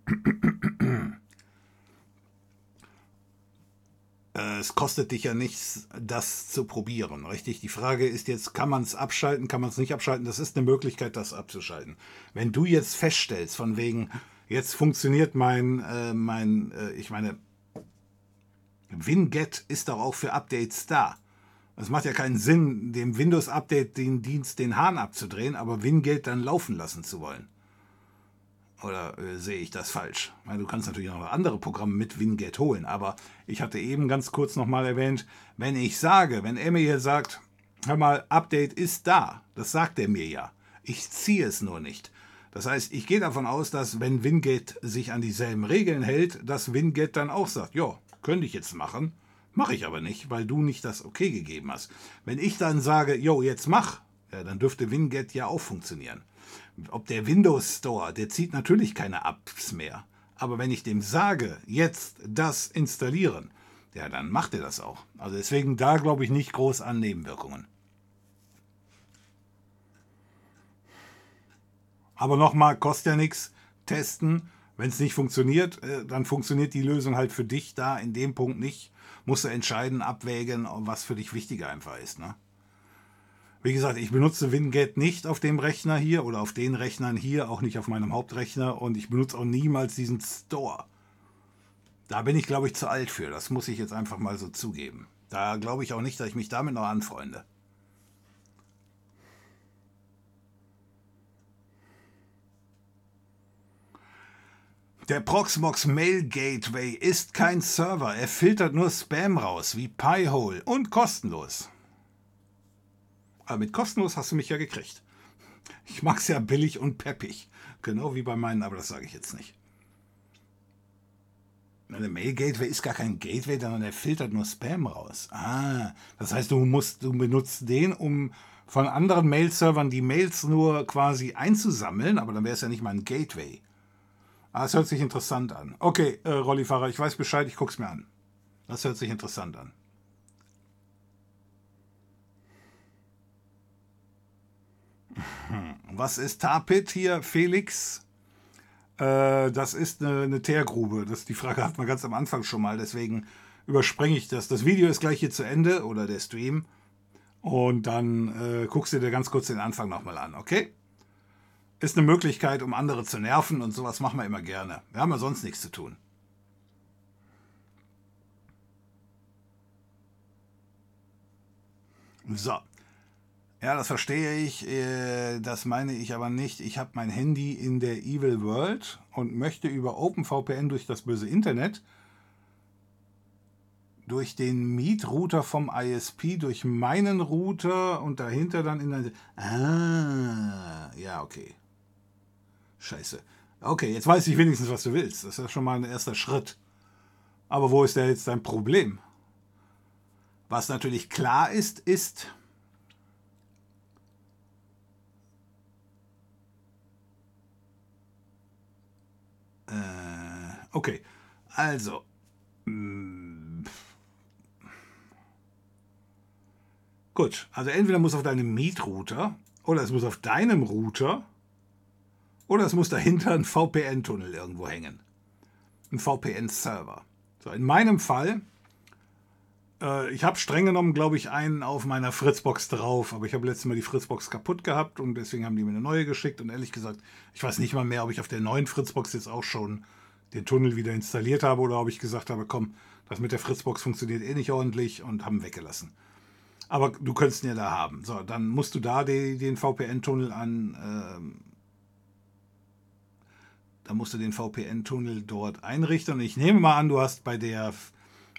es kostet dich ja nichts, das zu probieren, richtig? Die Frage ist jetzt, kann man es abschalten, kann man es nicht abschalten? Das ist eine Möglichkeit, das abzuschalten. Wenn du jetzt feststellst, von wegen, jetzt funktioniert mein, äh, mein äh, ich meine, Winget ist doch auch für Updates da. Es macht ja keinen Sinn, dem Windows-Update den Dienst den Hahn abzudrehen, aber Wingate dann laufen lassen zu wollen. Oder äh, sehe ich das falsch? Meine, du kannst natürlich noch andere Programme mit Wingate holen, aber ich hatte eben ganz kurz nochmal erwähnt, wenn ich sage, wenn hier sagt, hör mal, Update ist da, das sagt er mir ja. Ich ziehe es nur nicht. Das heißt, ich gehe davon aus, dass wenn Wingate sich an dieselben Regeln hält, dass Wingate dann auch sagt, ja, könnte ich jetzt machen, mache ich aber nicht, weil du nicht das Okay gegeben hast. Wenn ich dann sage, jo, jetzt mach, ja, dann dürfte Winget ja auch funktionieren ob der Windows Store, der zieht natürlich keine Apps mehr. Aber wenn ich dem sage, jetzt das installieren, ja, dann macht er das auch. Also deswegen da glaube ich nicht groß an Nebenwirkungen. Aber nochmal, kostet ja nichts, testen. Wenn es nicht funktioniert, äh, dann funktioniert die Lösung halt für dich da in dem Punkt nicht. Musst du entscheiden, abwägen, was für dich wichtiger einfach ist. Ne? Wie gesagt, ich benutze Winget nicht auf dem Rechner hier oder auf den Rechnern hier, auch nicht auf meinem Hauptrechner und ich benutze auch niemals diesen Store. Da bin ich, glaube ich, zu alt für. Das muss ich jetzt einfach mal so zugeben. Da glaube ich auch nicht, dass ich mich damit noch anfreunde. Der Proxmox Mail Gateway ist kein Server. Er filtert nur Spam raus, wie Pi-hole und kostenlos. Aber mit kostenlos hast du mich ja gekriegt. Ich mag es ja billig und peppig. Genau wie bei meinen, aber das sage ich jetzt nicht. Eine Mail-Gateway ist gar kein Gateway, sondern er filtert nur Spam raus. Ah, das heißt, du musst, du benutzt den, um von anderen Mail-Servern die Mails nur quasi einzusammeln, aber dann wäre es ja nicht mal ein Gateway. Ah, das hört sich interessant an. Okay, äh, Rollifahrer, ich weiß Bescheid, ich guck's mir an. Das hört sich interessant an. Was ist Tapit hier, Felix? Äh, das ist eine, eine Teergrube. Das, die Frage hat man ganz am Anfang schon mal, deswegen überspringe ich das. Das Video ist gleich hier zu Ende oder der Stream. Und dann äh, guckst du dir ganz kurz den Anfang nochmal an, okay? Ist eine Möglichkeit, um andere zu nerven und sowas machen wir immer gerne. Wir haben ja sonst nichts zu tun. So. Ja, das verstehe ich. Äh, das meine ich aber nicht. Ich habe mein Handy in der Evil World und möchte über OpenVPN durch das böse Internet, durch den Mietrouter vom ISP, durch meinen Router und dahinter dann in der. Ah, ja, okay. Scheiße. Okay, jetzt weiß ich wenigstens, was du willst. Das ist schon mal ein erster Schritt. Aber wo ist da jetzt dein Problem? Was natürlich klar ist, ist, äh, okay, also, mh, mm, gut, also entweder muss auf deinem Mietrouter oder es muss auf deinem Router oder es muss dahinter ein VPN-Tunnel irgendwo hängen. Ein VPN-Server. So, in meinem Fall äh, ich habe streng genommen, glaube ich, einen auf meiner Fritzbox drauf, aber ich habe letztes Mal die Fritzbox kaputt gehabt und deswegen haben die mir eine neue geschickt und ehrlich gesagt, ich weiß nicht mal mehr, ob ich auf der neuen Fritzbox jetzt auch schon den Tunnel wieder installiert habe oder ob ich gesagt habe, komm, das mit der Fritzbox funktioniert eh nicht ordentlich und haben weggelassen. Aber du könntest ihn ja da haben. So, dann musst du da die, den VPN-Tunnel an. Ähm, da musst du den VPN-Tunnel dort einrichten. Und ich nehme mal an, du hast bei der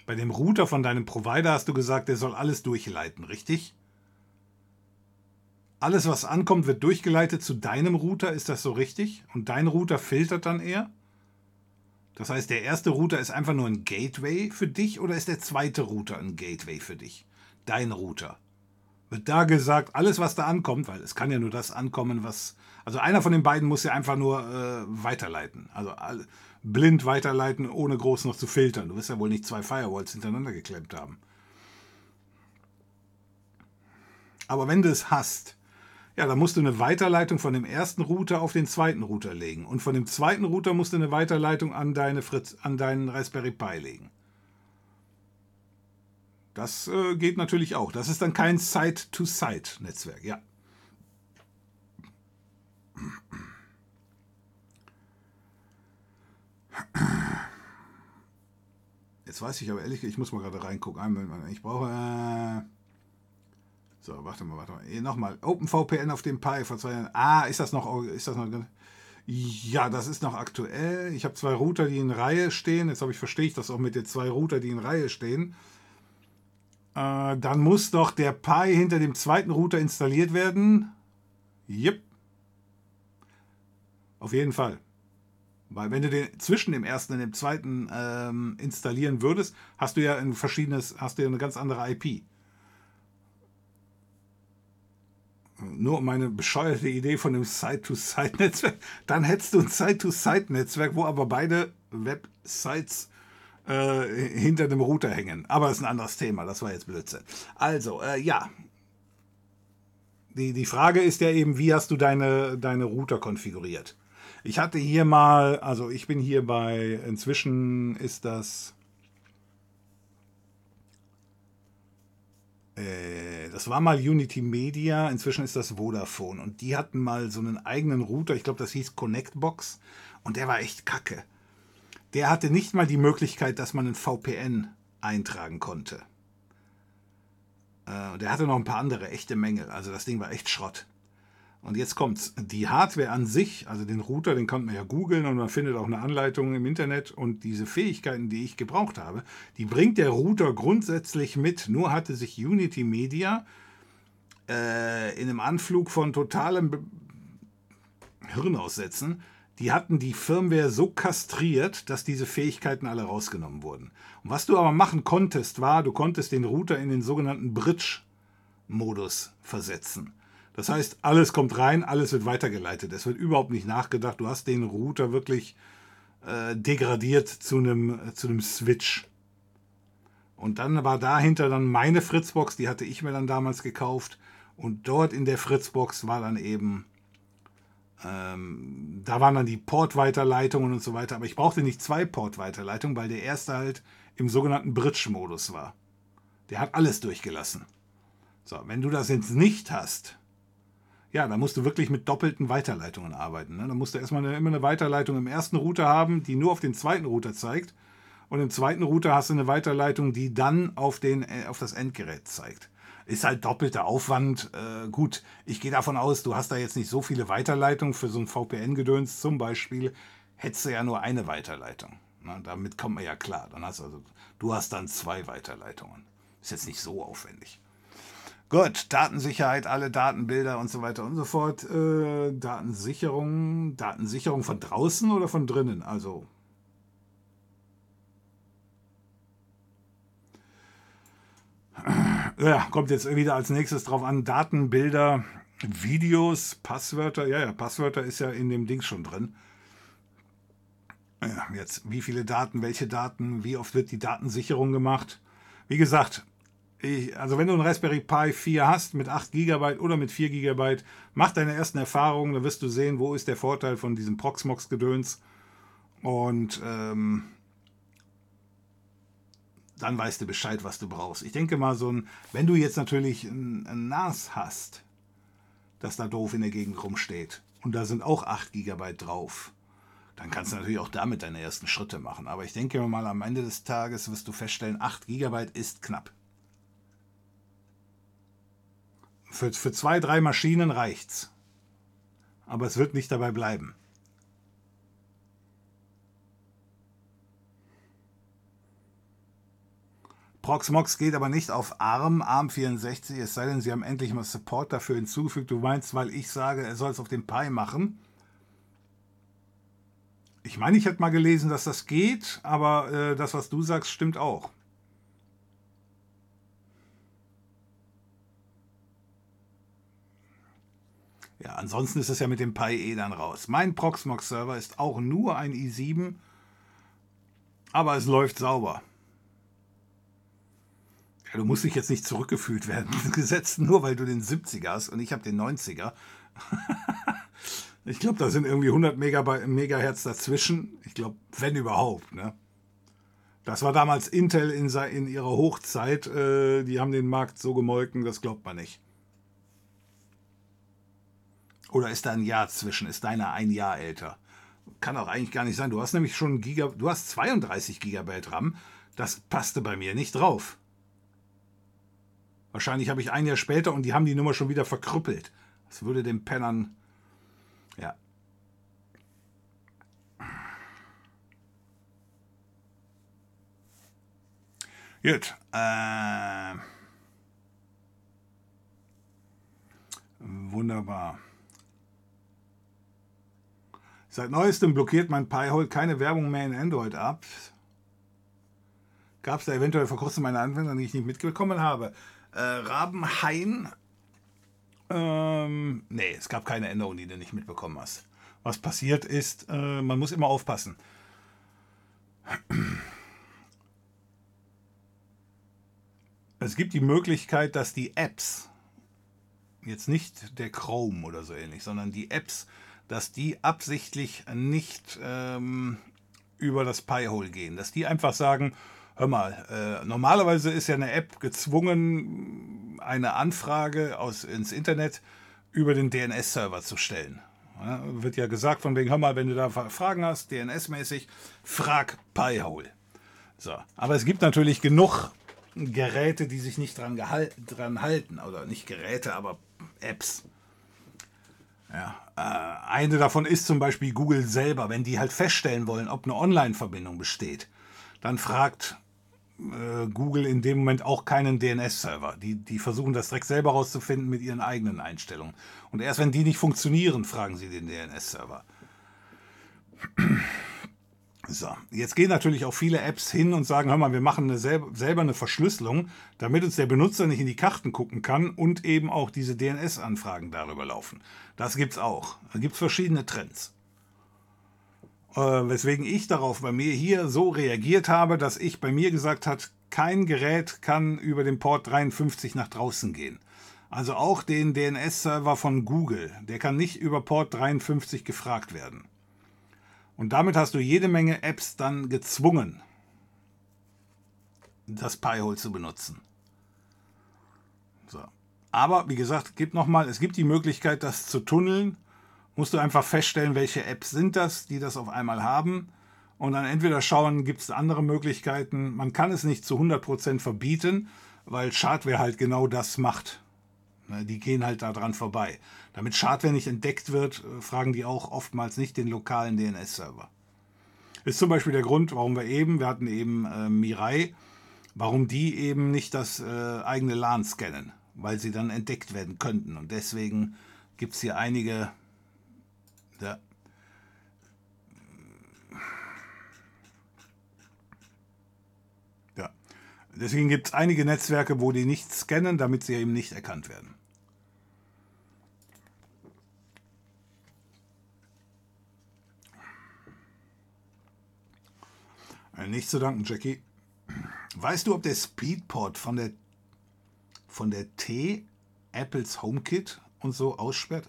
bei dem Router von deinem Provider hast du gesagt, der soll alles durchleiten, richtig? Alles, was ankommt, wird durchgeleitet zu deinem Router, ist das so richtig? Und dein Router filtert dann eher? Das heißt, der erste Router ist einfach nur ein Gateway für dich oder ist der zweite Router ein Gateway für dich? Dein Router. Wird da gesagt, alles, was da ankommt, weil es kann ja nur das ankommen, was. Also einer von den beiden muss ja einfach nur äh, weiterleiten. Also blind weiterleiten, ohne groß noch zu filtern. Du wirst ja wohl nicht zwei Firewalls hintereinander geklemmt haben. Aber wenn du es hast, ja, dann musst du eine Weiterleitung von dem ersten Router auf den zweiten Router legen. Und von dem zweiten Router musst du eine Weiterleitung an, deine Fritz, an deinen Raspberry Pi legen. Das äh, geht natürlich auch. Das ist dann kein Site-to-Site-Netzwerk, ja. Jetzt weiß ich aber ehrlich, ich muss mal gerade reingucken. Ich brauche. Äh so, warte mal, warte mal. Nochmal. OpenVPN auf dem Pi vor zwei Jahren. Ah, ist das noch. Ist das noch ja, das ist noch aktuell. Ich habe zwei Router, die in Reihe stehen. Jetzt habe ich verstehe ich das auch mit den zwei Router, die in Reihe stehen. Äh, dann muss doch der Pi hinter dem zweiten Router installiert werden. Yep. Auf jeden Fall. Weil wenn du den zwischen dem ersten und dem zweiten ähm, installieren würdest, hast du ja ein verschiedenes, hast du ja eine ganz andere IP. Nur meine bescheuerte Idee von dem Site-to-Site-Netzwerk, dann hättest du ein Site-to-Site-Netzwerk, wo aber beide Websites äh, hinter dem Router hängen. Aber das ist ein anderes Thema, das war jetzt Blödsinn. Also, äh, ja. Die, die Frage ist ja eben, wie hast du deine, deine Router konfiguriert? Ich hatte hier mal, also ich bin hier bei, inzwischen ist das, äh, das war mal Unity Media, inzwischen ist das Vodafone und die hatten mal so einen eigenen Router, ich glaube das hieß Connectbox und der war echt kacke. Der hatte nicht mal die Möglichkeit, dass man ein VPN eintragen konnte. Äh, der hatte noch ein paar andere echte Mängel, also das Ding war echt Schrott. Und jetzt kommt's. Die Hardware an sich, also den Router, den kann man ja googeln und man findet auch eine Anleitung im Internet. Und diese Fähigkeiten, die ich gebraucht habe, die bringt der Router grundsätzlich mit. Nur hatte sich Unity Media äh, in einem Anflug von totalem Be Hirnaussetzen, die hatten die Firmware so kastriert, dass diese Fähigkeiten alle rausgenommen wurden. Und was du aber machen konntest, war, du konntest den Router in den sogenannten Bridge-Modus versetzen. Das heißt, alles kommt rein, alles wird weitergeleitet. Es wird überhaupt nicht nachgedacht. Du hast den Router wirklich äh, degradiert zu einem, äh, zu einem Switch. Und dann war dahinter dann meine Fritzbox, die hatte ich mir dann damals gekauft. Und dort in der Fritzbox war dann eben, ähm, da waren dann die Portweiterleitungen und so weiter. Aber ich brauchte nicht zwei Portweiterleitungen, weil der erste halt im sogenannten Bridge-Modus war. Der hat alles durchgelassen. So, wenn du das jetzt nicht hast, ja, dann musst du wirklich mit doppelten Weiterleitungen arbeiten. Ne? Dann musst du erstmal eine, immer eine Weiterleitung im ersten Router haben, die nur auf den zweiten Router zeigt. Und im zweiten Router hast du eine Weiterleitung, die dann auf, den, äh, auf das Endgerät zeigt. Ist halt doppelter Aufwand. Äh, gut, ich gehe davon aus, du hast da jetzt nicht so viele Weiterleitungen für so ein VPN-Gedöns zum Beispiel. Hättest du ja nur eine Weiterleitung. Na, damit kommt man ja klar. Dann hast also, du hast dann zwei Weiterleitungen. Ist jetzt nicht so aufwendig. Gut, Datensicherheit, alle Datenbilder und so weiter und so fort. Äh, Datensicherung, Datensicherung von draußen oder von drinnen? Also. Ja, kommt jetzt wieder als nächstes drauf an. Datenbilder, Videos, Passwörter. Ja, ja, Passwörter ist ja in dem Ding schon drin. Ja, jetzt, wie viele Daten, welche Daten, wie oft wird die Datensicherung gemacht? Wie gesagt, ich, also wenn du einen Raspberry Pi 4 hast mit 8 GB oder mit 4 GB, mach deine ersten Erfahrungen, dann wirst du sehen, wo ist der Vorteil von diesem Proxmox-Gedöns. Und ähm, dann weißt du Bescheid, was du brauchst. Ich denke mal, so ein, wenn du jetzt natürlich ein, ein NAS hast, das da doof in der Gegend rumsteht, und da sind auch 8 GB drauf, dann kannst du natürlich auch damit deine ersten Schritte machen. Aber ich denke mal, am Ende des Tages wirst du feststellen, 8 GB ist knapp. Für, für zwei, drei Maschinen reicht's. Aber es wird nicht dabei bleiben. Proxmox geht aber nicht auf ARM, ARM64, es sei denn, sie haben endlich mal Support dafür hinzugefügt. Du meinst, weil ich sage, er soll es auf dem Pi machen. Ich meine, ich hätte mal gelesen, dass das geht, aber äh, das, was du sagst, stimmt auch. Ja, ansonsten ist es ja mit dem Pi eh dann raus. Mein Proxmox-Server ist auch nur ein i7, aber es läuft sauber. Ja, du musst dich jetzt nicht zurückgefühlt werden, gesetzt nur weil du den 70er hast und ich habe den 90er. ich glaube, da sind irgendwie 100 Megabyte, Megahertz dazwischen. Ich glaube, wenn überhaupt. Ne? Das war damals Intel in, in ihrer Hochzeit. Äh, die haben den Markt so gemolken, das glaubt man nicht. Oder ist da ein Jahr zwischen? Ist deiner ein Jahr älter? Kann auch eigentlich gar nicht sein. Du hast nämlich schon Giga, du hast 32 Gigabyte RAM. Das passte bei mir nicht drauf. Wahrscheinlich habe ich ein Jahr später und die haben die Nummer schon wieder verkrüppelt. Das würde den Pennern. Ja. Gut. Äh, wunderbar. Seit neuestem blockiert mein Pi-Hole keine Werbung mehr in Android ab. Gab es da eventuell vor kurzem eine Anwendung, die ich nicht mitbekommen habe? Äh, Rabenhain? Ähm, nee, es gab keine Änderung, die du nicht mitbekommen hast. Was passiert ist, äh, man muss immer aufpassen. Es gibt die Möglichkeit, dass die Apps, jetzt nicht der Chrome oder so ähnlich, sondern die Apps, dass die absichtlich nicht ähm, über das Pi-Hole gehen. Dass die einfach sagen, hör mal, äh, normalerweise ist ja eine App gezwungen, eine Anfrage aus, ins Internet über den DNS-Server zu stellen. Ja, wird ja gesagt von wegen, hör mal, wenn du da Fragen hast, DNS-mäßig, frag Pi-Hole. So. Aber es gibt natürlich genug Geräte, die sich nicht dran, dran halten. Oder nicht Geräte, aber Apps. Ja, äh, eine davon ist zum Beispiel Google selber. Wenn die halt feststellen wollen, ob eine Online-Verbindung besteht, dann fragt äh, Google in dem Moment auch keinen DNS-Server. Die, die versuchen das direkt selber rauszufinden mit ihren eigenen Einstellungen. Und erst wenn die nicht funktionieren, fragen sie den DNS-Server. So, jetzt gehen natürlich auch viele Apps hin und sagen, hör mal, wir machen eine selber, selber eine Verschlüsselung, damit uns der Benutzer nicht in die Karten gucken kann und eben auch diese DNS-Anfragen darüber laufen. Das gibt's auch. Da gibt's verschiedene Trends. Äh, weswegen ich darauf bei mir hier so reagiert habe, dass ich bei mir gesagt hat, kein Gerät kann über den Port 53 nach draußen gehen. Also auch den DNS-Server von Google, der kann nicht über Port 53 gefragt werden. Und damit hast du jede Menge Apps dann gezwungen, das Pi-Hole zu benutzen. Aber wie gesagt, gibt noch mal, es gibt die Möglichkeit, das zu tunneln. Musst du einfach feststellen, welche Apps sind das, die das auf einmal haben. Und dann entweder schauen, gibt es andere Möglichkeiten. Man kann es nicht zu 100% verbieten, weil Schadware halt genau das macht. Ne, die gehen halt daran vorbei. Damit Schadware nicht entdeckt wird, äh, fragen die auch oftmals nicht den lokalen DNS-Server. Ist zum Beispiel der Grund, warum wir eben, wir hatten eben äh, Mirai, warum die eben nicht das äh, eigene LAN scannen, weil sie dann entdeckt werden könnten. Und deswegen gibt es hier einige. Ja. ja. Deswegen gibt es einige Netzwerke, wo die nicht scannen, damit sie eben nicht erkannt werden. Äh, nicht zu danken, Jackie. Weißt du, ob der Speedport von der, von der T Apples HomeKit und so aussperrt?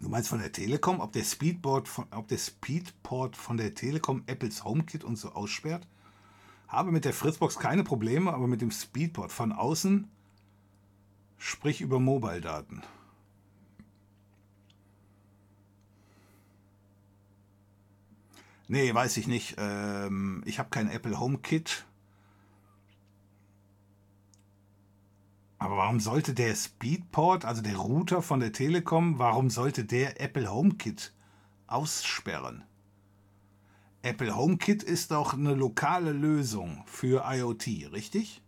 Du meinst von der Telekom, ob der Speedport von, ob der Speedport von der Telekom Apples HomeKit und so aussperrt? Habe mit der Fritzbox keine Probleme, aber mit dem Speedport von außen, sprich über Mobile-Daten. Nee, weiß ich nicht. Ähm, ich habe kein Apple HomeKit. Aber warum sollte der Speedport, also der Router von der Telekom, warum sollte der Apple HomeKit aussperren? Apple HomeKit ist doch eine lokale Lösung für IoT, richtig?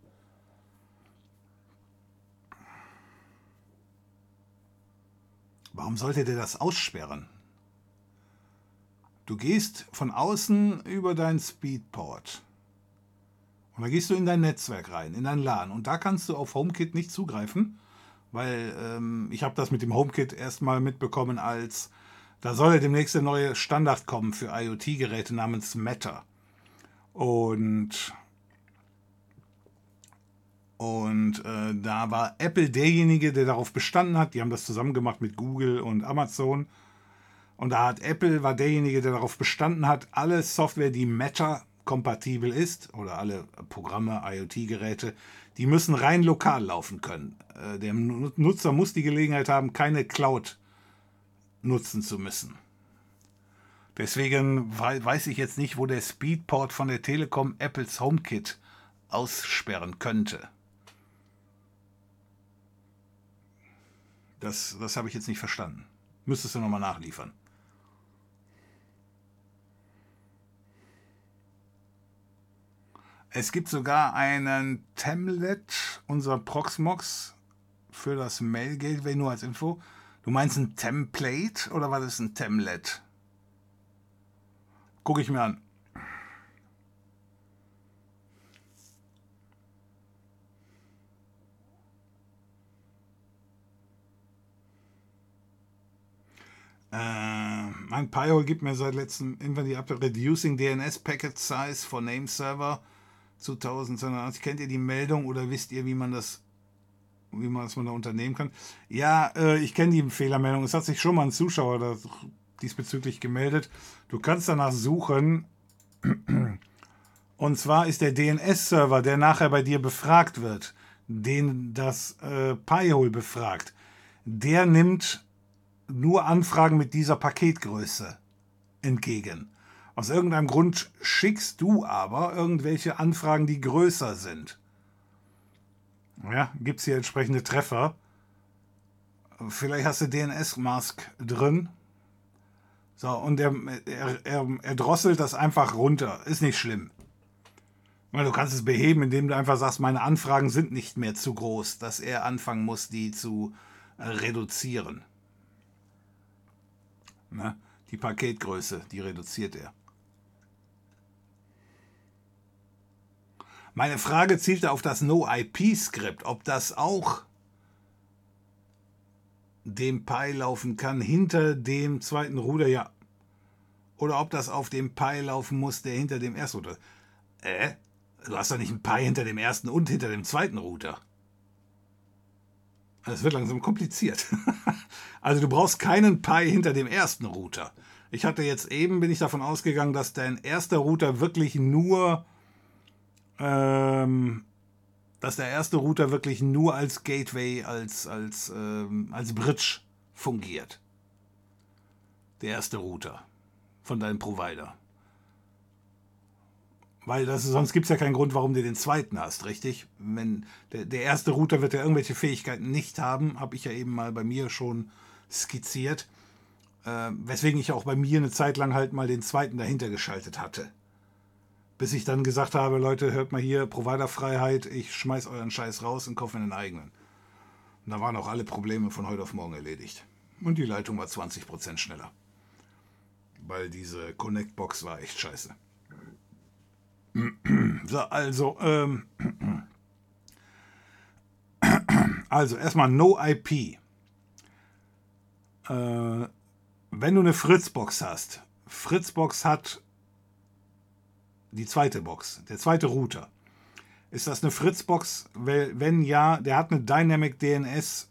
Warum sollte der das aussperren? Du gehst von außen über dein Speedport. Und dann gehst du in dein Netzwerk rein, in dein LAN. Und da kannst du auf HomeKit nicht zugreifen, weil ähm, ich habe das mit dem HomeKit erstmal mitbekommen als, da soll ja demnächst der neue Standard kommen für IoT-Geräte namens Matter. Und, und äh, da war Apple derjenige, der darauf bestanden hat. Die haben das zusammen gemacht mit Google und Amazon und da hat Apple war derjenige, der darauf bestanden hat, alle Software, die Matter kompatibel ist oder alle Programme, IoT-Geräte, die müssen rein lokal laufen können. Äh, der Nutzer muss die Gelegenheit haben, keine Cloud nutzen zu müssen. Deswegen weiß ich jetzt nicht, wo der Speedport von der Telekom Apples HomeKit aussperren könnte. Das, das habe ich jetzt nicht verstanden. Müsstest du nochmal nachliefern. Es gibt sogar einen Temlet, unser Proxmox, für das Mail Gateway, nur als Info. Du meinst ein Template oder war das ein Temlet? Gucke ich mir an. Äh, mein Pi-hole gibt mir seit letztem irgendwann die Update Reducing DNS Packet Size for Name Server zu 1280. Kennt ihr die Meldung oder wisst ihr, wie man das, wie man das man da unternehmen kann? Ja, äh, ich kenne die Fehlermeldung. Es hat sich schon mal ein Zuschauer da diesbezüglich gemeldet. Du kannst danach suchen. Und zwar ist der DNS-Server, der nachher bei dir befragt wird, den das äh, Pi-hole befragt, der nimmt nur Anfragen mit dieser Paketgröße entgegen. Aus irgendeinem Grund schickst du aber irgendwelche Anfragen, die größer sind. Ja, gibt es hier entsprechende Treffer. Vielleicht hast du DNS-Mask drin. So, und er, er, er, er drosselt das einfach runter. Ist nicht schlimm. Weil du kannst es beheben, indem du einfach sagst, meine Anfragen sind nicht mehr zu groß, dass er anfangen muss, die zu äh, reduzieren. Na, die Paketgröße, die reduziert er. Meine Frage zielte auf das No-IP-Skript, ob das auch dem Pi laufen kann hinter dem zweiten Ruder, ja. Oder ob das auf dem Pi laufen muss, der hinter dem ersten Router. Äh? Du hast doch nicht einen Pi hinter dem ersten und hinter dem zweiten Router. Das wird langsam kompliziert. also du brauchst keinen Pi hinter dem ersten Router. Ich hatte jetzt eben, bin ich davon ausgegangen, dass dein erster Router wirklich nur ähm, dass der erste Router wirklich nur als Gateway, als, als, ähm, als Bridge fungiert. Der erste Router von deinem Provider. Weil das, sonst gibt es ja keinen Grund, warum du den zweiten hast, richtig? Wenn der, der erste Router wird ja irgendwelche Fähigkeiten nicht haben, habe ich ja eben mal bei mir schon skizziert. Äh, weswegen ich auch bei mir eine Zeit lang halt mal den zweiten dahinter geschaltet hatte. Bis ich dann gesagt habe, Leute, hört mal hier, Providerfreiheit, ich schmeiß euren Scheiß raus und kaufe mir einen eigenen. Und da waren auch alle Probleme von heute auf morgen erledigt. Und die Leitung war 20% schneller. Weil diese Connect-Box war echt scheiße. So, also, ähm, also erstmal No IP. Äh, wenn du eine Fritzbox hast, Fritzbox hat die zweite Box, der zweite Router. Ist das eine Fritzbox? Wenn ja, der hat eine Dynamic DNS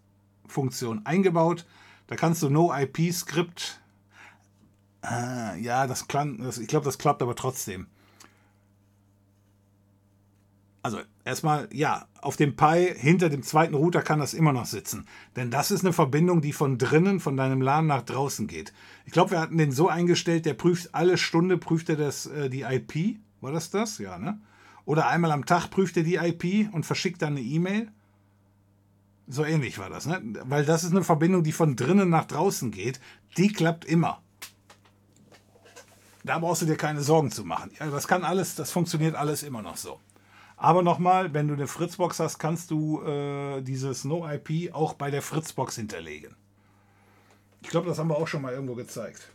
Funktion eingebaut. Da kannst du No IP Skript. Ah, ja, das, klang, das ich glaube, das klappt aber trotzdem. Also erstmal, ja, auf dem Pi hinter dem zweiten Router kann das immer noch sitzen. Denn das ist eine Verbindung, die von drinnen, von deinem LAN nach draußen geht. Ich glaube, wir hatten den so eingestellt, der prüft alle Stunde, prüft er das, äh, die IP. War das das? Ja, ne? Oder einmal am Tag prüft er die IP und verschickt dann eine E-Mail. So ähnlich war das, ne? Weil das ist eine Verbindung, die von drinnen nach draußen geht. Die klappt immer. Da brauchst du dir keine Sorgen zu machen. Ja, das kann alles, das funktioniert alles immer noch so. Aber nochmal, wenn du eine Fritzbox hast, kannst du äh, dieses No-IP auch bei der Fritzbox hinterlegen. Ich glaube, das haben wir auch schon mal irgendwo gezeigt.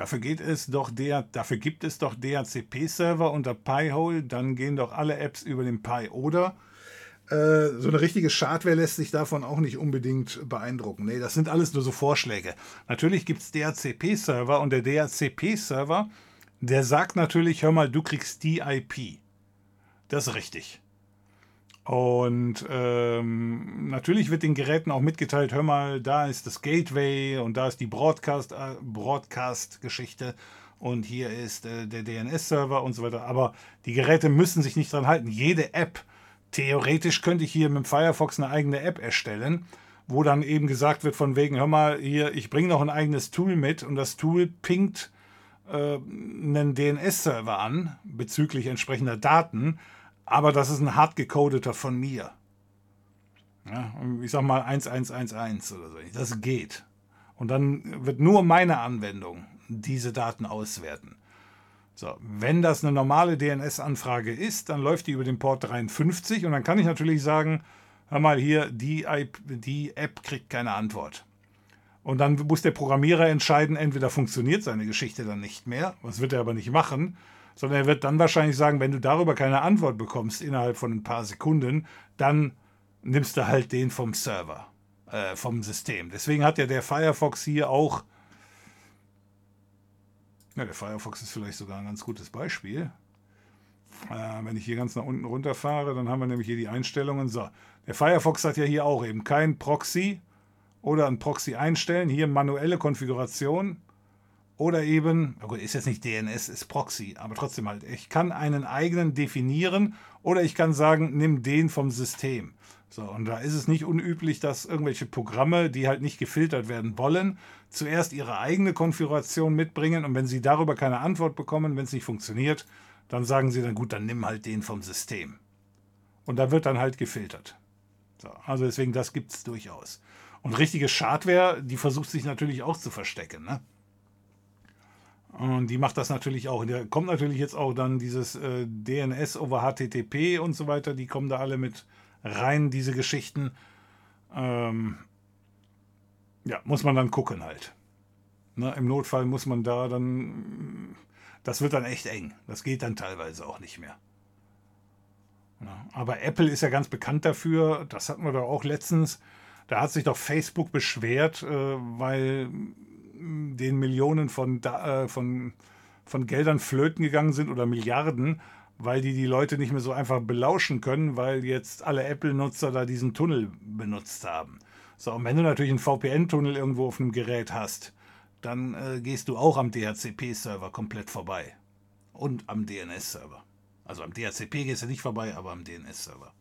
Dafür geht es doch der, dafür gibt es doch DHCP-Server unter Pi-hole, dann gehen doch alle Apps über den Pi oder äh, so eine richtige Schadware lässt sich davon auch nicht unbedingt beeindrucken. Nee, das sind alles nur so Vorschläge. Natürlich gibt es DHCP-Server und der DHCP-Server, der sagt natürlich, hör mal, du kriegst die IP. Das ist richtig. Und ähm, natürlich wird den Geräten auch mitgeteilt, hör mal, da ist das Gateway und da ist die Broadcast, äh, Broadcast-Geschichte und hier ist äh, der DNS-Server und so weiter. Aber die Geräte müssen sich nicht dran halten. Jede App theoretisch könnte ich hier mit Firefox eine eigene App erstellen, wo dann eben gesagt wird von wegen, hör mal, hier, ich bringe noch ein eigenes Tool mit und das Tool pinkt äh, einen DNS-Server an bezüglich entsprechender Daten, aber das ist ein hart gecodeter von mir. Ja, ich sag mal 1111 oder so. Das geht. Und dann wird nur meine Anwendung diese Daten auswerten. So, wenn das eine normale DNS-Anfrage ist, dann läuft die über den Port 53 und dann kann ich natürlich sagen, hör mal hier, die, IP, die App kriegt keine Antwort. Und dann muss der Programmierer entscheiden, entweder funktioniert seine Geschichte dann nicht mehr, was wird er aber nicht machen, sondern er wird dann wahrscheinlich sagen, wenn du darüber keine Antwort bekommst innerhalb von ein paar Sekunden, dann nimmst du halt den vom Server, äh, vom System. Deswegen hat ja der Firefox hier auch ja, der Firefox ist vielleicht sogar ein ganz gutes Beispiel. Äh, wenn ich hier ganz nach unten runterfahre, dann haben wir nämlich hier die Einstellungen. So, der Firefox hat ja hier auch eben kein Proxy oder ein Proxy einstellen. Hier manuelle Konfiguration oder eben, na gut, ist jetzt nicht DNS, ist Proxy, aber trotzdem halt, ich kann einen eigenen definieren oder ich kann sagen, nimm den vom System. So, und da ist es nicht unüblich, dass irgendwelche Programme, die halt nicht gefiltert werden wollen, zuerst ihre eigene Konfiguration mitbringen und wenn sie darüber keine Antwort bekommen, wenn es nicht funktioniert, dann sagen sie dann gut, dann nimm halt den vom System. Und da wird dann halt gefiltert. So, also deswegen, das gibt es durchaus. Und richtige Schadware, die versucht sich natürlich auch zu verstecken. Ne? Und die macht das natürlich auch. Da kommt natürlich jetzt auch dann dieses äh, DNS over HTTP und so weiter, die kommen da alle mit rein, diese Geschichten. Ähm, ja, muss man dann gucken halt. Ne, Im Notfall muss man da dann, das wird dann echt eng. Das geht dann teilweise auch nicht mehr. Ja, aber Apple ist ja ganz bekannt dafür, das hatten wir doch auch letztens, da hat sich doch Facebook beschwert, äh, weil den Millionen von, äh, von, von Geldern flöten gegangen sind oder Milliarden, weil die die Leute nicht mehr so einfach belauschen können, weil jetzt alle Apple-Nutzer da diesen Tunnel benutzt haben. So, und wenn du natürlich einen VPN-Tunnel irgendwo auf einem Gerät hast, dann äh, gehst du auch am DHCP-Server komplett vorbei. Und am DNS-Server. Also am DHCP gehst du nicht vorbei, aber am DNS-Server.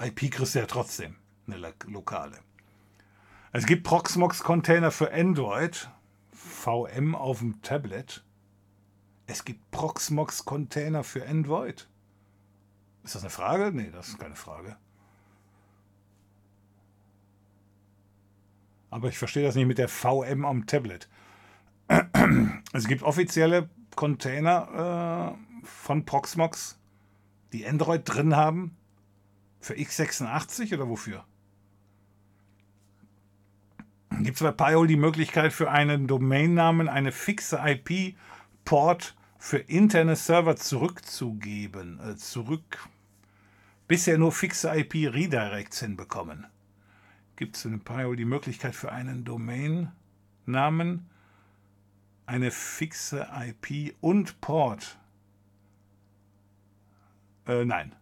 IP kriegst du ja trotzdem, eine lokale. Es gibt Proxmox-Container für Android, VM auf dem Tablet. Es gibt Proxmox-Container für Android. Ist das eine Frage? Nee, das ist keine Frage. Aber ich verstehe das nicht mit der VM am Tablet. Es gibt offizielle Container äh, von Proxmox, die Android drin haben. Für x86 oder wofür? Gibt es bei Pi-hole die Möglichkeit für einen Domainnamen eine fixe IP-Port für interne Server zurückzugeben? Äh, zurück. Bisher nur fixe IP-Redirects hinbekommen. Gibt es in Pi-hole die Möglichkeit für einen Domainnamen eine fixe IP und Port? Äh, nein.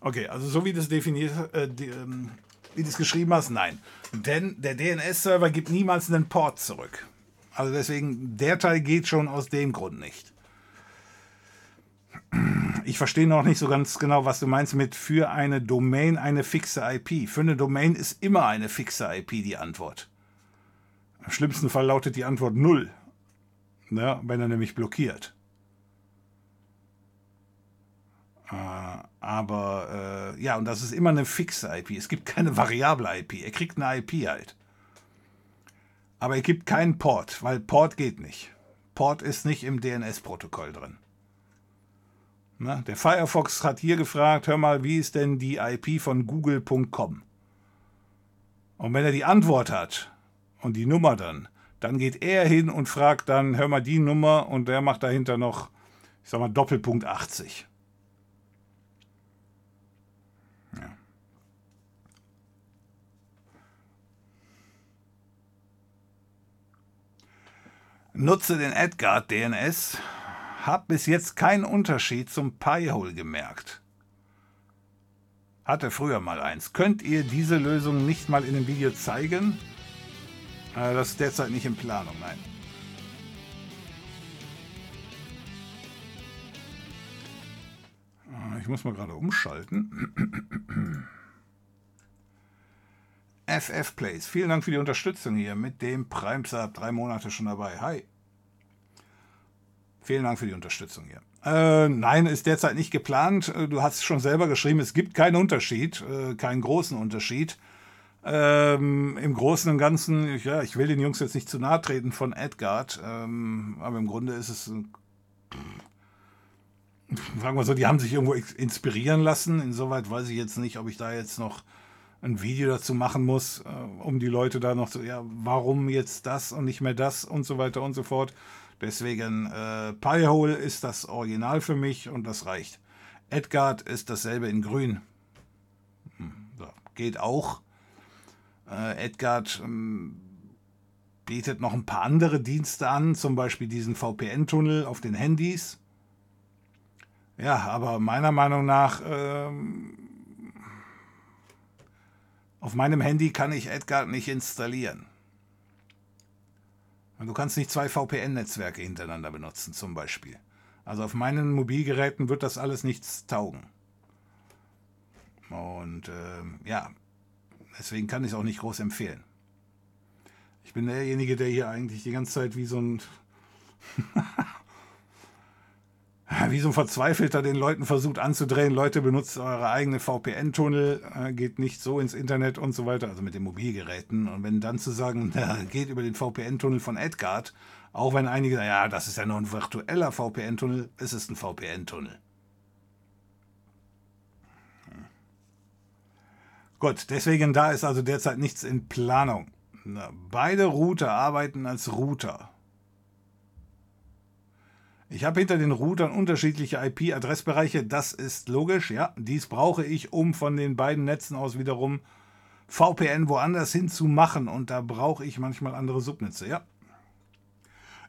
Okay, also so wie das definiert, äh, die, ähm, wie du es geschrieben hast, nein. Denn der DNS-Server gibt niemals einen Port zurück. Also deswegen, der Teil geht schon aus dem Grund nicht. Ich verstehe noch nicht so ganz genau, was du meinst mit für eine Domain eine fixe IP. Für eine Domain ist immer eine fixe IP die Antwort. Im schlimmsten Fall lautet die Antwort 0, ja, wenn er nämlich blockiert. Äh, aber äh, ja, und das ist immer eine fixe IP. Es gibt keine variable IP. Er kriegt eine IP halt. Aber er gibt keinen Port, weil Port geht nicht. Port ist nicht im DNS-Protokoll drin. Na, der Firefox hat hier gefragt, hör mal, wie ist denn die IP von google.com? Und wenn er die Antwort hat und die Nummer dann, dann geht er hin und fragt dann, hör mal die Nummer und der macht dahinter noch, ich sag mal, Doppelpunkt 80. Nutze den Edgar DNS. Hab bis jetzt keinen Unterschied zum Pi-Hole gemerkt. Hatte früher mal eins. Könnt ihr diese Lösung nicht mal in dem Video zeigen? Äh, das ist derzeit nicht in Planung, nein. Äh, ich muss mal gerade umschalten. FF Plays. Vielen Dank für die Unterstützung hier mit dem Prime Sub. Drei Monate schon dabei. Hi. Vielen Dank für die Unterstützung hier. Äh, nein, ist derzeit nicht geplant. Äh, du hast es schon selber geschrieben, es gibt keinen Unterschied, äh, keinen großen Unterschied. Ähm, Im Großen und Ganzen, ja, ich will den Jungs jetzt nicht zu nahe treten von Edgard, ähm, aber im Grunde ist es, sagen wir so, die haben sich irgendwo inspirieren lassen. Insoweit weiß ich jetzt nicht, ob ich da jetzt noch ein Video dazu machen muss, äh, um die Leute da noch zu, ja, warum jetzt das und nicht mehr das und so weiter und so fort. Deswegen, äh, Piehole ist das Original für mich und das reicht. Edgard ist dasselbe in grün. Hm, so, geht auch. Äh, Edgard ähm, bietet noch ein paar andere Dienste an, zum Beispiel diesen VPN-Tunnel auf den Handys. Ja, aber meiner Meinung nach ähm, auf meinem Handy kann ich Edgar nicht installieren. Du kannst nicht zwei VPN-Netzwerke hintereinander benutzen, zum Beispiel. Also auf meinen Mobilgeräten wird das alles nichts taugen. Und äh, ja, deswegen kann ich es auch nicht groß empfehlen. Ich bin derjenige, der hier eigentlich die ganze Zeit wie so ein wie so ein Verzweifelter den Leuten versucht anzudrehen, Leute, benutzt eure eigene VPN-Tunnel, äh, geht nicht so ins Internet und so weiter, also mit den Mobilgeräten. Und wenn dann zu sagen, geht über den VPN-Tunnel von Edgard, auch wenn einige sagen, ja, das ist ja nur ein virtueller VPN-Tunnel, es ist ein VPN-Tunnel. Gut, deswegen da ist also derzeit nichts in Planung. Beide Router arbeiten als Router. Ich habe hinter den Routern unterschiedliche IP-Adressbereiche. Das ist logisch, ja. Dies brauche ich, um von den beiden Netzen aus wiederum VPN woanders hin zu machen. Und da brauche ich manchmal andere Subnetze, ja.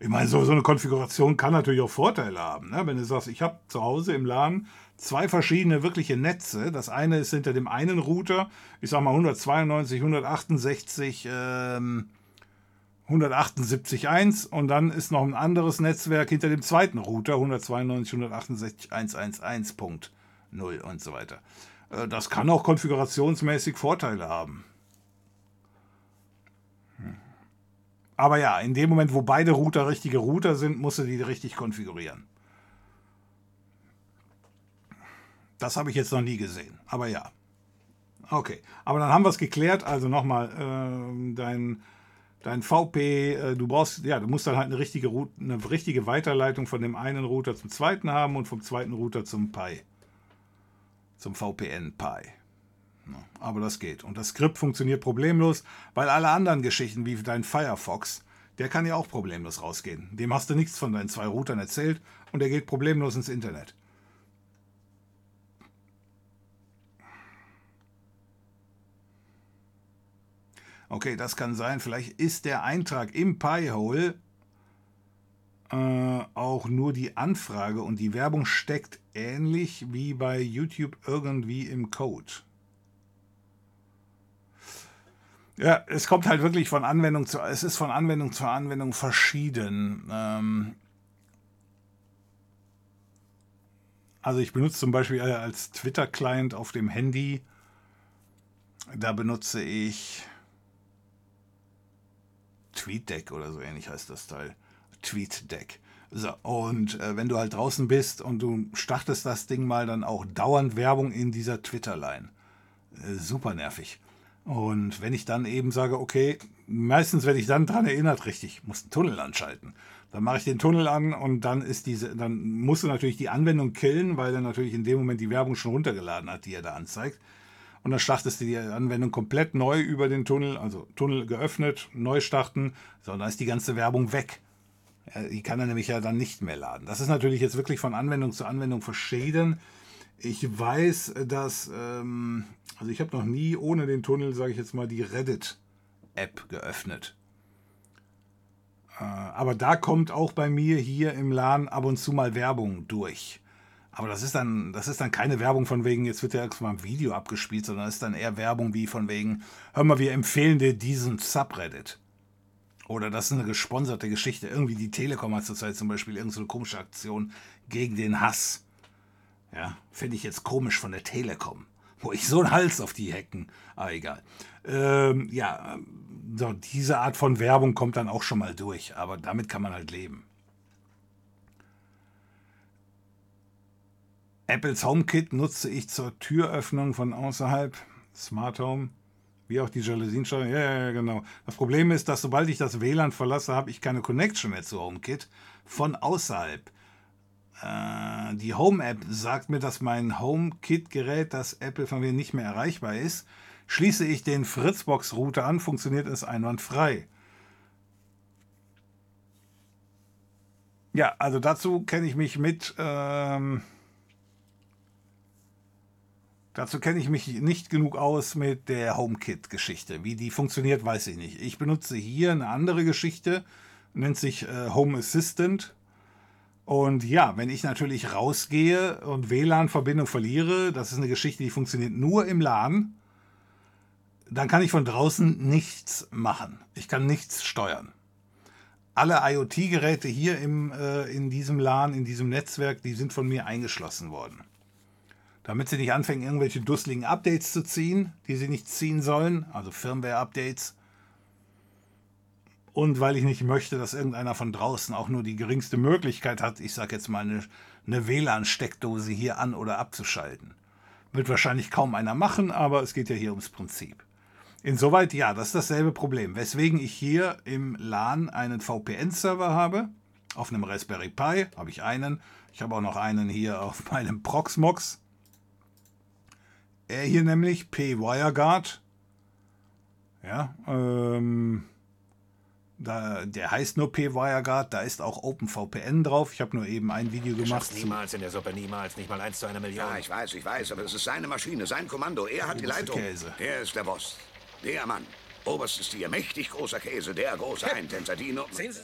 Ich meine, so, so eine Konfiguration kann natürlich auch Vorteile haben. Ne? Wenn du sagst, ich habe zu Hause im LAN zwei verschiedene wirkliche Netze. Das eine ist hinter dem einen Router, ich sag mal 192, 168, ähm, 178.1 und dann ist noch ein anderes Netzwerk hinter dem zweiten Router, 192, 168, 111.0 und so weiter. Äh, das kann auch konfigurationsmäßig Vorteile haben. Hm. Aber ja, in dem Moment, wo beide Router richtige Router sind, musst du die richtig konfigurieren. Das habe ich jetzt noch nie gesehen, aber ja. Okay, aber dann haben wir es geklärt. Also nochmal, äh, dein, dein VP, äh, du brauchst, ja, du musst dann halt eine richtige, Route, eine richtige Weiterleitung von dem einen Router zum zweiten haben und vom zweiten Router zum Pi. Zum VPN Pi. Ja, aber das geht. Und das Skript funktioniert problemlos, weil alle anderen Geschichten wie dein Firefox, der kann ja auch problemlos rausgehen. Dem hast du nichts von deinen zwei Routern erzählt und der geht problemlos ins Internet. Okay, das kann sein. Vielleicht ist der Eintrag im Pi-Hole äh, auch nur die Anfrage und die Werbung steckt ähnlich wie bei YouTube irgendwie im Code. Ja, es kommt halt wirklich von Anwendung zu, es ist von Anwendung zu Anwendung verschieden. Ähm, also ich benutze zum Beispiel als Twitter-Client auf dem Handy, da benutze ich TweetDeck oder so ähnlich heißt das Teil. TweetDeck. So, und äh, wenn du halt draußen bist und du startest das Ding mal, dann auch dauernd Werbung in dieser Twitter-Line. Äh, super nervig. Und wenn ich dann eben sage, okay, meistens werde ich dann daran erinnert, richtig, muss einen Tunnel anschalten. Dann mache ich den Tunnel an und dann ist diese, dann musst du natürlich die Anwendung killen, weil er natürlich in dem Moment die Werbung schon runtergeladen hat, die er da anzeigt und dann startest du die Anwendung komplett neu über den Tunnel, also Tunnel geöffnet, neu starten, so, dann ist die ganze Werbung weg. die kann er nämlich ja dann nicht mehr laden. Das ist natürlich jetzt wirklich von Anwendung zu Anwendung verschieden. Ich weiß, dass, ähm, also ich habe noch nie ohne den Tunnel, sage ich jetzt mal, die Reddit-App geöffnet. Äh, aber da kommt auch bei mir hier im LAN ab und zu mal Werbung durch. Aber das ist dann, das ist dann keine Werbung von wegen, jetzt wird ja erstmal ein Video abgespielt, sondern das ist dann eher Werbung wie von wegen, hör mal, wir empfehlen dir diesen Subreddit. Oder das ist eine gesponserte Geschichte. Irgendwie die Telekom hat zurzeit zum Beispiel irgendeine so komische Aktion gegen den Hass. Ja, finde ich jetzt komisch von der Telekom. Wo ich so einen Hals auf die Hecken. Aber egal. Ähm, ja, so, diese Art von Werbung kommt dann auch schon mal durch. Aber damit kann man halt leben. Apples HomeKit nutze ich zur Türöffnung von außerhalb. Smart Home. Wie auch die Jalousien-Steuerung. Ja, ja, ja, genau. Das Problem ist, dass sobald ich das WLAN verlasse, habe ich keine Connection mehr zu HomeKit von außerhalb. Äh, die Home-App sagt mir, dass mein HomeKit-Gerät, das Apple von mir nicht mehr erreichbar ist. Schließe ich den Fritzbox-Router an, funktioniert es einwandfrei. Ja, also dazu kenne ich mich mit. Ähm Dazu kenne ich mich nicht genug aus mit der HomeKit-Geschichte. Wie die funktioniert, weiß ich nicht. Ich benutze hier eine andere Geschichte, nennt sich äh, Home Assistant. Und ja, wenn ich natürlich rausgehe und WLAN-Verbindung verliere, das ist eine Geschichte, die funktioniert nur im LAN, dann kann ich von draußen nichts machen. Ich kann nichts steuern. Alle IoT-Geräte hier im, äh, in diesem LAN, in diesem Netzwerk, die sind von mir eingeschlossen worden damit sie nicht anfangen, irgendwelche dusseligen Updates zu ziehen, die sie nicht ziehen sollen, also Firmware-Updates. Und weil ich nicht möchte, dass irgendeiner von draußen auch nur die geringste Möglichkeit hat, ich sage jetzt mal eine, eine WLAN-Steckdose hier an oder abzuschalten. Wird wahrscheinlich kaum einer machen, aber es geht ja hier ums Prinzip. Insoweit ja, das ist dasselbe Problem. Weswegen ich hier im LAN einen VPN-Server habe. Auf einem Raspberry Pi habe ich einen. Ich habe auch noch einen hier auf meinem Proxmox. Er hier nämlich, P WireGuard. Ja, ähm, da, der heißt nur P WireGuard, da ist auch OpenVPN drauf. Ich habe nur eben ein Video gemacht. Niemals in der Suppe, niemals, nicht mal eins zu einer Million. Ja, ich weiß, ich weiß, aber es ist seine Maschine, sein Kommando. Er hat die Leitung. Käse. Der ist der Boss. Der Mann. Oberstes Tier, mächtig großer Käse, der große Eintänzer, Dino. Sehen Sie?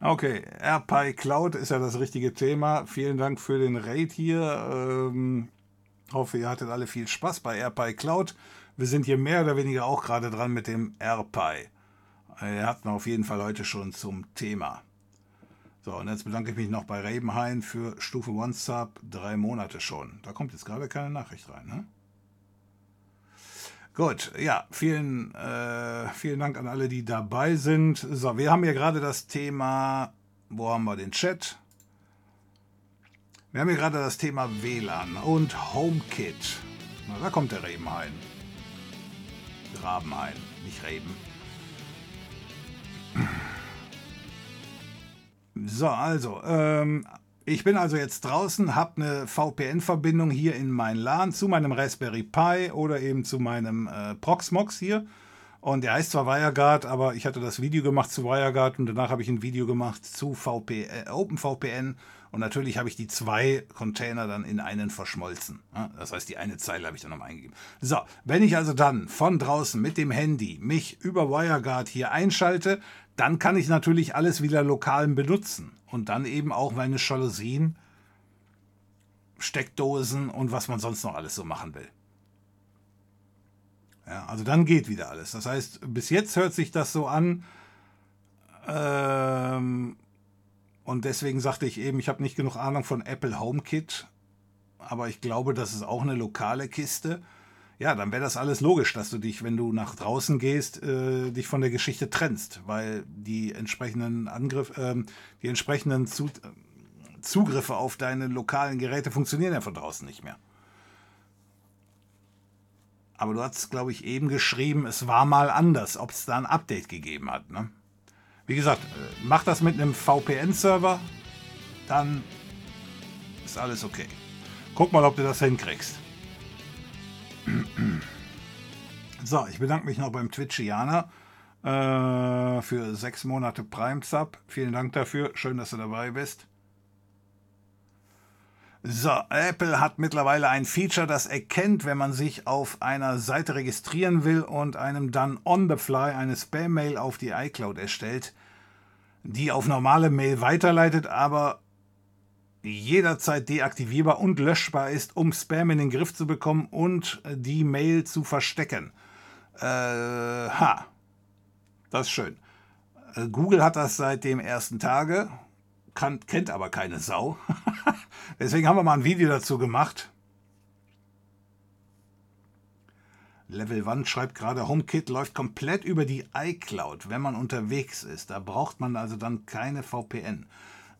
Okay, AirPi Cloud ist ja das richtige Thema. Vielen Dank für den Raid hier. Ähm, hoffe, ihr hattet alle viel Spaß bei AirPi Cloud. Wir sind hier mehr oder weniger auch gerade dran mit dem AirPi. Er hat auf jeden Fall heute schon zum Thema. So, und jetzt bedanke ich mich noch bei Rebenhain für Stufe 1 Sub drei Monate schon. Da kommt jetzt gerade keine Nachricht rein, ne? Gut, ja, vielen, äh, vielen Dank an alle, die dabei sind. So, wir haben hier gerade das Thema, wo haben wir den Chat? Wir haben hier gerade das Thema WLAN und HomeKit. Na, da kommt der Rebenhain. Grabenhain, nicht Reben. So, also, ähm, ich bin also jetzt draußen, habe eine VPN-Verbindung hier in mein LAN zu meinem Raspberry Pi oder eben zu meinem äh, Proxmox hier. Und der heißt zwar WireGuard, aber ich hatte das Video gemacht zu WireGuard und danach habe ich ein Video gemacht zu VP, äh, OpenVPN. Und natürlich habe ich die zwei Container dann in einen verschmolzen. Ja, das heißt, die eine Zeile habe ich dann nochmal eingegeben. So, wenn ich also dann von draußen mit dem Handy mich über WireGuard hier einschalte, dann kann ich natürlich alles wieder lokal benutzen und dann eben auch meine Jalousien, Steckdosen und was man sonst noch alles so machen will. Ja, also dann geht wieder alles. Das heißt, bis jetzt hört sich das so an. Ähm, und deswegen sagte ich eben, ich habe nicht genug Ahnung von Apple HomeKit, aber ich glaube, das ist auch eine lokale Kiste ja, dann wäre das alles logisch, dass du dich, wenn du nach draußen gehst, äh, dich von der Geschichte trennst, weil die entsprechenden Angriff, äh, die entsprechenden Zu Zugriffe auf deine lokalen Geräte funktionieren ja von draußen nicht mehr. Aber du hast, glaube ich, eben geschrieben, es war mal anders, ob es da ein Update gegeben hat. Ne? Wie gesagt, äh, mach das mit einem VPN-Server, dann ist alles okay. Guck mal, ob du das hinkriegst. So, ich bedanke mich noch beim Twitchianer äh, für sechs Monate Prime Sub. Vielen Dank dafür. Schön, dass du dabei bist. So, Apple hat mittlerweile ein Feature, das erkennt, wenn man sich auf einer Seite registrieren will und einem dann on the fly eine Spam-Mail auf die iCloud erstellt, die auf normale Mail weiterleitet, aber jederzeit deaktivierbar und löschbar ist, um Spam in den Griff zu bekommen und die Mail zu verstecken. Äh, ha, das ist schön. Äh, Google hat das seit dem ersten Tage, kann, kennt aber keine Sau. Deswegen haben wir mal ein Video dazu gemacht. Level 1 schreibt gerade, HomeKit läuft komplett über die iCloud, wenn man unterwegs ist. Da braucht man also dann keine VPN.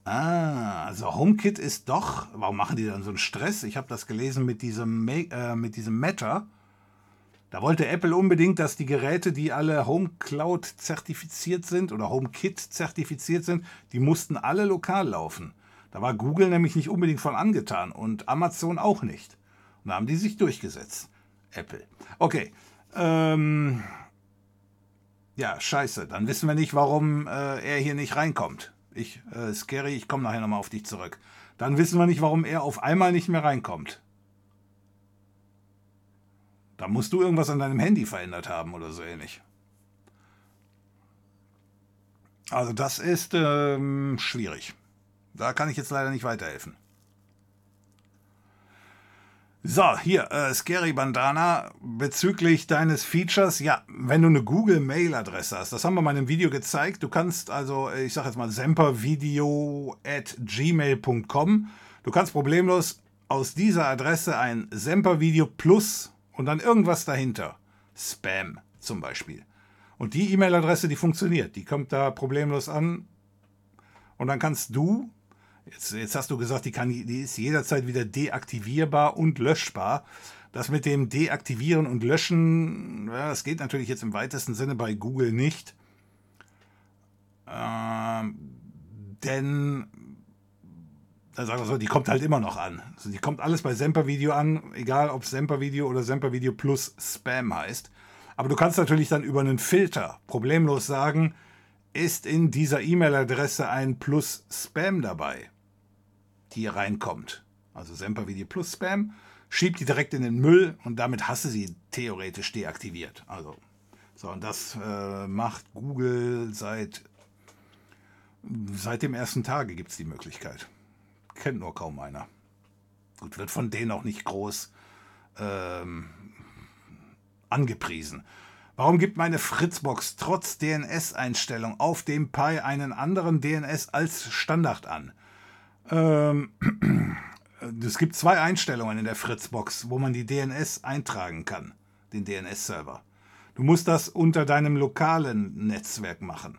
Ah, also HomeKit ist doch, warum machen die dann so einen Stress? Ich habe das gelesen mit diesem, äh, mit diesem Matter. Da wollte Apple unbedingt, dass die Geräte, die alle HomeCloud zertifiziert sind oder HomeKit zertifiziert sind, die mussten alle lokal laufen. Da war Google nämlich nicht unbedingt von angetan und Amazon auch nicht. Und da haben die sich durchgesetzt. Apple. Okay. Ähm, ja, scheiße. Dann wissen wir nicht, warum äh, er hier nicht reinkommt. Ich, äh, Scary, ich komme nachher nochmal auf dich zurück. Dann wissen wir nicht, warum er auf einmal nicht mehr reinkommt. Da musst du irgendwas an deinem Handy verändert haben oder so ähnlich. Also das ist ähm, schwierig. Da kann ich jetzt leider nicht weiterhelfen. So, hier, äh, Scary Bandana, bezüglich deines Features, ja, wenn du eine Google-Mail-Adresse hast, das haben wir mal in einem Video gezeigt, du kannst also, äh, ich sag jetzt mal, sempervideo at gmail.com, du kannst problemlos aus dieser Adresse ein Sempervideo Plus und dann irgendwas dahinter, Spam zum Beispiel. Und die E-Mail-Adresse, die funktioniert, die kommt da problemlos an. Und dann kannst du Jetzt, jetzt hast du gesagt, die, kann, die ist jederzeit wieder deaktivierbar und löschbar. Das mit dem Deaktivieren und Löschen, ja, das geht natürlich jetzt im weitesten Sinne bei Google nicht. Ähm, denn, sagen wir so, die kommt halt immer noch an. Also die kommt alles bei Semper-Video an, egal ob Semper-Video oder Semper-Video plus Spam heißt. Aber du kannst natürlich dann über einen Filter problemlos sagen, ist in dieser E-Mail-Adresse ein Plus Spam dabei die hier reinkommt. Also Semper-Video Plus Spam, schiebt die direkt in den Müll und damit hast du sie theoretisch deaktiviert. Also, so, und das äh, macht Google seit Seit dem ersten Tage gibt es die Möglichkeit. Kennt nur kaum einer. Gut, wird von denen auch nicht groß ähm, angepriesen. Warum gibt meine Fritzbox trotz DNS-Einstellung auf dem Pi einen anderen DNS als Standard an? Ähm, es gibt zwei Einstellungen in der Fritzbox, wo man die DNS eintragen kann, den DNS-Server. Du musst das unter deinem lokalen Netzwerk machen.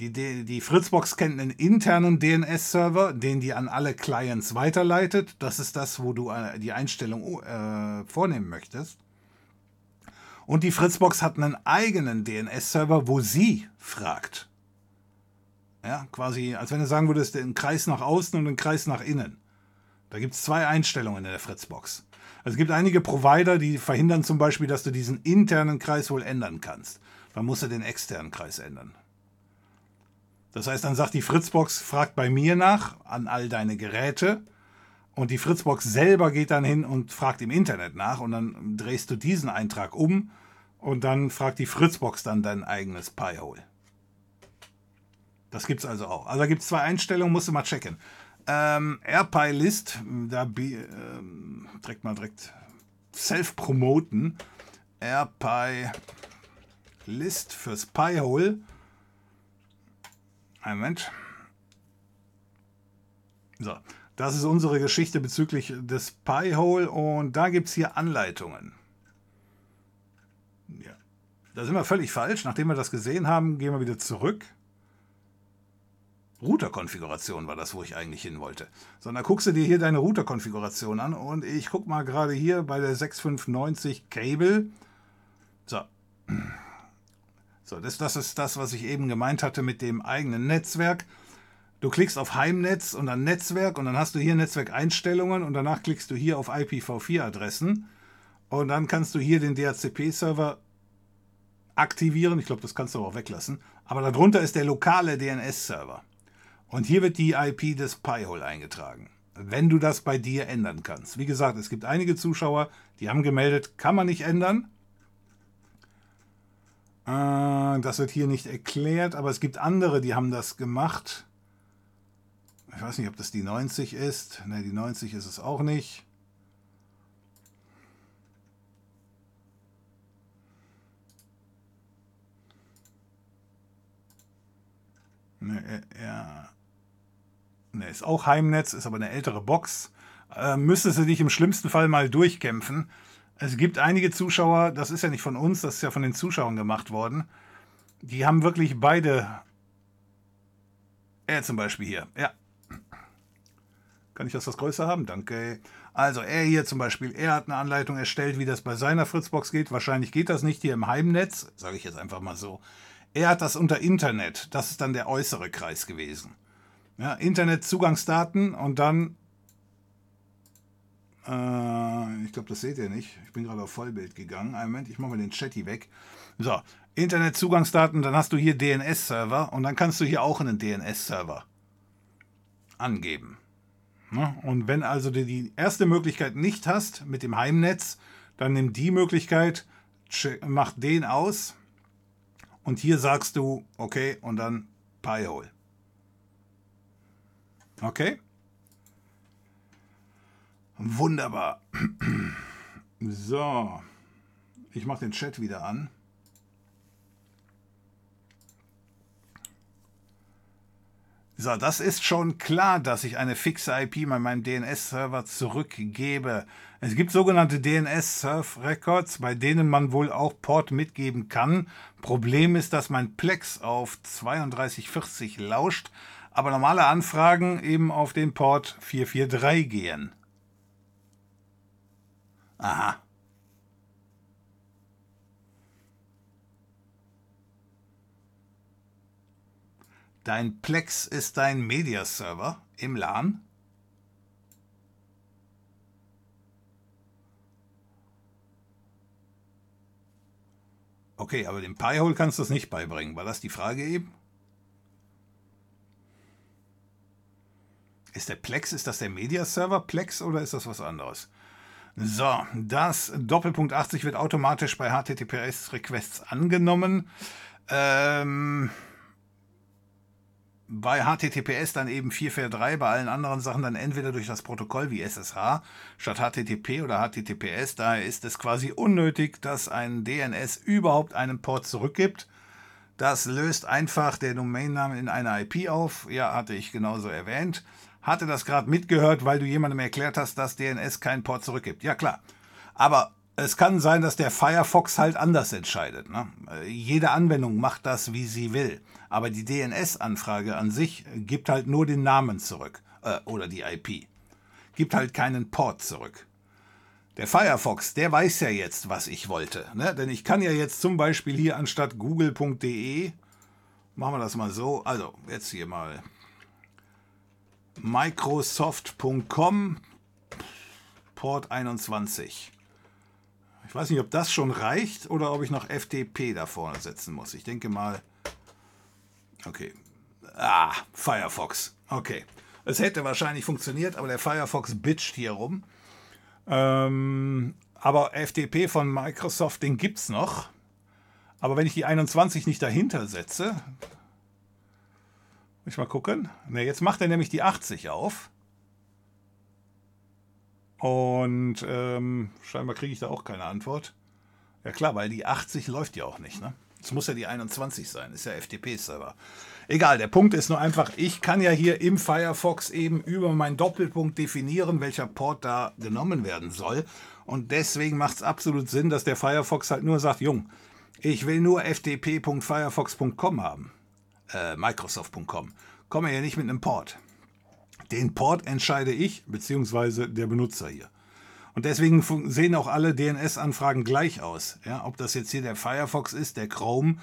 Die, die, Fritzbox kennt einen internen DNS-Server, den die an alle Clients weiterleitet. Das ist das, wo du äh, die Einstellung äh, vornehmen möchtest. Und die Fritzbox hat einen eigenen DNS-Server, wo sie fragt. Ja, quasi, als wenn du sagen würdest, den Kreis nach außen und den Kreis nach innen. Da gibt es zwei Einstellungen in der Fritzbox. Also es gibt einige Provider, die verhindern zum Beispiel, dass du diesen internen Kreis wohl ändern kannst. Dann musst du den externen Kreis ändern. Das heißt, dann sagt die Fritzbox, fragt bei mir nach an all deine Geräte. Und die Fritzbox selber geht dann hin und fragt im Internet nach. Und dann drehst du diesen Eintrag um. Und dann fragt die Fritzbox dann dein eigenes Pi-Hole. Das gibt es also auch. Also da gibt es zwei Einstellungen, musst du mal checken. Ähm, AirPi-List, da ähm, direkt mal direkt self-promoten. AirPi-List fürs Pi-Hole ein Moment. So, das ist unsere Geschichte bezüglich des Pi-Hole und da gibt es hier Anleitungen. Ja, da sind wir völlig falsch. Nachdem wir das gesehen haben, gehen wir wieder zurück. Router-Konfiguration war das, wo ich eigentlich hin wollte. So, dann guckst du dir hier deine Router-Konfiguration an und ich gucke mal gerade hier bei der 6590 Cable. So. So, das, das ist das, was ich eben gemeint hatte mit dem eigenen Netzwerk. Du klickst auf Heimnetz und dann Netzwerk und dann hast du hier Netzwerkeinstellungen und danach klickst du hier auf IPv4-Adressen und dann kannst du hier den DHCP-Server aktivieren. Ich glaube, das kannst du auch weglassen. Aber darunter ist der lokale DNS-Server. Und hier wird die IP des Pi-Hole eingetragen. Wenn du das bei dir ändern kannst. Wie gesagt, es gibt einige Zuschauer, die haben gemeldet, kann man nicht ändern. Äh, das wird hier nicht erklärt, aber es gibt andere, die haben das gemacht. Ich weiß nicht, ob das die 90 ist. Ne, die 90 ist es auch nicht. Ne, ja. Ne, ist auch Heimnetz, ist aber eine ältere Box. Äh, müsstest du dich im schlimmsten Fall mal durchkämpfen. Es gibt einige Zuschauer, das ist ja nicht von uns, das ist ja von den Zuschauern gemacht worden. Die haben wirklich beide. Er zum Beispiel hier, ja. Kann ich das was größer haben? Danke. Also er hier zum Beispiel, er hat eine Anleitung erstellt, wie das bei seiner Fritzbox geht. Wahrscheinlich geht das nicht hier im Heimnetz, sage ich jetzt einfach mal so. Er hat das unter Internet. Das ist dann der äußere Kreis gewesen. Ja, Internetzugangsdaten und dann äh, ich glaube, das seht ihr nicht. Ich bin gerade auf Vollbild gegangen. Einen Moment, ich mache mal den Chat hier weg. So, Internetzugangsdaten, dann hast du hier DNS-Server und dann kannst du hier auch einen DNS-Server angeben. Ne? Und wenn also du die erste Möglichkeit nicht hast mit dem Heimnetz, dann nimm die Möglichkeit, mach den aus und hier sagst du, okay, und dann Pi-Hole. Okay? Wunderbar. So, ich mache den Chat wieder an. So, das ist schon klar, dass ich eine fixe IP bei meinem DNS-Server zurückgebe. Es gibt sogenannte DNS-Surf-Records, bei denen man wohl auch Port mitgeben kann. Problem ist, dass mein Plex auf 3240 lauscht, aber normale Anfragen eben auf den Port 443 gehen. Aha. Dein Plex ist dein Mediaserver im LAN? Okay, aber dem Pi-Hole kannst du es nicht beibringen. War das die Frage eben? Ist der Plex, ist das der Mediaserver Plex oder ist das was anderes? So, das Doppelpunkt 80 wird automatisch bei HTTPS-Requests angenommen. Ähm, bei HTTPS dann eben 443, bei allen anderen Sachen dann entweder durch das Protokoll wie SSH statt HTTP oder HTTPS. Daher ist es quasi unnötig, dass ein DNS überhaupt einen Port zurückgibt. Das löst einfach der Domainname in eine IP auf. Ja, hatte ich genauso erwähnt. Hatte das gerade mitgehört, weil du jemandem erklärt hast, dass DNS keinen Port zurückgibt. Ja, klar. Aber es kann sein, dass der Firefox halt anders entscheidet. Ne? Jede Anwendung macht das, wie sie will. Aber die DNS-Anfrage an sich gibt halt nur den Namen zurück. Äh, oder die IP. Gibt halt keinen Port zurück. Der Firefox, der weiß ja jetzt, was ich wollte. Ne? Denn ich kann ja jetzt zum Beispiel hier anstatt google.de, machen wir das mal so, also jetzt hier mal Microsoft.com Port 21. Ich weiß nicht, ob das schon reicht oder ob ich noch FTP da vorne setzen muss. Ich denke mal. Okay. Ah, Firefox. Okay. Es hätte wahrscheinlich funktioniert, aber der Firefox bitcht hier rum. Ähm, aber FTP von Microsoft, den gibt es noch. Aber wenn ich die 21 nicht dahinter setze, muss ich mal gucken. Ne, jetzt macht er nämlich die 80 auf. Und ähm, scheinbar kriege ich da auch keine Antwort. Ja klar, weil die 80 läuft ja auch nicht. Ne? Es muss ja die 21 sein, ist ja FTP-Server. Egal, der Punkt ist nur einfach, ich kann ja hier im Firefox eben über meinen Doppelpunkt definieren, welcher Port da genommen werden soll. Und deswegen macht es absolut Sinn, dass der Firefox halt nur sagt, Jung, ich will nur ftp.firefox.com haben. Äh, Microsoft.com. Komme ja nicht mit einem Port. Den Port entscheide ich, beziehungsweise der Benutzer hier. Und deswegen sehen auch alle DNS-Anfragen gleich aus. Ja, ob das jetzt hier der Firefox ist, der Chrome,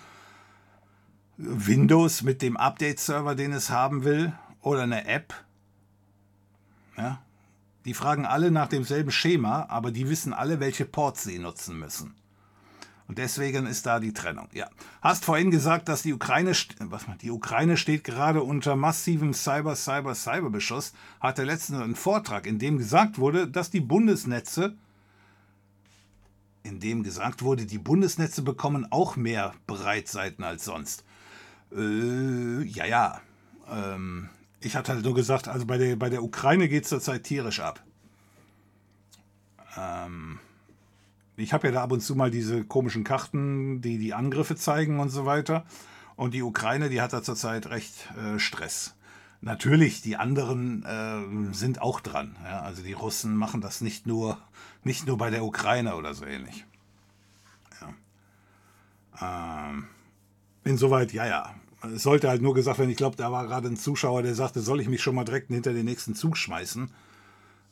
Windows mit dem Update-Server, den es haben will, oder eine App. Ja, die fragen alle nach demselben Schema, aber die wissen alle, welche Ports sie nutzen müssen. Und deswegen ist da die Trennung. Ja. Hast vorhin gesagt, dass die Ukraine, was, die Ukraine steht gerade unter massivem Cyber, Cyber, Cyberbeschuss. Hatte letztens einen Vortrag, in dem gesagt wurde, dass die Bundesnetze, in dem gesagt wurde, die Bundesnetze bekommen auch mehr Breitseiten als sonst. Äh, ja, ja. Ähm, ich hatte halt nur gesagt, also bei der, bei der Ukraine geht es zurzeit tierisch ab. Ähm, ich habe ja da ab und zu mal diese komischen Karten, die die Angriffe zeigen und so weiter. Und die Ukraine, die hat da zurzeit recht äh, Stress. Natürlich, die anderen äh, sind auch dran. Ja? Also die Russen machen das nicht nur, nicht nur bei der Ukraine oder so ähnlich. Ja. Ähm, insoweit, ja, ja. Es sollte halt nur gesagt werden, ich glaube, da war gerade ein Zuschauer, der sagte, soll ich mich schon mal direkt hinter den nächsten Zug schmeißen?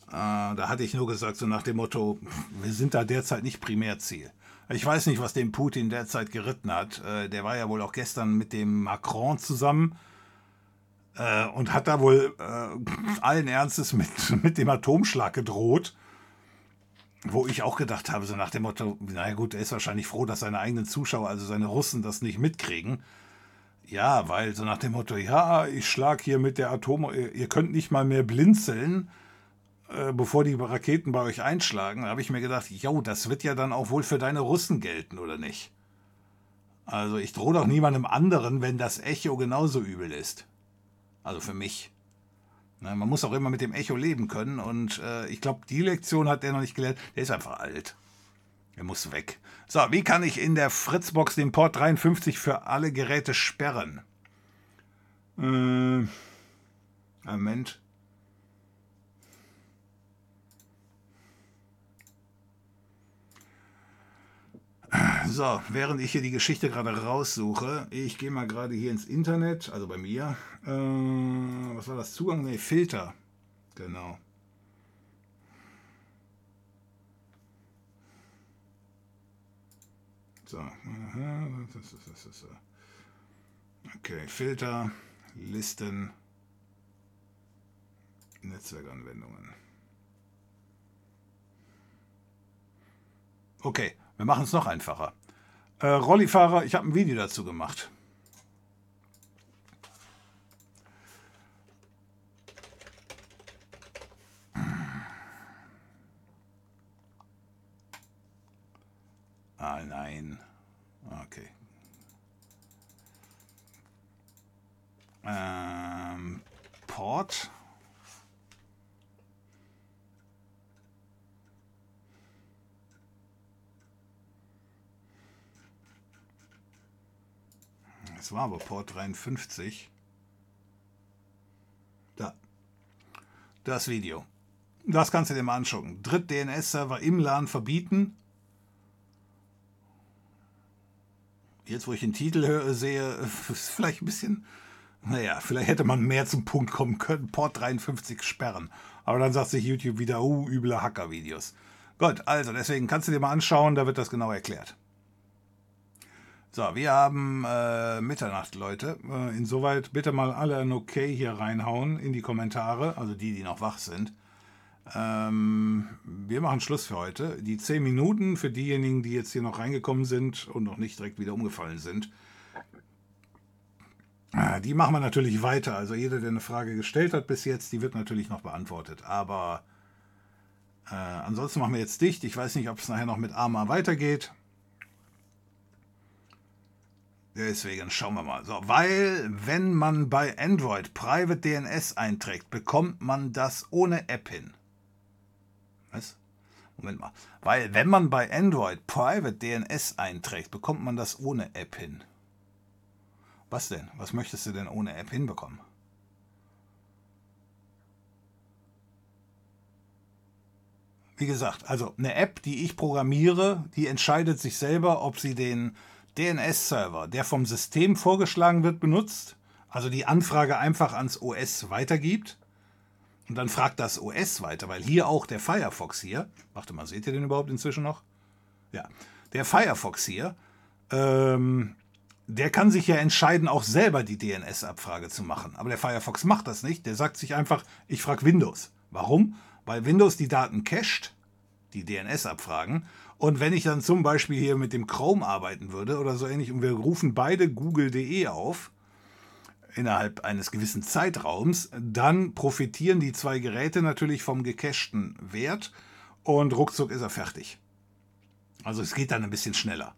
Äh, da hatte ich nur gesagt, so nach dem Motto, wir sind da derzeit nicht Primärziel. Ich weiß nicht, was den Putin derzeit geritten hat. Äh, der war ja wohl auch gestern mit dem Macron zusammen äh, und hat da wohl allen Ernstes mit, mit dem Atomschlag gedroht. Wo ich auch gedacht habe, so nach dem Motto, naja gut, er ist wahrscheinlich froh, dass seine eigenen Zuschauer, also seine Russen, das nicht mitkriegen. Ja, weil so nach dem Motto, ja, ich schlag hier mit der Atom, ihr könnt nicht mal mehr blinzeln äh, bevor die Raketen bei euch einschlagen, habe ich mir gedacht, jo, das wird ja dann auch wohl für deine Russen gelten, oder nicht? Also ich drohe doch niemandem anderen, wenn das Echo genauso übel ist. Also für mich. Na, man muss auch immer mit dem Echo leben können und äh, ich glaube, die Lektion hat der noch nicht gelernt. Der ist einfach alt. Er muss weg. So, wie kann ich in der Fritzbox den Port 53 für alle Geräte sperren? Äh, Moment. So, während ich hier die Geschichte gerade raussuche, ich gehe mal gerade hier ins Internet, also bei mir. Äh, was war das? Zugang? Ne, Filter. Genau. So. Okay, Filter, Listen, Netzwerkanwendungen. Okay, wir machen es noch einfacher. Äh, Rollifahrer, ich habe ein Video dazu gemacht. Ah, nein. Okay. Äh, Port. Das war aber Port 53. Da. Das Video. Das kannst du dir mal anschauen. Dritt-DNS-Server im LAN verbieten. Jetzt, wo ich den Titel höre, sehe, ist vielleicht ein bisschen, naja, vielleicht hätte man mehr zum Punkt kommen können. Port 53 sperren. Aber dann sagt sich YouTube wieder, oh, üble Hacker-Videos. Gut, also deswegen kannst du dir mal anschauen, da wird das genau erklärt. So, wir haben äh, Mitternacht, Leute. Äh, insoweit bitte mal alle ein Okay hier reinhauen in die Kommentare, also die, die noch wach sind. Ähm, wir machen Schluss für heute. Die 10 Minuten für diejenigen, die jetzt hier noch reingekommen sind und noch nicht direkt wieder umgefallen sind, äh, die machen wir natürlich weiter. Also jeder, der eine Frage gestellt hat bis jetzt, die wird natürlich noch beantwortet. Aber äh, ansonsten machen wir jetzt dicht. Ich weiß nicht, ob es nachher noch mit AMA weitergeht. Deswegen schauen wir mal. So, weil wenn man bei Android Private DNS einträgt, bekommt man das ohne App hin. Was? Moment mal. Weil wenn man bei Android Private DNS einträgt, bekommt man das ohne App hin. Was denn? Was möchtest du denn ohne App hinbekommen? Wie gesagt, also eine App, die ich programmiere, die entscheidet sich selber, ob sie den DNS-Server, der vom System vorgeschlagen wird, benutzt, also die Anfrage einfach ans OS weitergibt und dann fragt das OS weiter, weil hier auch der Firefox hier, warte mal, seht ihr den überhaupt inzwischen noch? Ja, der Firefox hier, ähm, der kann sich ja entscheiden, auch selber die DNS-Abfrage zu machen. Aber der Firefox macht das nicht. Der sagt sich einfach, ich frage Windows. Warum? Weil Windows die Daten cached, die DNS-Abfragen. Und wenn ich dann zum Beispiel hier mit dem Chrome arbeiten würde oder so ähnlich und wir rufen beide google.de auf, innerhalb eines gewissen Zeitraums, dann profitieren die zwei Geräte natürlich vom gecachten Wert und ruckzuck ist er fertig. Also es geht dann ein bisschen schneller.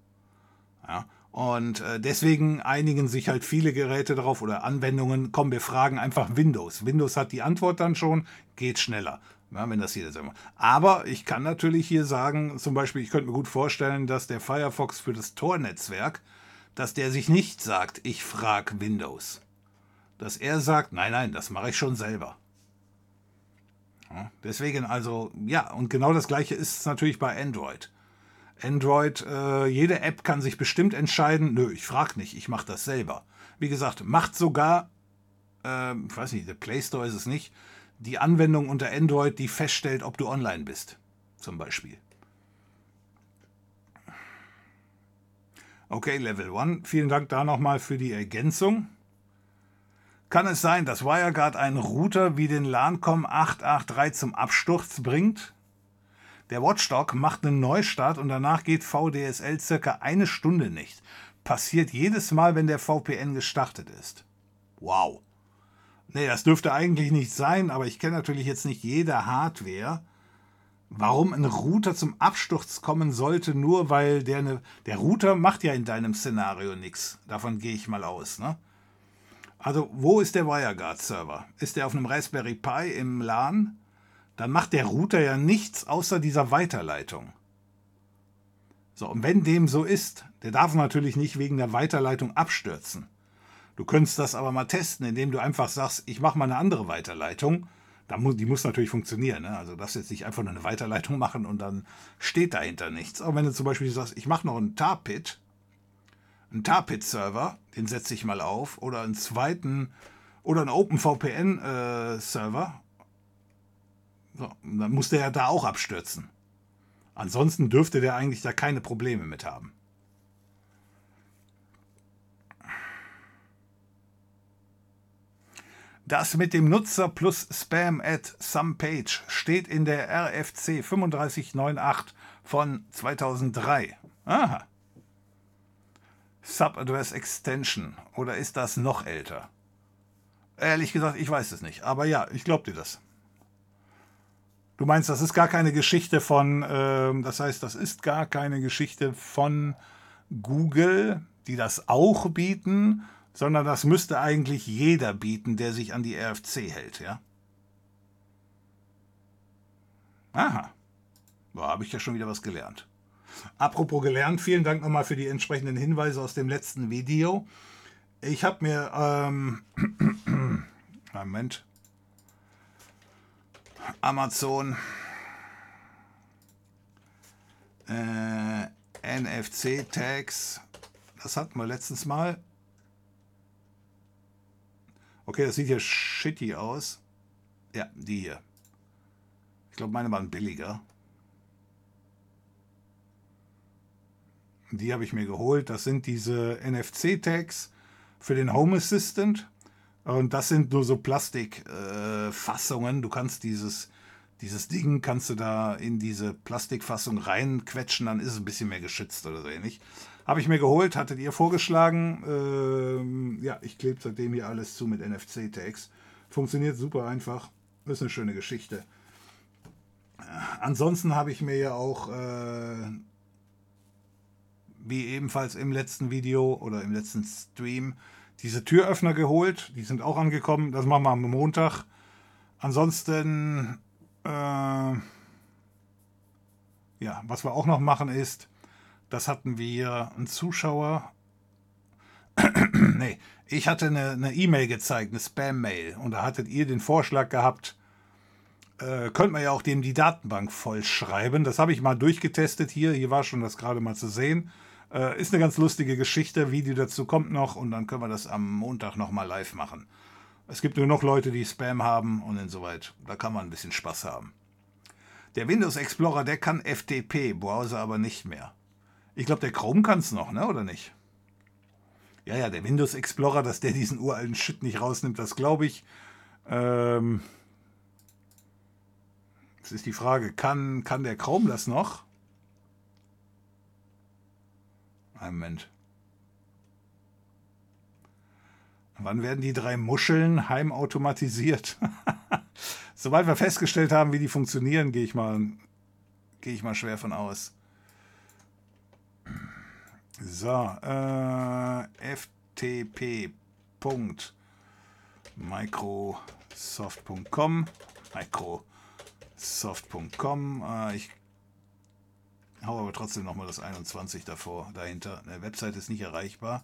Ja, und äh, deswegen einigen sich halt viele Geräte darauf oder Anwendungen, komm, wir fragen einfach Windows. Windows hat die Antwort dann schon, geht schneller. Ja, wenn das jeder sagt. Aber ich kann natürlich hier sagen, zum Beispiel, ich könnte mir gut vorstellen, dass der Firefox für das Tor-Netzwerk, dass der sich nicht sagt, ich frage Windows dass er sagt, nein, nein, das mache ich schon selber. Ja, deswegen also, ja, und genau das gleiche ist es natürlich bei Android. Android, äh, jede App kann sich bestimmt entscheiden, nö, ich frage nicht, ich mache das selber. Wie gesagt, macht sogar, äh, ich weiß nicht, der Play Store ist es nicht, die Anwendung unter Android, die feststellt, ob du online bist, zum Beispiel. Okay, Level 1, vielen Dank da nochmal für die Ergänzung. Kann es sein, dass WireGuard einen Router wie den LANCOM 883 zum Absturz bringt? Der Watchdog macht einen Neustart und danach geht VDSL circa eine Stunde nicht. Passiert jedes Mal, wenn der VPN gestartet ist. Wow. Nee, das dürfte eigentlich nicht sein, aber ich kenne natürlich jetzt nicht jede Hardware. Warum ein Router zum Absturz kommen sollte, nur weil der eine. Der Router macht ja in deinem Szenario nichts. Davon gehe ich mal aus, ne? Also, wo ist der WireGuard-Server? Ist der auf einem Raspberry Pi im LAN? Dann macht der Router ja nichts außer dieser Weiterleitung. So, und wenn dem so ist, der darf natürlich nicht wegen der Weiterleitung abstürzen. Du könntest das aber mal testen, indem du einfach sagst, ich mache mal eine andere Weiterleitung. Die muss natürlich funktionieren. Ne? Also das jetzt nicht einfach nur eine Weiterleitung machen und dann steht dahinter nichts. Aber wenn du zum Beispiel sagst, ich mache noch einen Tar-Pit, einen Tarpit-Server, den setze ich mal auf, oder einen zweiten, oder einen OpenVPN-Server. Äh, so, dann muss der ja da auch abstürzen. Ansonsten dürfte der eigentlich da keine Probleme mit haben. Das mit dem Nutzer plus Spam at some page steht in der RFC 3598 von 2003. Aha. Subaddress Extension oder ist das noch älter? Ehrlich gesagt, ich weiß es nicht. Aber ja, ich glaube dir das. Du meinst, das ist gar keine Geschichte von, äh, das heißt, das ist gar keine Geschichte von Google, die das auch bieten, sondern das müsste eigentlich jeder bieten, der sich an die RFC hält, ja? Aha. Da habe ich ja schon wieder was gelernt. Apropos gelernt, vielen Dank nochmal für die entsprechenden Hinweise aus dem letzten Video. Ich habe mir, ähm, Moment, Amazon äh, NFC-Tags, das hatten wir letztens mal. Okay, das sieht hier shitty aus. Ja, die hier. Ich glaube, meine waren billiger. Die habe ich mir geholt. Das sind diese NFC-Tags für den Home Assistant. Und das sind nur so Plastikfassungen. Äh, du kannst dieses, dieses Ding, kannst du da in diese Plastikfassung reinquetschen, dann ist es ein bisschen mehr geschützt oder so ähnlich. Habe ich mir geholt, hattet ihr vorgeschlagen. Ähm, ja, ich klebe seitdem hier alles zu mit NFC-Tags. Funktioniert super einfach. Ist eine schöne Geschichte. Ansonsten habe ich mir ja auch äh, wie ebenfalls im letzten Video oder im letzten Stream, diese Türöffner geholt. Die sind auch angekommen. Das machen wir am Montag. Ansonsten, äh, ja, was wir auch noch machen ist, das hatten wir einen Zuschauer. nee, ich hatte eine E-Mail e gezeigt, eine Spam-Mail. Und da hattet ihr den Vorschlag gehabt, äh, könnte man ja auch dem die Datenbank voll schreiben. Das habe ich mal durchgetestet hier. Hier war schon das gerade mal zu sehen. Äh, ist eine ganz lustige Geschichte. Video dazu kommt noch und dann können wir das am Montag nochmal live machen. Es gibt nur noch Leute, die Spam haben und insoweit, da kann man ein bisschen Spaß haben. Der Windows Explorer, der kann FTP, Browser aber nicht mehr. Ich glaube, der Chrome kann es noch, ne? Oder nicht? Ja, ja, der Windows Explorer, dass der diesen uralten Shit nicht rausnimmt, das glaube ich. Ähm, das ist die Frage, kann, kann der Chrome das noch? Ein Moment. Wann werden die drei Muscheln heimautomatisiert? Sobald wir festgestellt haben, wie die funktionieren, gehe ich mal, gehe ich mal schwer von aus. So, äh, ftp.microsoft.com microsoft.com äh, Ich Hau aber trotzdem nochmal das 21 davor, dahinter. Eine Website ist nicht erreichbar.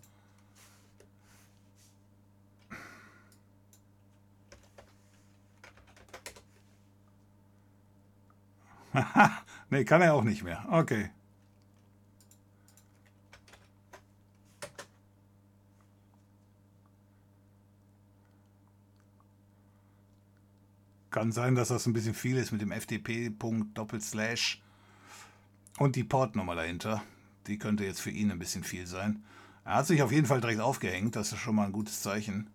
ne, kann er auch nicht mehr. Okay. Kann sein, dass das ein bisschen viel ist mit dem FTP-Punkt Doppelslash und die Portnummer dahinter. Die könnte jetzt für ihn ein bisschen viel sein. Er hat sich auf jeden Fall direkt aufgehängt. Das ist schon mal ein gutes Zeichen.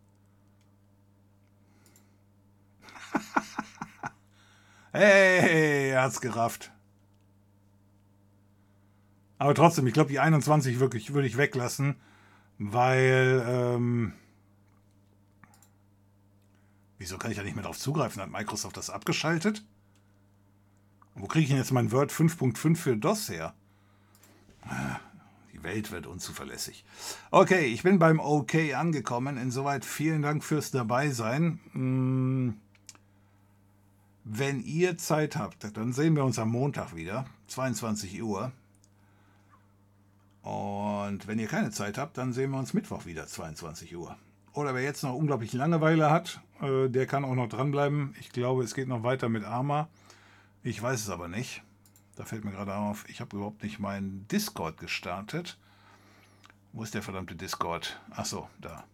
hey, er hat's gerafft. Aber trotzdem, ich glaube, die 21 wirklich würde ich weglassen, weil. Ähm, wieso kann ich da nicht mehr drauf zugreifen? Hat Microsoft das abgeschaltet? Wo kriege ich denn jetzt mein Word 5.5 für DOS her? Die Welt wird unzuverlässig. Okay, ich bin beim OK angekommen. Insoweit vielen Dank fürs Dabeisein. Hm, wenn ihr Zeit habt, dann sehen wir uns am Montag wieder, 22 Uhr. Und wenn ihr keine Zeit habt, dann sehen wir uns Mittwoch wieder, 22 Uhr. Oder wer jetzt noch unglaublich Langeweile hat, äh, der kann auch noch dranbleiben. Ich glaube, es geht noch weiter mit Arma. Ich weiß es aber nicht. Da fällt mir gerade auf, ich habe überhaupt nicht meinen Discord gestartet. Wo ist der verdammte Discord? Achso, da.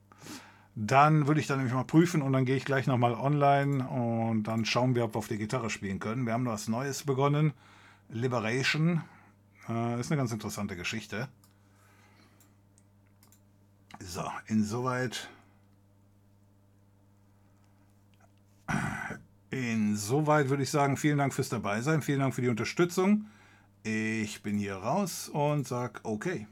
Dann würde ich dann nämlich mal prüfen und dann gehe ich gleich nochmal online und dann schauen wir, ob wir auf der Gitarre spielen können. Wir haben was Neues begonnen. Liberation. Äh, ist eine ganz interessante Geschichte. So, insoweit Insoweit würde ich sagen, vielen Dank fürs Dabeisein, vielen Dank für die Unterstützung. Ich bin hier raus und sage okay.